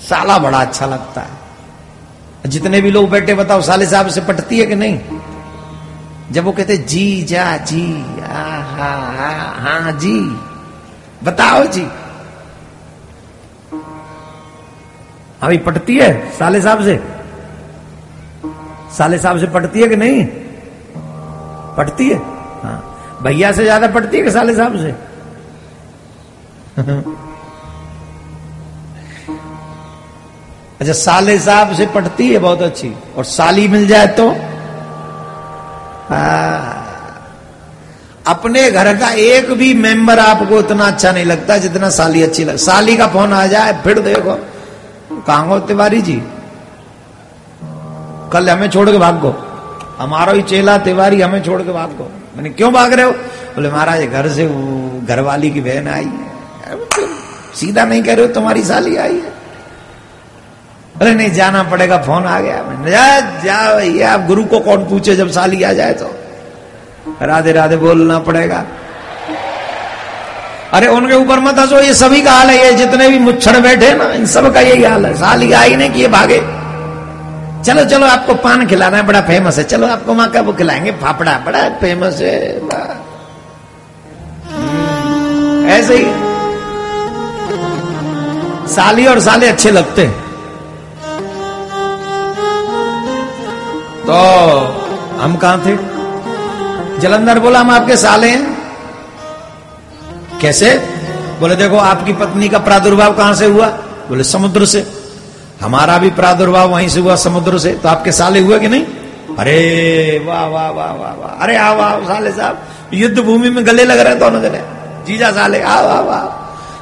साला बड़ा अच्छा लगता है। जितने भी लोग बैठे, बताओ, साले साहब से पटती है कि नहीं? जब वो कहते, जी, जा, जी हा हा हा हाँ जी, बताओ जी। अभी पटती है साले साहब से? साले साहब से पटती है कि नहीं? पटती है? हाँ। भैया से ज़्यादा पटती है कि साले साहब से? अच्छा साले साहब से पटती है, बहुत अच्छी। और साली मिल जाए तो? हाँ। अपने घर का एक भी मेंबर आपको उतना अच्छा नहीं लगता जितना साली अच्छी लग। साली का फ़ोन आ जाए, फिर देखो। कहा तिवारी जी? कल हमें छोड़ के भाग गो। हमारा ही चेला तिवारी, हमें छोड़ के भाग गो। मैंने क्यों भाग रहे हो? बोले, महाराज, घर से घरवाली की बहन आई है। सीधा नहीं कह रहे हो, तुम्हारी साली आई है। अरे नहीं जाना पड़ेगा फ़ोन आ गया। जा जा भैया आप गुरु को कौन पूछे जब साली आ जाए तो? राधे राधे बोलना पड़ेगा। अरे उनके ऊपर मत हंसो ये सभी का हाल है ये जितने भी मुच्छड़ बैठे ना इन सब का यही हाल है। साली आई नहीं कि ये भागे। चलो चलो आपको पान खिलाना है बड़ा फ़ेमस है। चलो आपको माँ का वो खिलाएँगे? फाफड़ा बड़ा फ़ेमस है हम्म, ऐसे ही। साली और साले अच्छे लगते हैं। तो हम कहाँ थे? जलंधर बोला, हम आपके साले हैं। कैसे? बोले, देखो, आपकी पत्नी का प्रादुर्भाव कहाँ से हुआ? बोले, समुद्र से। हमारा भी प्रादुर्भाव वहीं से हुआ, समुद्र से। तो आपके साले हुए कि नहीं? अरे, वाह वाह वाह वाह वाह। अरे आओ आओ साले साहब युद्ध भूमि में गले लग रहे हैं दोनों जने। जीजा साले आओ आओ आओ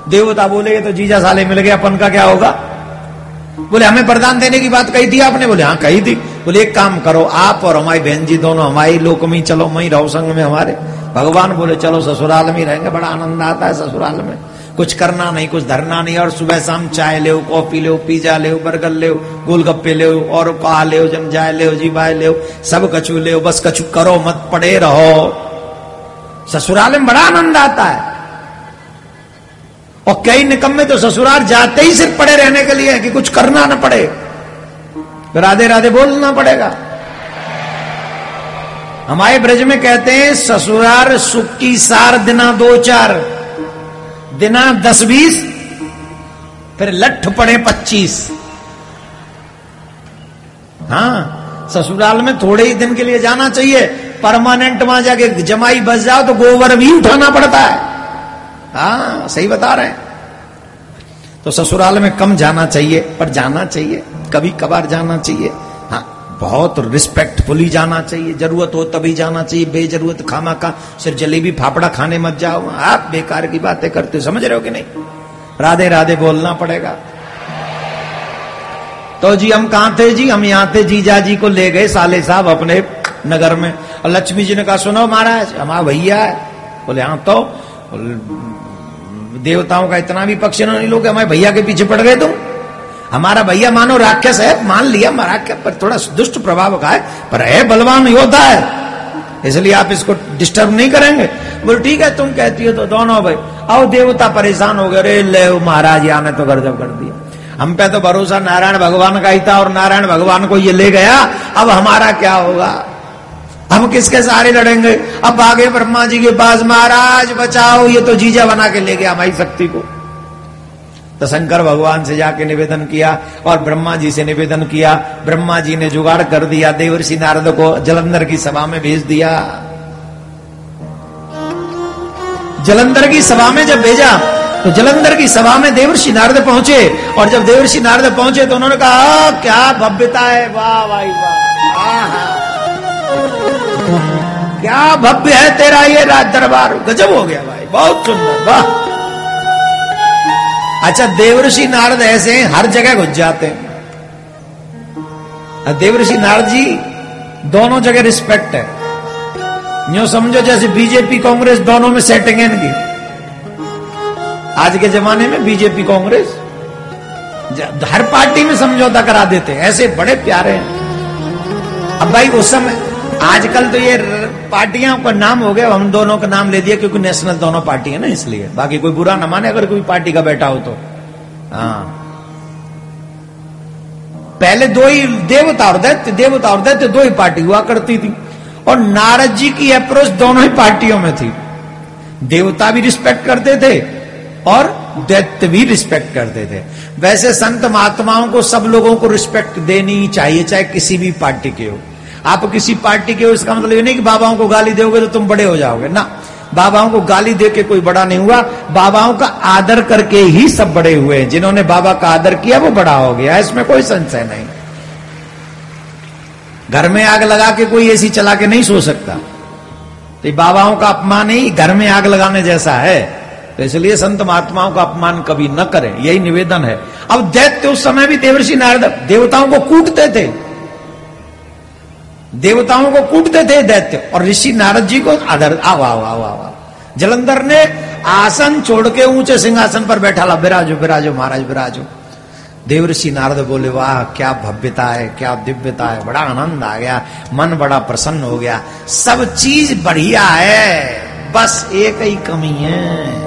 देवता बोलेगे तो जीजा साले मिल गए, अपन का क्या होगा? बोले, हमें वरदान देने की बात कही थी आपने? बोले हाँ कही थी। बोले, एक काम करो, आप और हमारी बहन जी दोनों, हमारी लोक में चलो, वहीं रहो संग में हमारे। भगवान बोले, चलो, ससुराल में रहेंगे, बड़ा आनंद आता है ससुराल में। कुछ करना नहीं, कुछ धरना नहीं, और सुबह शाम चाय ले कॉफ़ी ले पिज्जा ले बर्गर ले गोलगप्पे ले और पा ले जम जाए ले जी बाय ले सब कछु ले बस कछु करो, मत पड़े रहो। ससुराल में बड़ा आनंद आता है। और कई निकम्मे तो ससुराल जाते ही सिर्फ़ पड़े रहने के लिए कि कुछ करना ना पड़े। राधे राधे बोलना पड़ेगा। हमारे ब्रज में कहते हैं ससुराल सुख की सार दिना दो चार, दिना दस बीस, फिर लठ पड़े पच्चीस। हाँ ससुराल में थोड़े ही दिन के लिए जाना चाहिए, परमानेंट वहाँ जाके जमाई बस जाओ तो गोबर भी उठाना पड़ता है। हाँ सही बता रहे हैं। तो ससुराल में कम जाना चाहिए, पर जाना चाहिए, कभी कभार जाना चाहिए। हाँ बहुत रिस्पेक्टफुली जाना चाहिए, ज़रूरत हो तभी जाना चाहिए, बेजरूरत खामा का सिर्फ़ जलेबी फाफड़ा खाने मत जाओ, आप बेकार की बातें करते समझ रहे हो कि नहीं? राधे राधे बोलना पड़ेगा। तो जी, हम कहा थे जी? हम यहाँ थे जीजा जी को ले गए साले साहब अपने नगर में। और लक्ष्मी जी ने कहा, सुनो महाराज हमारा भैया है बोले हाँ तो देवताओं का इतना भी पक्ष नहीं लोग, हमारे भैया के पीछे पड़ गए तुम। हमारा भैया मानो राक्षस है, मान लिया राक्षस पर थोड़ा दुष्ट प्रभाव का है, पर है बलवान योद्धा है। इसलिए आप इसको डिस्टर्ब नहीं करेंगे। बोले, ठीक है, तुम कहती हो तो दोनों भाई, आओ देवता परेशान हो गए रे ले महाराज या ने तो गजब कर दिया। हम पे तो भरोसा, नारायण भगवान का ही था और नारायण भगवान को ये ले गया, अब हमारा क्या होगा? हम किसके सहारे लड़ेंगे? अब आगे ब्रह्मा जी के पास, महाराज, बचाओ, ये तो जीजा बना के ले गया हमारी शक्ति को। तो शंकर भगवान से जाके निवेदन किया और ब्रह्मा जी से निवेदन किया। ब्रह्मा जी ने जुगाड़ कर दिया, देवर्षि नारद को जलंधर की सभा में भेज दिया। जलंधर की सभा में जब भेजा तो जलंधर की सभा में देवर्षि नारद पहुँचे। और जब देवर्षि नारद पहुँचे तो उन्होंने कहा क्या भव्यता है, वाह भाई वाह। क्या भव्य है तेरा ये राज दरबार? गजब हो गया भाई बहुत सुंदर वाह। अच्छा देवऋषि नारद ऐसे हैं, हर जगह घुस जाते हैं। देवऋषि नारद जी दोनों जगह रिस्पेक्ट है। यूँ समझो जैसे बीजेपी कांग्रेस दोनों में सेटिंग है इनकी। आज के जमाने में बीजेपी कांग्रेस हर पार्टी में समझौता करा देते ऐसे बड़े प्यारे हैं। अब भाई उस समय आजकल तो ये पार्टियाँ का नाम हो गया हम दोनों का नाम ले दिया क्योंकि नेशनल दोनों पार्टी है ना इसलिए। बाकी कोई बुरा ना माने, अगर कोई पार्टी का बैठा हो तो। हाँ। पहले दो ही देवता और दैत्य, देवता और दैत्य दो ही पार्टी हुआ करती थी। और नारद जी की अप्रोच दोनों ही पार्टियों में थी। देवता भी रिस्पेक्ट करते थे और दैत्य भी रिस्पेक्ट करते थे। वैसे संत महात्माओं को सब लोगों को रिस्पेक्ट देनी चाहिए, चाहे किसी भी पार्टी के हो। आप किसी पार्टी के हो, इसका मतलब ये नहीं कि बाबाओं को गाली दोगे तो तुम बड़े हो जाओगे। ना, बाबाओं को गाली दे के कोई बड़ा नहीं हुआ। बाबाओं का आदर करके ही सब बड़े हुए हैं। जिन्होंने बाबा का आदर किया, वो बड़ा हो गया। इसमें कोई संशय नहीं। घर में आग लगा के कोई एसी चला के नहीं सो सकता। तो बाबाओं का अपमान ही घर में आग लगाने जैसा है। तो इसलिए संत महात्माओं का अपमान कभी न करें। यही निवेदन है। अब दैत्य उस समय भी देवर्षि नारद, देवताओं को कूटते थे। देवताओं को कूटते थे दैत्य, और ऋषि नारद जी को आदर आओ आओ आओ। जलंधर ने आसन छोड़ के ऊँचे सिंहासन पर बैठा ला, बिराजो बिराजो, महाराज, बिराजो। देव ऋषि नारद बोले, वाह, क्या भव्यता है, क्या दिव्यता है, बड़ा आनंद आ गया, मन बड़ा प्रसन्न हो गया। सब चीज़ बढ़िया है, बस एक ही कमी है।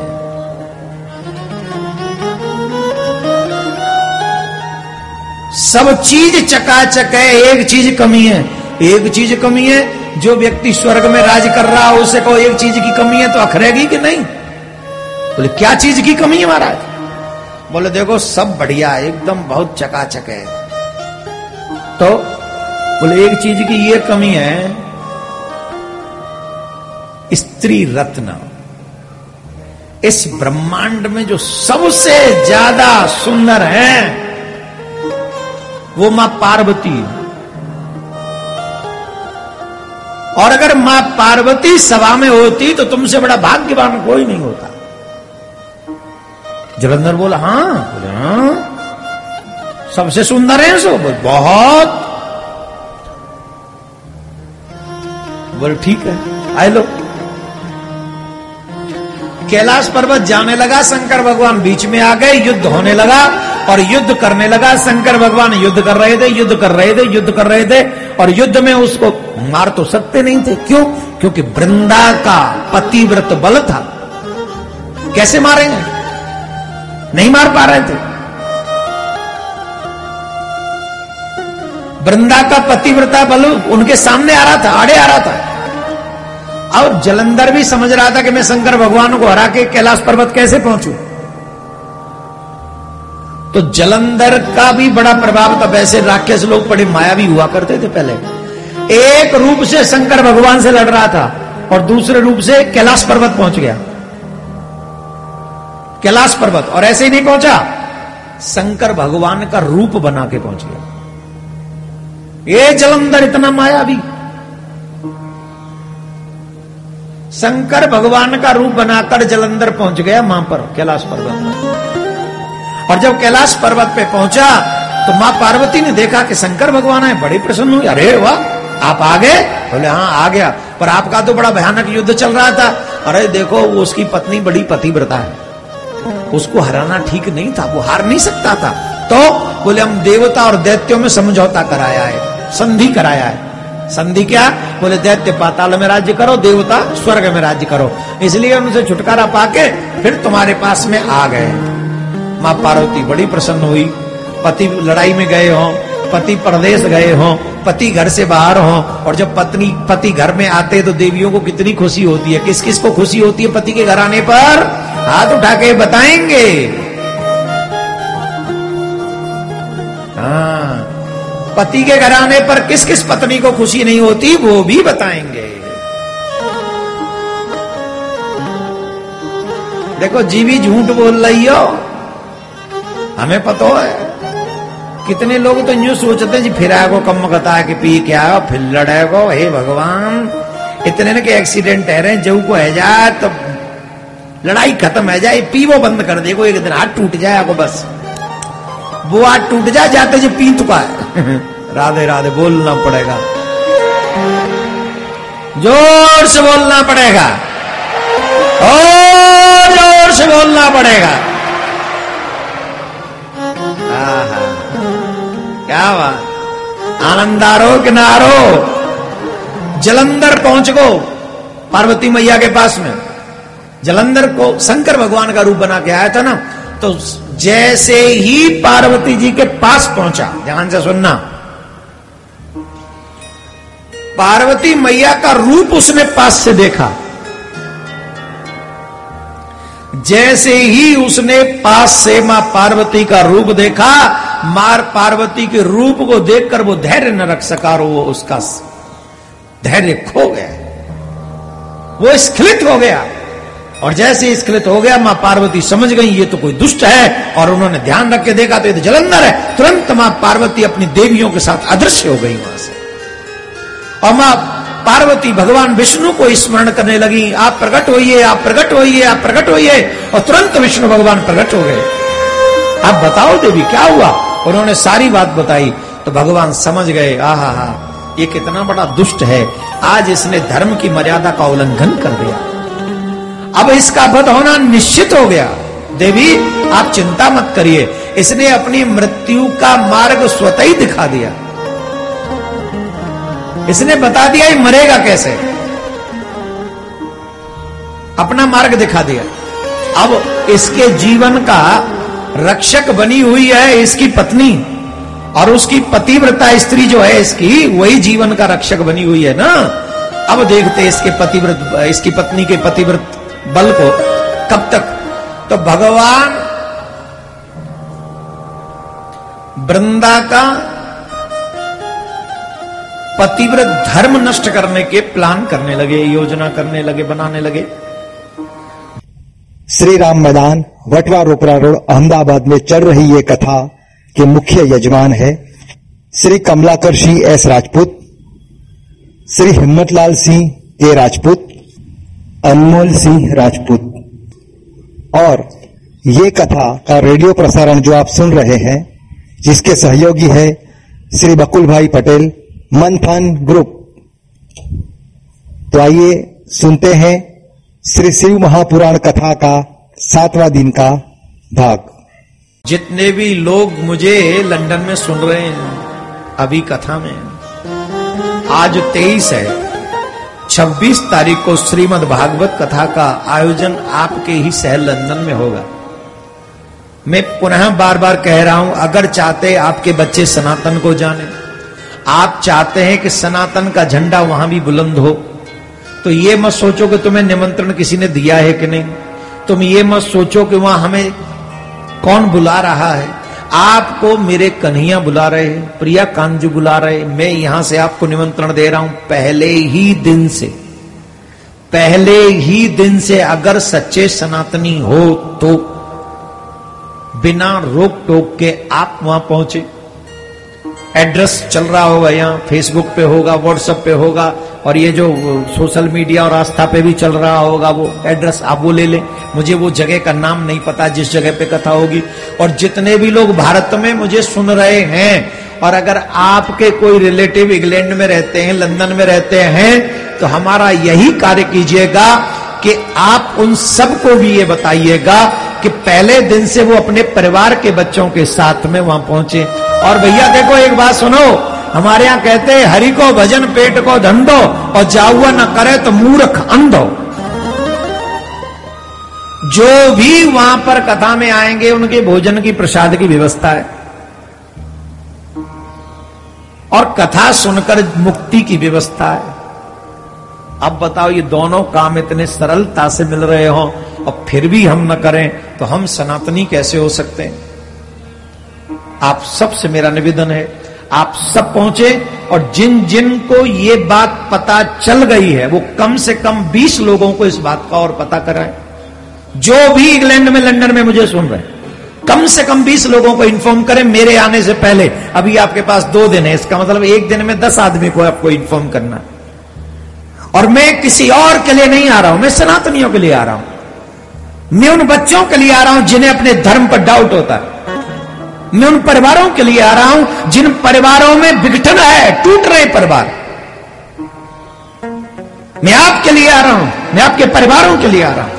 सब चीज़ चकाचक है, एक चीज़ कमी है। एक चीज़ कमी है, जो व्यक्ति स्वर्ग में राज कर रहा हो, उसे कहो एक चीज़ की कमी है तो अखरेगी कि नहीं? बोले, क्या चीज़ की कमी है महाराज? बोले, देखो, सब बढ़िया एकदम बहुत चकाचक है। तो बोले, एक चीज़ की ये कमी है, स्त्री रत्न। इस ब्रह्मांड में जो सबसे ज़्यादा सुंदर है, वो माँ पार्वती है। और अगर माँ पार्वती सभा में होती तो तुमसे बड़ा भाग्यवान कोई नहीं होता। जलंधर बोला हाँ। हाँ। सबसे सुंदर है सो बोले, बहुत। बोले ठीक है आए लो। कैलाश पर्वत जाने लगा शंकर भगवान बीच में आ गए युद्ध होने लगा और युद्ध करने लगा शंकर भगवान युद्ध कर रहे थे युद्ध कर रहे थे युद्ध कर रहे थे। और युद्ध में उसको मार तो सकते नहीं थे। क्यों? क्योंकि वृंदा का पतिव्रत बल था। कैसे मारेंगे? नहीं मार पा रहे थे। वृंदा का पतिव्रता बल उनके सामने आ रहा था, आड़े आ रहा था। और जलंधर भी समझ रहा था कि मैं शंकर भगवान को हरा के कैलाश पर्वत कैसे पहुंचू। तो जलंधर का भी बड़ा प्रभाव था। वैसे राक्षस लोग बड़े मायावी हुआ करते थे पहले। एक रूप से शंकर भगवान से लड़ रहा था और दूसरे रूप से कैलाश पर्वत पहुँच गया। कैलाश पर्वत, और ऐसे ही नहीं पहुँचा। शंकर भगवान का रूप बना के पहुँच गया। ये जलंधर इतना माया मायावी शंकर भगवान का रूप बनाकर जलंधर पहुँच गया वहाँ पर, कैलाश पर्वत पर। और जब कैलाश पर्वत पे पहुँचा तो माँ पार्वती ने देखा कि शंकर भगवान है, बड़ी प्रसन्न हुई अरे वाह, आप आ गए? बोले हाँ आ गया। पर आपका तो बड़ा भयानक युद्ध चल रहा था। अरे देखो, वो उसकी पत्नी बड़ी पतिव्रता है। उसको हराना ठीक नहीं था, वो हार नहीं सकता था। तो बोले, हम देवता और दैत्यों में समझौता कराया है, संधि कराया है। संधि क्या? बोले, दैत्य पाताल में राज्य करो, देवता स्वर्ग में राज्य करो। इसलिए उनसे छुटकारा पाके फिर तुम्हारे पास में आ गए। माँ पार्वती बड़ी प्रसन्न हुई। पति लड़ाई में गए हों, पति प्रदेश गए हों, पति घर से बाहर हो, और जब पत्नी, पति घर में आते तो देवियों को कितनी खुशी होती है। किस किस को खुशी होती है पति के घर आने पर? हाथ उठा के बताएँगे। हाँ पति के घर आने पर किस किस पत्नी को खुशी नहीं होती, वो भी बताएँगे। देखो, जीवी झूठ बोल रही हो। हमें पता है। कितने लोग तो यूँ सोचते हैं जी, फिर आएगो कम कता कि पी क्या फिर लड़ेगो, हे भगवान। इतने ना के एक्सीडेंट है रहे जऊ को है जाए तो लड़ाई खत्म है जाए पीवो बंद कर देखो एक दिन हाथ टूट जाए आपको बस। वो हाथ टूट जाए जाते जो पी चुका है राधे राधे, बोलना पड़ेगा। ज़ोर से बोलना पड़ेगा। और ज़ोर से बोलना पड़ेगा। क्या बात? आनंदारो किनारो। जलंधर पहुँच गो, पार्वती मैया के पास में। जलंधर को शंकर भगवान का रूप बना के आया था ना तो जैसे ही पार्वती जी के पास पहुँचा, ध्यान से सुनना। पार्वती मैया का रूप उसने पास से देखा। जैसे ही उसने पास से माँ पार्वती का रूप देखा मार पार्वती के रूप को देखकर वो धैर्य न रख सका और वो उसका धैर्य खो गया। वो स्खलित हो गया। और जैसे स्खलित हो गया, माँ पार्वती समझ गई, ये तो कोई दुष्ट है। और उन्होंने ध्यान रख के देखा तो ये तो जलंधर है। तुरंत माँ पार्वती अपनी देवियों के साथ अदृश्य हो गई वहाँ से। और माँ पार्वती भगवान विष्णु को स्मरण करने लगी, आप प्रकट होइए, आप प्रकट होइए, आप प्रकट होइए। और तुरंत विष्णु भगवान प्रकट हो गए। आप बताओ देवी, क्या हुआ? उन्होंने सारी बात बताई तो भगवान समझ गए, आहा हा, ये कितना बड़ा दुष्ट है। आज इसने धर्म की मर्यादा का उल्लंघन कर दिया। अब इसका वध होना निश्चित हो गया। देवी, आप चिंता मत करिए, इसने अपनी मृत्यु का मार्ग स्वतः ही दिखा दिया। इसने बता दिया, ये मरेगा कैसे? अपना मार्ग दिखा दिया। अब इसके जीवन का रक्षक बनी हुई है इसकी पत्नी और उसकी पतिव्रता स्त्री जो है इसकी, वही जीवन का रक्षक बनी हुई है ना? अब देखते इसके पतिव्रत, इसकी पत्नी के पतिव्रत बल को कब तक। तो भगवान वृंदा का पतिव्रत धर्म नष्ट करने के प्लान करने लगे, योजना करने लगे, बनाने लगे। श्री राम मैदान, वटवा रोपरा रोड, अहमदाबाद में चल रही ये कथा के मुख्य यजमान है श्री कमलाकर सिंह एस राजपूत, श्री हिम्मतलाल सिंह के राजपूत, अनमोल सिंह राजपूत। और ये कथा का रेडियो प्रसारण जो आप सुन रहे हैं, जिसके सहयोगी है श्री बकुल भाई पटेल मंथन ग्रुप। तो आइए सुनते हैं श्री शिव महापुराण कथा का सातवां दिन का भाग। जितने भी लोग मुझे लंदन में सुन रहे हैं, अभी कथा में आज तेईस है। 26 तारीख को श्रीमद् भागवत कथा का आयोजन आपके ही शहर लंदन में होगा। मैं पुनः बार बार कह रहा हूँ, अगर चाहते आपके बच्चे सनातन को जाने, आप चाहते हैं कि सनातन का झंडा वहाँ भी बुलंद हो तो ये मत सोचो कि तुम्हें निमंत्रण किसी ने दिया है कि नहीं। तुम ये मत सोचो कि वहाँ हमें कौन बुला रहा है। आपको मेरे कन्हैया बुला रहे हैं, प्रिया कांजू बुला रहे मैं यहाँ से आपको निमंत्रण दे रहा हूँ पहले ही दिन से। पहले ही दिन से अगर सच्चे सनातनी हो तो बिना रोक टोक के आप वहाँ पहुँचे। एड्रेस चल रहा होगा यहाँ फेसबुक पे होगा व्हाट्सएप पे होगा, और ये जो सोशल मीडिया और आस्था पे भी चल रहा होगा, वो एड्रेस आप वो ले लें। मुझे वो जगह का नाम नहीं पता, जिस जगह पे कथा होगी। और जितने भी लोग भारत में मुझे सुन रहे हैं, और अगर आपके कोई रिलेटिव इंग्लैंड में रहते हैं लंदन में रहते हैं तो हमारा यही कार्य कीजिएगा कि आप उन सबको भी ये बताइएगा कि पहले दिन से वो अपने परिवार के बच्चों के साथ में वहाँ पहुँचे। और भैया, देखो, एक बात सुनो। हमारे यहाँ कहते हैं, हरि को भजन, पेट को धंधो, और जाहुआ न करे तो मूर्ख अंधो जो भी वहाँ पर कथा में आएँगे, उनके भोजन की प्रसाद की व्यवस्था है। और कथा सुनकर मुक्ति की व्यवस्था है। अब बताओ, ये दोनों काम इतने सरलता से मिल रहे हो और फिर भी हम न करें तो हम सनातनी कैसे हो सकते हैं? आप सबसे मेरा निवेदन है, आप सब पहुँचे और जिन जिन को ये बात पता चल गई है, वो कम से कम 20 लोगों को इस बात का और पता कराएँ। जो भी इंग्लैंड में, लंदन में मुझे सुन रहे हैं, कम से कम 20 लोगों को इन्फॉर्म करें मेरे आने से पहले। अभी आपके पास दो दिन है, इसका मतलब एक दिन में 10 आदमी को आपको इन्फॉर्म करना। और मैं किसी और के लिए नहीं आ रहा हूँ, मैं सनातनियों के लिए आ रहा हूँ। मैं उन बच्चों के लिए आ रहा हूँ जिन्हें अपने धर्म पर डाउट होता है। मैं उन परिवारों के लिए आ रहा हूँ जिन परिवारों में विघटन है, टूट रहे परिवार। मैं आपके लिए आ रहा हूँ, मैं आपके परिवारों के लिए आ रहा हूँ।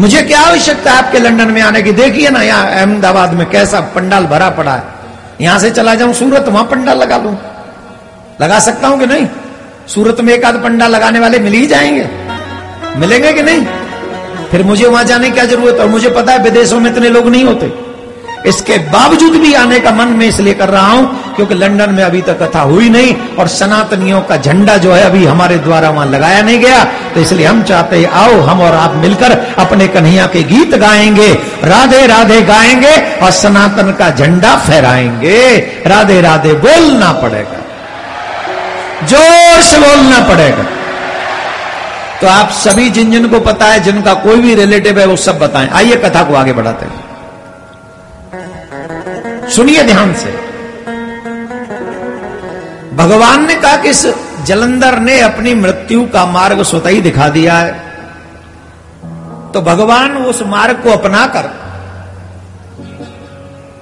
मुझे क्या आवश्यकता है आपके लंदन में आने की? देखिए ना, यहाँ अहमदाबाद में कैसा पंडाल भरा पड़ा है। यहाँ से चला जाऊँ, सूरत, वहाँ पंडाल लगा लूँ लगा सकता हूँ कि नहीं? सूरत में एक आध पंडाल लगाने वाले मिल ही जाएँगे। मिलेंगे कि नहीं? फिर मुझे वहाँ जाने क्या ज़रूरत है? और मुझे पता है विदेशों में इतने लोग नहीं होते। इसके बावजूद भी आने का मन मैं इसलिए कर रहा हूँ, क्योंकि लंदन में अभी तक कथा हुई नहीं, और सनातनियों का झंडा जो है अभी हमारे द्वारा वहाँ लगाया नहीं गया। तो इसलिए हम चाहते हैं, आओ, हम और आप मिलकर अपने कन्हैया के गीत गाएँगे। राधे राधे गाएँगे, और सनातन का झंडा फहराएँगे। राधे राधे बोलना पड़ेगा। ज़ोर से बोलना पड़ेगा। तो आप सभी जिन जिन को पता है, जिनका कोई भी रिलेटिव है, वो सब बताएँ। आइए कथा को आगे बढ़ाते हैं। सुनिए ध्यान से। भगवान ने कहा कि इस जलंधर ने अपनी मृत्यु का मार्ग स्वतः ही दिखा दिया है। तो भगवान उस मार्ग को अपनाकर,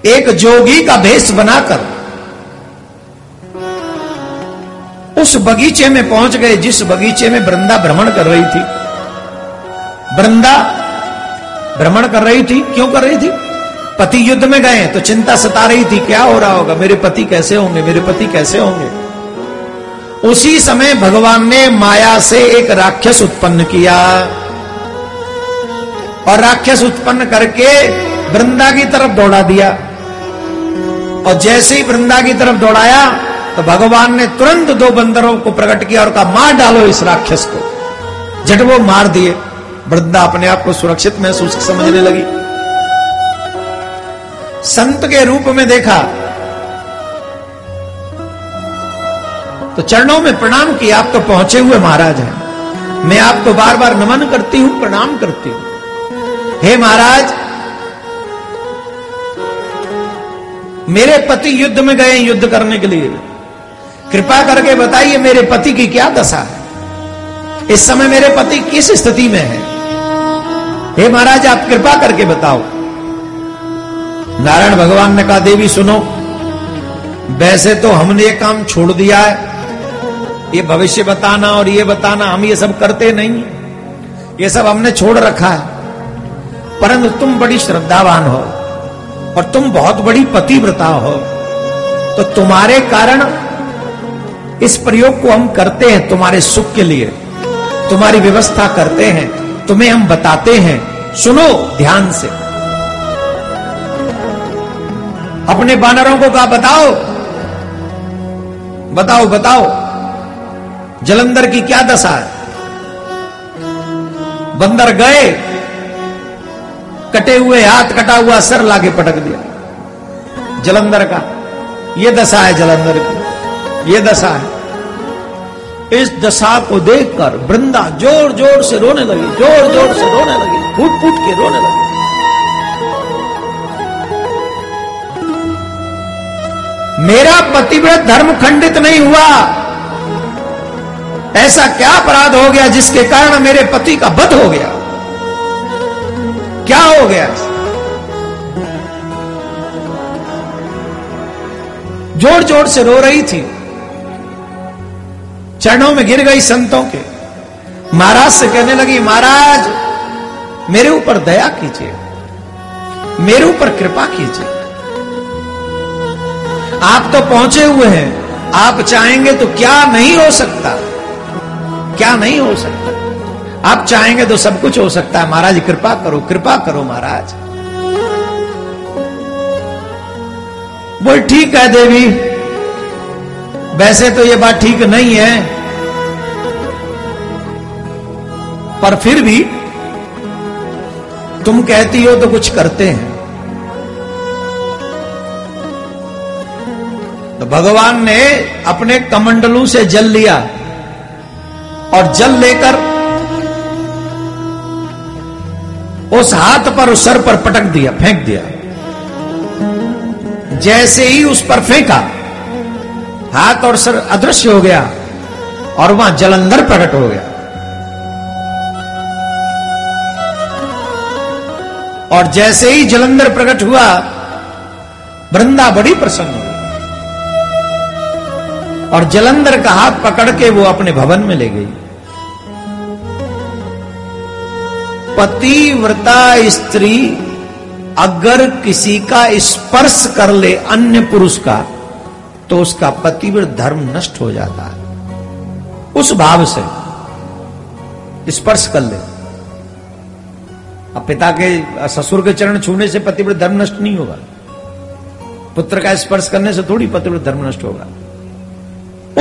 एक जोगी का भेष बनाकर उस बगीचे में पहुँच गए, जिस बगीचे में वृंदा भ्रमण कर रही थी। वृंदा भ्रमण कर रही थी, क्यों कर रही थी? पति युद्ध में गए तो चिंता सता रही थी, क्या हो रहा होगा? मेरे पति कैसे होंगे? मेरे पति कैसे होंगे? उसी समय भगवान ने माया से एक राक्षस उत्पन्न किया। और राक्षस उत्पन्न करके वृंदा की तरफ़ दौड़ा दिया। और जैसे ही वृंदा की तरफ़ दौड़ाया तो भगवान ने तुरंत दो बंदरों को प्रकट किया और कहा, मार डालो इस राक्षस को। झट वो मार दिए। वृद्धा अपने आप को सुरक्षित महसूस समझने लगी। संत के रूप में देखा। तो चरणों में प्रणाम किया आप तो पहुँचे हुए महाराज हैं। मैं आपको तो बार बार नमन करती हूँ, प्रणाम करती हूँ। हे महाराज, मेरे पति युद्ध में गए युद्ध करने के लिए। कृपा करके बताइए मेरे पति की क्या दशा है? इस समय मेरे पति किस स्थिति में है? हे महाराज, आप कृपा करके बताओ। नारायण भगवान ने कहा, देवी, सुनो। वैसे तो हमने ये काम छोड़ दिया है। ये भविष्य बताना और ये बताना, हम ये सब करते नहीं ये सब हमने छोड़ रखा है। परंतु तुम बड़ी श्रद्धावान हो और तुम बहुत बड़ी पतिव्रता हो। तो तुम्हारे कारण इस प्रयोग को हम करते हैं तुम्हारे सुख के लिए। तुम्हारी व्यवस्था करते हैं, तुम्हें हम बताते हैं। सुनो ध्यान से। अपने बानरों को कहा, बताओ। बताओ बताओ। जलंधर की क्या दशा है? बंदर गए, कटे हुए हाथ, कटा हुआ सर लाके पटक दिया। जलंधर का यह दशा है जलंधर की। यह दशा है। इस दशा को देखकर वृंदा ज़ोर ज़ोर से रोने लगी ज़ोर ज़ोर से रोने लगी फूट फूट के रोने लगी। मेरा पतिव्रत धर्म खंडित नहीं हुआ। ऐसा क्या अपराध हो गया जिसके कारण मेरे पति का वध हो गया? क्या हो गया? ज़ोर ज़ोर से रो रही थी। चरणों में गिर गई संतों के। महाराज से कहने लगी, महाराज, मेरे ऊपर दया कीजिए, मेरे ऊपर कृपा कीजिए। आप तो पहुँचे हुए हैं, आप चाहेंगे तो क्या नहीं हो सकता? क्या नहीं हो सकता? आप चाहेंगे तो सब कुछ हो सकता है। महाराज, कृपा करो कृपा करो महाराज। बोल, ठीक है देवी, वैसे तो ये बात ठीक नहीं है। पर फिर भी तुम कहती हो तो कुछ करते हैं। तो भगवान ने अपने कमंडलू से जल लिया और जल लेकर उस हाथ पर, उस सर पर पटक दिया, फेंक दिया। जैसे ही उस पर फेंका, हाथ और सर अदृश्य हो गया और वहाँ जलंधर प्रकट हो गया। और जैसे ही जलंधर प्रकट हुआ, वृंदा बड़ी प्रसन्न हुई। और जलंधर का हाथ पकड़ के वो अपने भवन में ले गई। पतिव्रता स्त्री, अगर किसी का स्पर्श कर ले अन्य पुरुष का तो उसका पतिव्रत धर्म नष्ट हो जाता है। उस भाव से स्पर्श कर ले। अब पिता के, ससुर के चरण छूने से पतिव्रत धर्म नष्ट नहीं होगा। पुत्र का स्पर्श करने से थोड़ी पतिव्रत धर्म नष्ट होगा।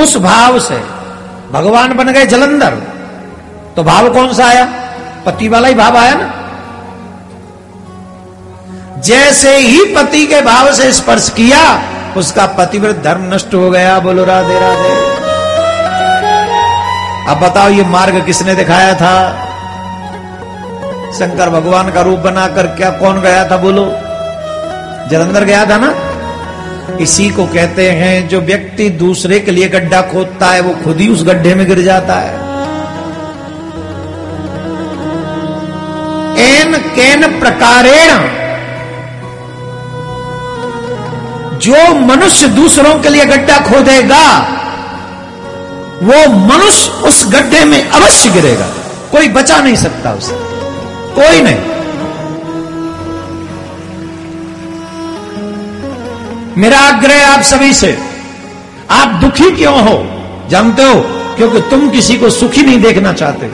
उस भाव से भगवान बन गए जलंधर। तो भाव कौन सा आया? पति वाला ही भाव आया ना। जैसे ही पति के भाव से स्पर्श किया, उसका पतिव्रत धर्म नष्ट हो गया। बोलो, राधे राधे। अब बताओ, ये मार्ग किसने दिखाया था? शंकर भगवान का रूप बनाकर क्या कौन गया था बोलो? जलंधर गया था ना? इसी को कहते हैं, जो व्यक्ति दूसरे के लिए गड्ढा खोदता है, वो खुद ही उस गड्ढे में गिर जाता है। एन केन प्रकारेण। जो मनुष्य दूसरों के लिए गड्ढा खोदेगा, वो मनुष्य उस गड्ढे में अवश्य गिरेगा। कोई बचा नहीं सकता उसे। कोई नहीं। मेरा आग्रह आप सभी से, आप दुखी क्यों हो? जानते हो? क्योंकि तुम किसी को सुखी नहीं देखना चाहते।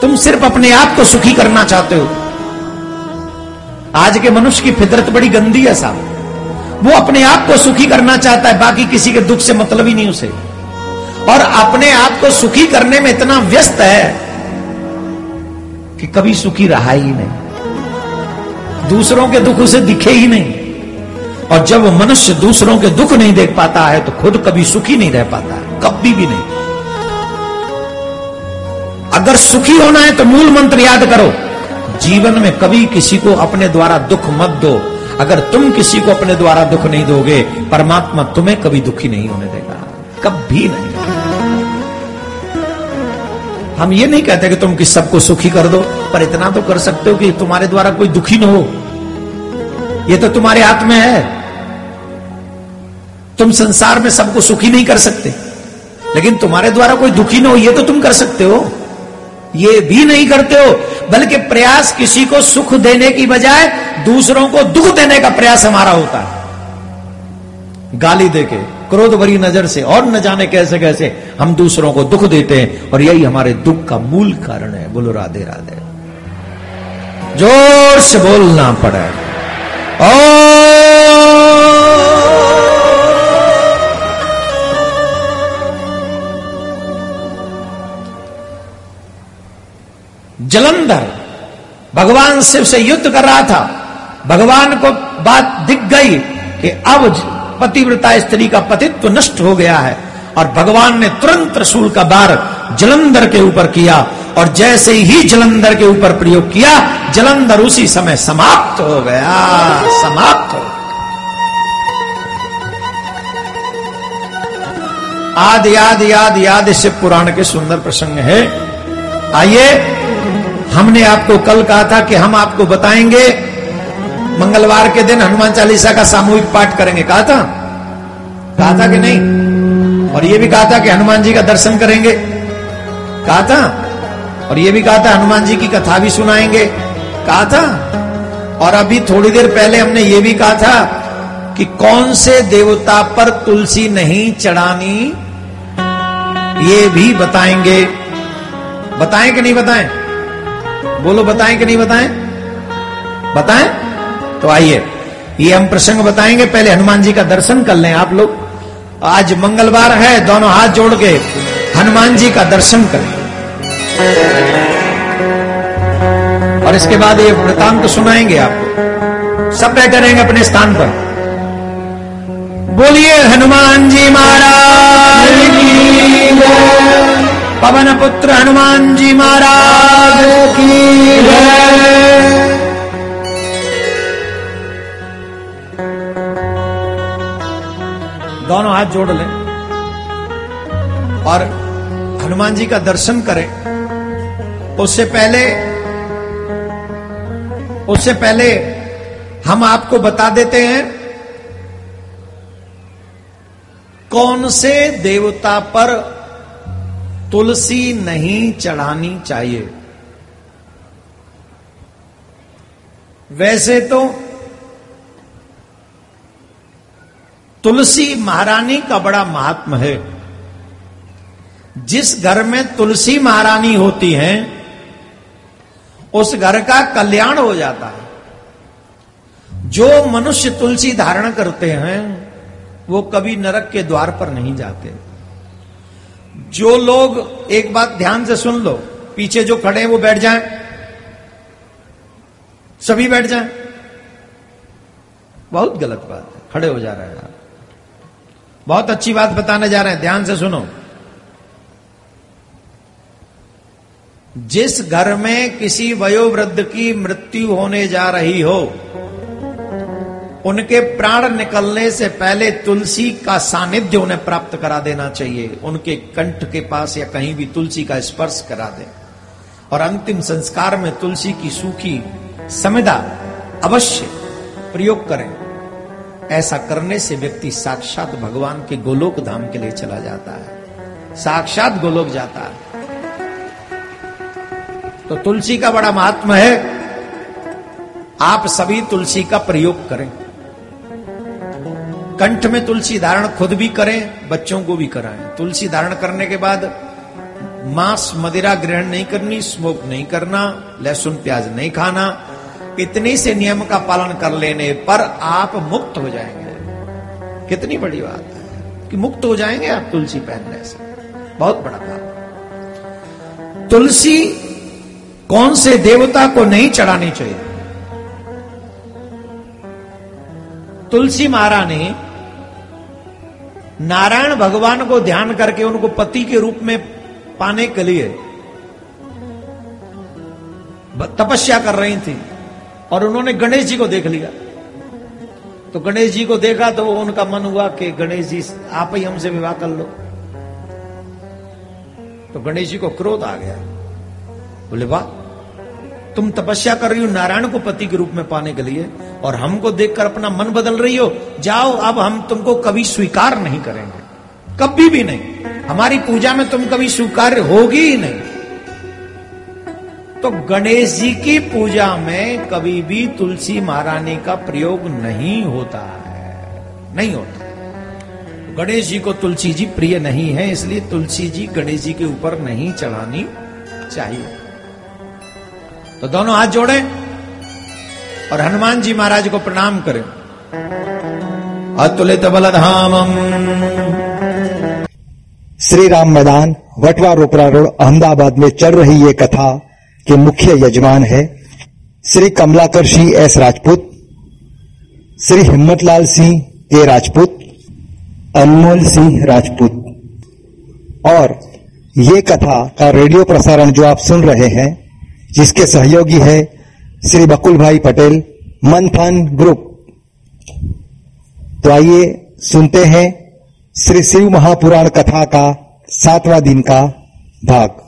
तुम सिर्फ़ अपने आप को सुखी करना चाहते हो। आज के मनुष्य की फितरत बड़ी गंदी है साहब। वो अपने आप को सुखी करना चाहता है, बाकी किसी के दुख से मतलब ही नहीं उसे। और अपने आप को सुखी करने में इतना व्यस्त है कि कभी सुखी रहा ही नहीं। दूसरों के दुख उसे दिखे ही नहीं। और जब मनुष्य दूसरों के दुख नहीं देख पाता है तो खुद कभी सुखी नहीं रह पाता है, कभी भी नहीं। अगर सुखी होना है तो मूल मंत्र याद करो, जीवन में कभी किसी को अपने द्वारा दुख मत दो। अगर तुम किसी को अपने द्वारा दुख नहीं दोगे, परमात्मा तुम्हें कभी दुखी नहीं होने देगा, कभी नहीं। हम ये नहीं कहते कि तुम किस सबको सुखी कर दो, पर इतना तो कर सकते हो कि तुम्हारे द्वारा कोई दुखी ना हो। ये तो तुम्हारे हाथ में है। तुम संसार में सबको सुखी नहीं कर सकते, लेकिन तुम्हारे द्वारा कोई दुखी ना हो, ये तो तुम कर सकते हो। ये भी नहीं करते हो, बल्कि प्रयास किसी को सुख देने की बजाय दूसरों को दुख देने का प्रयास हमारा होता है। गाली देके क्रोध भरी नज़र से और न जाने कैसे कैसे हम दूसरों को दुख देते हैं और यही हमारे दुख का मूल कारण है। बोलो, राधे राधे। ज़ोर से बोलना पड़े। जलंधर, भगवान शिव से युद्ध कर रहा था। भगवान को बात दिख गई कि अब पतिव्रता स्त्री का पतित्व नष्ट हो गया है और भगवान ने तुरंत त्रिशूल का बार जलंधर के ऊपर किया और जैसे ही जलंधर के ऊपर प्रयोग किया, जलंधर उसी समय समाप्त हो गया, समाप्त हो गया। आदि याद याद याद शिव पुराण के सुंदर प्रसंग है। आइए, हमने आपको कल कहा था कि हम आपको बताएँगे मंगलवार के दिन हनुमान चालीसा का सामूहिक पाठ करेंगे। कहा था? कहा था कि नहीं? और यह भी कहा था कि हनुमान जी का दर्शन करेंगे। कहा था? और यह भी कहा था हनुमान जी की कथा भी सुनाएँगे। कहा था? और अभी थोड़ी देर पहले हमने ये भी कहा था कि कौन से देवता पर तुलसी नहीं चढ़ानी, ये भी बताएँगे। बताएँ कि नहीं बताएँ? बोलो, बताएँ कि नहीं बताएँ? बताएँ? तो आइए, ये हम प्रसंग बताएँगे, पहले हनुमान जी का दर्शन कर लें आप लोग। आज मंगलवार है, दोनों हाथ जोड़ के हनुमान जी का दर्शन करें। और इसके बाद ये वृतांत तो सुनाएँगे आपको सब बैठे रहेंगे अपने स्थान पर। बोलिए, हनुमान जी महाराज। पवन पुत्र हनुमान जी महाराज। की दोनों हाथ जोड़ लें और हनुमान जी का दर्शन करें। उससे पहले उससे पहले हम आपको बता देते हैं, कौन से देवता पर तुलसी नहीं चढ़ानी चाहिए? वैसे तो तुलसी महारानी का बड़ा महात्म है। जिस घर में तुलसी महारानी होती है, उस घर का कल्याण हो जाता है। जो मनुष्य तुलसी धारण करते हैं, वो कभी नरक के द्वार पर नहीं जाते। जो लोग एक बात ध्यान से सुन लो, पीछे जो खड़े हैं, वो बैठ जाएँ। सभी बैठ जाएँ। बहुत गलत बात है, खड़े हो जा रहे हैं। बहुत अच्छी बात बताने जा रहे हैं, ध्यान से सुनो। जिस घर में किसी वयोवृद्ध की मृत्यु होने जा रही हो, उनके प्राण निकलने से पहले तुलसी का सानिध्य उन्हें प्राप्त करा देना चाहिए। उनके कंठ के पास या कहीं भी तुलसी का स्पर्श करा दे। और अंतिम संस्कार में तुलसी की सूखी समिधा अवश्य प्रयोग करें। ऐसा करने से व्यक्ति साक्षात भगवान के गोलोक धाम के लिए चला जाता है। साक्षात गोलोक जाता है। तो तुलसी का बड़ा महात्मा है। आप सभी तुलसी का प्रयोग करें। कंठ में तुलसी धारण खुद भी करें, बच्चों को भी कराएँ। तुलसी धारण करने के बाद मांस मदिरा ग्रहण नहीं करनी स्मोक नहीं करना, लहसुन प्याज नहीं खाना इतनी से नियम का पालन कर लेने पर आप मुक्त हो जाएँगे। कितनी बड़ी बात है कि मुक्त हो जाएँगे आप तुलसी पहनने से। बहुत बड़ा काम तुलसी कौन से देवता को नहीं चढ़ानी चाहिए? तुलसी महारानी नारायण भगवान को ध्यान करके उनको पति के रूप में पाने के लिए तपस्या कर रही थी। और उन्होंने गणेश जी को देख लिया। तो गणेश जी को देखा तो उनका मन हुआ कि गणेश जी, आप ही हमसे विवाह कर लो। तो गणेश जी को क्रोध आ गया। बोले, वाह, तुम तपस्या कर रही हो नारायण को पति के रूप में पाने के लिए और हमको देखकर अपना मन बदल रही हो। जाओ, अब हम तुमको कभी स्वीकार नहीं करेंगे। कभी भी नहीं। हमारी पूजा में तुम कभी स्वीकार होगी ही नहीं। तो गणेश जी की पूजा में कभी भी तुलसी महारानी का प्रयोग नहीं होता है। नहीं होता। गणेश जी को तुलसी जी प्रिय नहीं है, इसलिए तुलसी जी गणेश जी के ऊपर नहीं चढ़ानी चाहिए। तो दोनों हाथ जोड़ें और हनुमान जी महाराज को प्रणाम करें। अतुलित बलधामम श्री राम मैदान, वटवा रोपरा रोड, अहमदाबाद में चल रही ये कथा के मुख्य यजमान है श्री कमलाकर सिंह एस राजपूत, श्री हिम्मतलाल सिंह के राजपूत, अनमोल सिंह राजपूत। और ये कथा का रेडियो प्रसारण जो आप सुन रहे हैं, जिसके सहयोगी है श्री बकुल भाई पटेल मंथन ग्रुप। तो आइए सुनते हैं श्री शिव महापुराण कथा का सातवां दिन का भाग।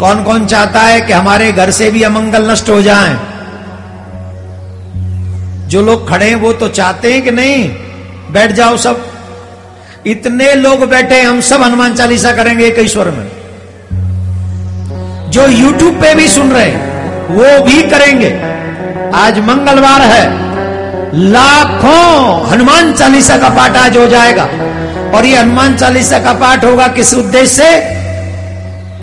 कौन कौन चाहता है कि हमारे घर से भी अमंगल नष्ट हो जाए? जो लोग खड़े हैं, वो तो चाहते हैं कि नहीं? बैठ जाओ सब। इतने लोग बैठे हम सब हनुमान चालीसा करेंगे एक ईश्वर में। जो YouTube पे भी सुन रहे हैं, वो भी करेंगे। आज मंगलवार है। लाखों हनुमान चालीसा का पाठ आज हो जाएगा। और ये हनुमान चालीसा का पाठ होगा किस उद्देश्य से?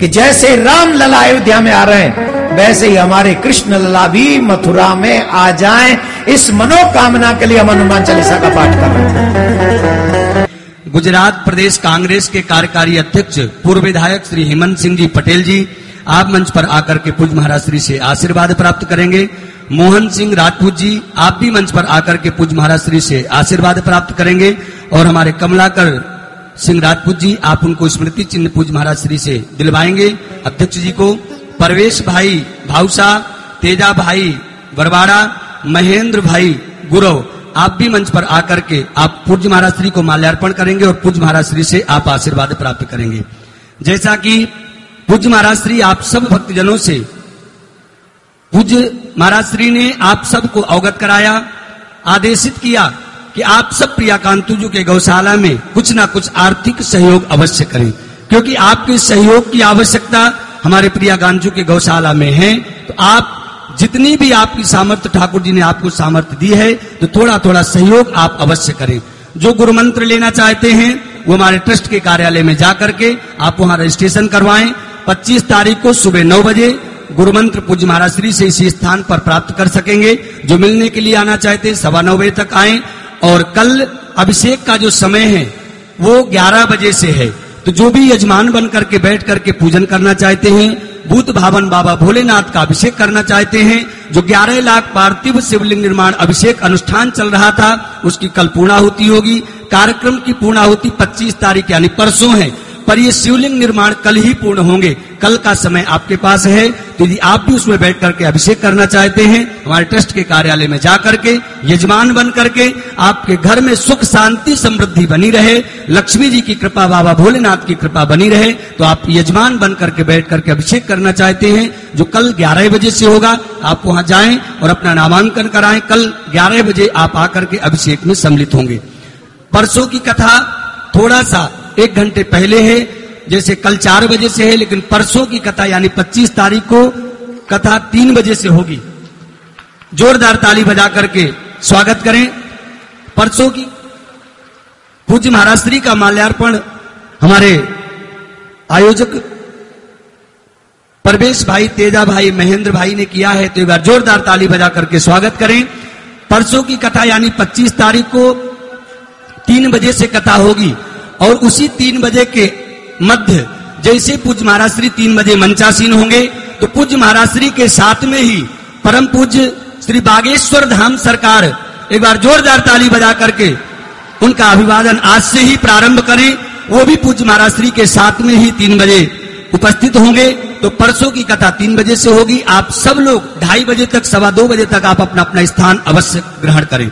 कि जैसे राम लला अयोध्या में आ रहे हैं, वैसे ही हमारे कृष्ण लला भी मथुरा में आ जाएँ। इस मनोकामना के लिए हम हनुमान चालीसा का पाठ कर रहे हैं। गुजरात प्रदेश कांग्रेस के कार्यकारी अध्यक्ष, पूर्व विधायक श्री हेमंत सिंह जी पटेल जी, आप मंच पर आकर के पूज महाराज श्री से आशीर्वाद प्राप्त करेंगे। मोहन सिंह राजपूत जी, आप भी मंच पर आकर के पूज महाराज श्री से आशीर्वाद प्राप्त करेंगे। और हमारे कमलाकर सिंह राजपूत जी, आप उनको स्मृति चिन्ह पूज महाराज श्री से दिलवाएँगे। अध्यक्ष जी को परवेश भाई भाऊसा, तेजा भाई बरवाड़ा महेंद्र भाई गुरव, आप भी मंच पर आकर के आप पूज्य महाराज श्री को माल्यार्पण करेंगे और पूज्य महाराज श्री से आप आशीर्वाद प्राप्त करेंगे। जैसा कि पूज्य महाराज श्री आप सब भक्तजनों से पूज्य महाराज श्री ने आप सबको अवगत कराया, आदेशित किया कि आप सब प्रियाकांतुजू के गौशाला में कुछ ना कुछ आर्थिक सहयोग अवश्य करें। क्योंकि आपके सहयोग की आवश्यकता हमारे प्रिया गांजू के गौशाला में है। तो आप जितनी भी आपकी सामर्थ्य ठाकुर जी ने आपको सामर्थ्य दी है तो थोड़ा थोड़ा सहयोग आप अवश्य करें। जो गुरु मंत्र लेना चाहते हैं, वो हमारे ट्रस्ट के कार्यालय में जाकर के आप वहाँ रजिस्ट्रेशन करवाएँ। 25 तारीख को सुबह नौ बजे गुरु मंत्र पूज्य महाराज श्री से इसी स्थान पर प्राप्त कर सकेंगे। जो मिलने के लिए आना चाहते हैं, सवा नौ बजे तक आए। और कल अभिषेक का जो समय है, वो 11 बजे से है। तो जो भी यजमान बन करके बैठ करके पूजन करना चाहते हैं बुद्ध भावन बाबा भोलेनाथ का अभिषेक करना चाहते हैं, जो 11 लाख पार्थिव शिवलिंग निर्माण अभिषेक अनुष्ठान चल रहा था, उसकी कल पूर्णाहुति होगी। कार्यक्रम की पूर्णाहुति 25 तारीख यानी परसों है। पर ये शिवलिंग निर्माण कल ही पूर्ण होंगे। कल का समय आपके पास है। तो यदि आप भी उसमें बैठ करके अभिषेक करना चाहते हैं, हमारे ट्रस्ट के कार्यालय में जा करके, यजमान बन करके, आपके घर में सुख, शांति, समृद्धि बनी रहे, लक्ष्मी जी की कृपा, बाबा भोलेनाथ की कृपा बनी रहे तो आप यजमान बन करके बैठ करके अभिषेक करना चाहते हैं, जो कल 11 बजे से होगा, आप वहाँ जाए और अपना नामांकन कराएँ। कल 11 बजे आप आकर के अभिषेक में सम्मिलित होंगे। परसों की कथा थोड़ा सा एक घंटे पहले है, जैसे कल चार बजे से है, लेकिन परसों की कथा, यानी 25 तारीख को कथा तीन बजे से होगी। जोरदार ताली बजा करके स्वागत करें। परसों की पूज्य महाराज श्री का माल्यार्पण हमारे आयोजक परवेश भाई, तेजा भाई, महेंद्र भाई ने किया है तो एक बार जोरदार ताली बजा करके स्वागत करें। परसों की कथा, यानी 25 तारीख को तीन बजे से कथा होगी। और उसी तीन बजे के मध्य, जैसे पूज्य महाराज श्री तीन बजे मंचासीन होंगे तो पूज्य महाराज श्री के साथ में ही परम पूज्य श्री बागेश्वर धाम सरकार एक बार जोरदार ताली बजा करके उनका अभिवादन आज से ही प्रारंभ करें। वो भी पूज्य महाराज श्री के साथ में ही तीन बजे उपस्थित होंगे। तो परसों की कथा तीन बजे से होगी। आप सब लोग ढाई बजे तक, सवा दो बजे तक आप अपना अपना स्थान अवश्य ग्रहण करें।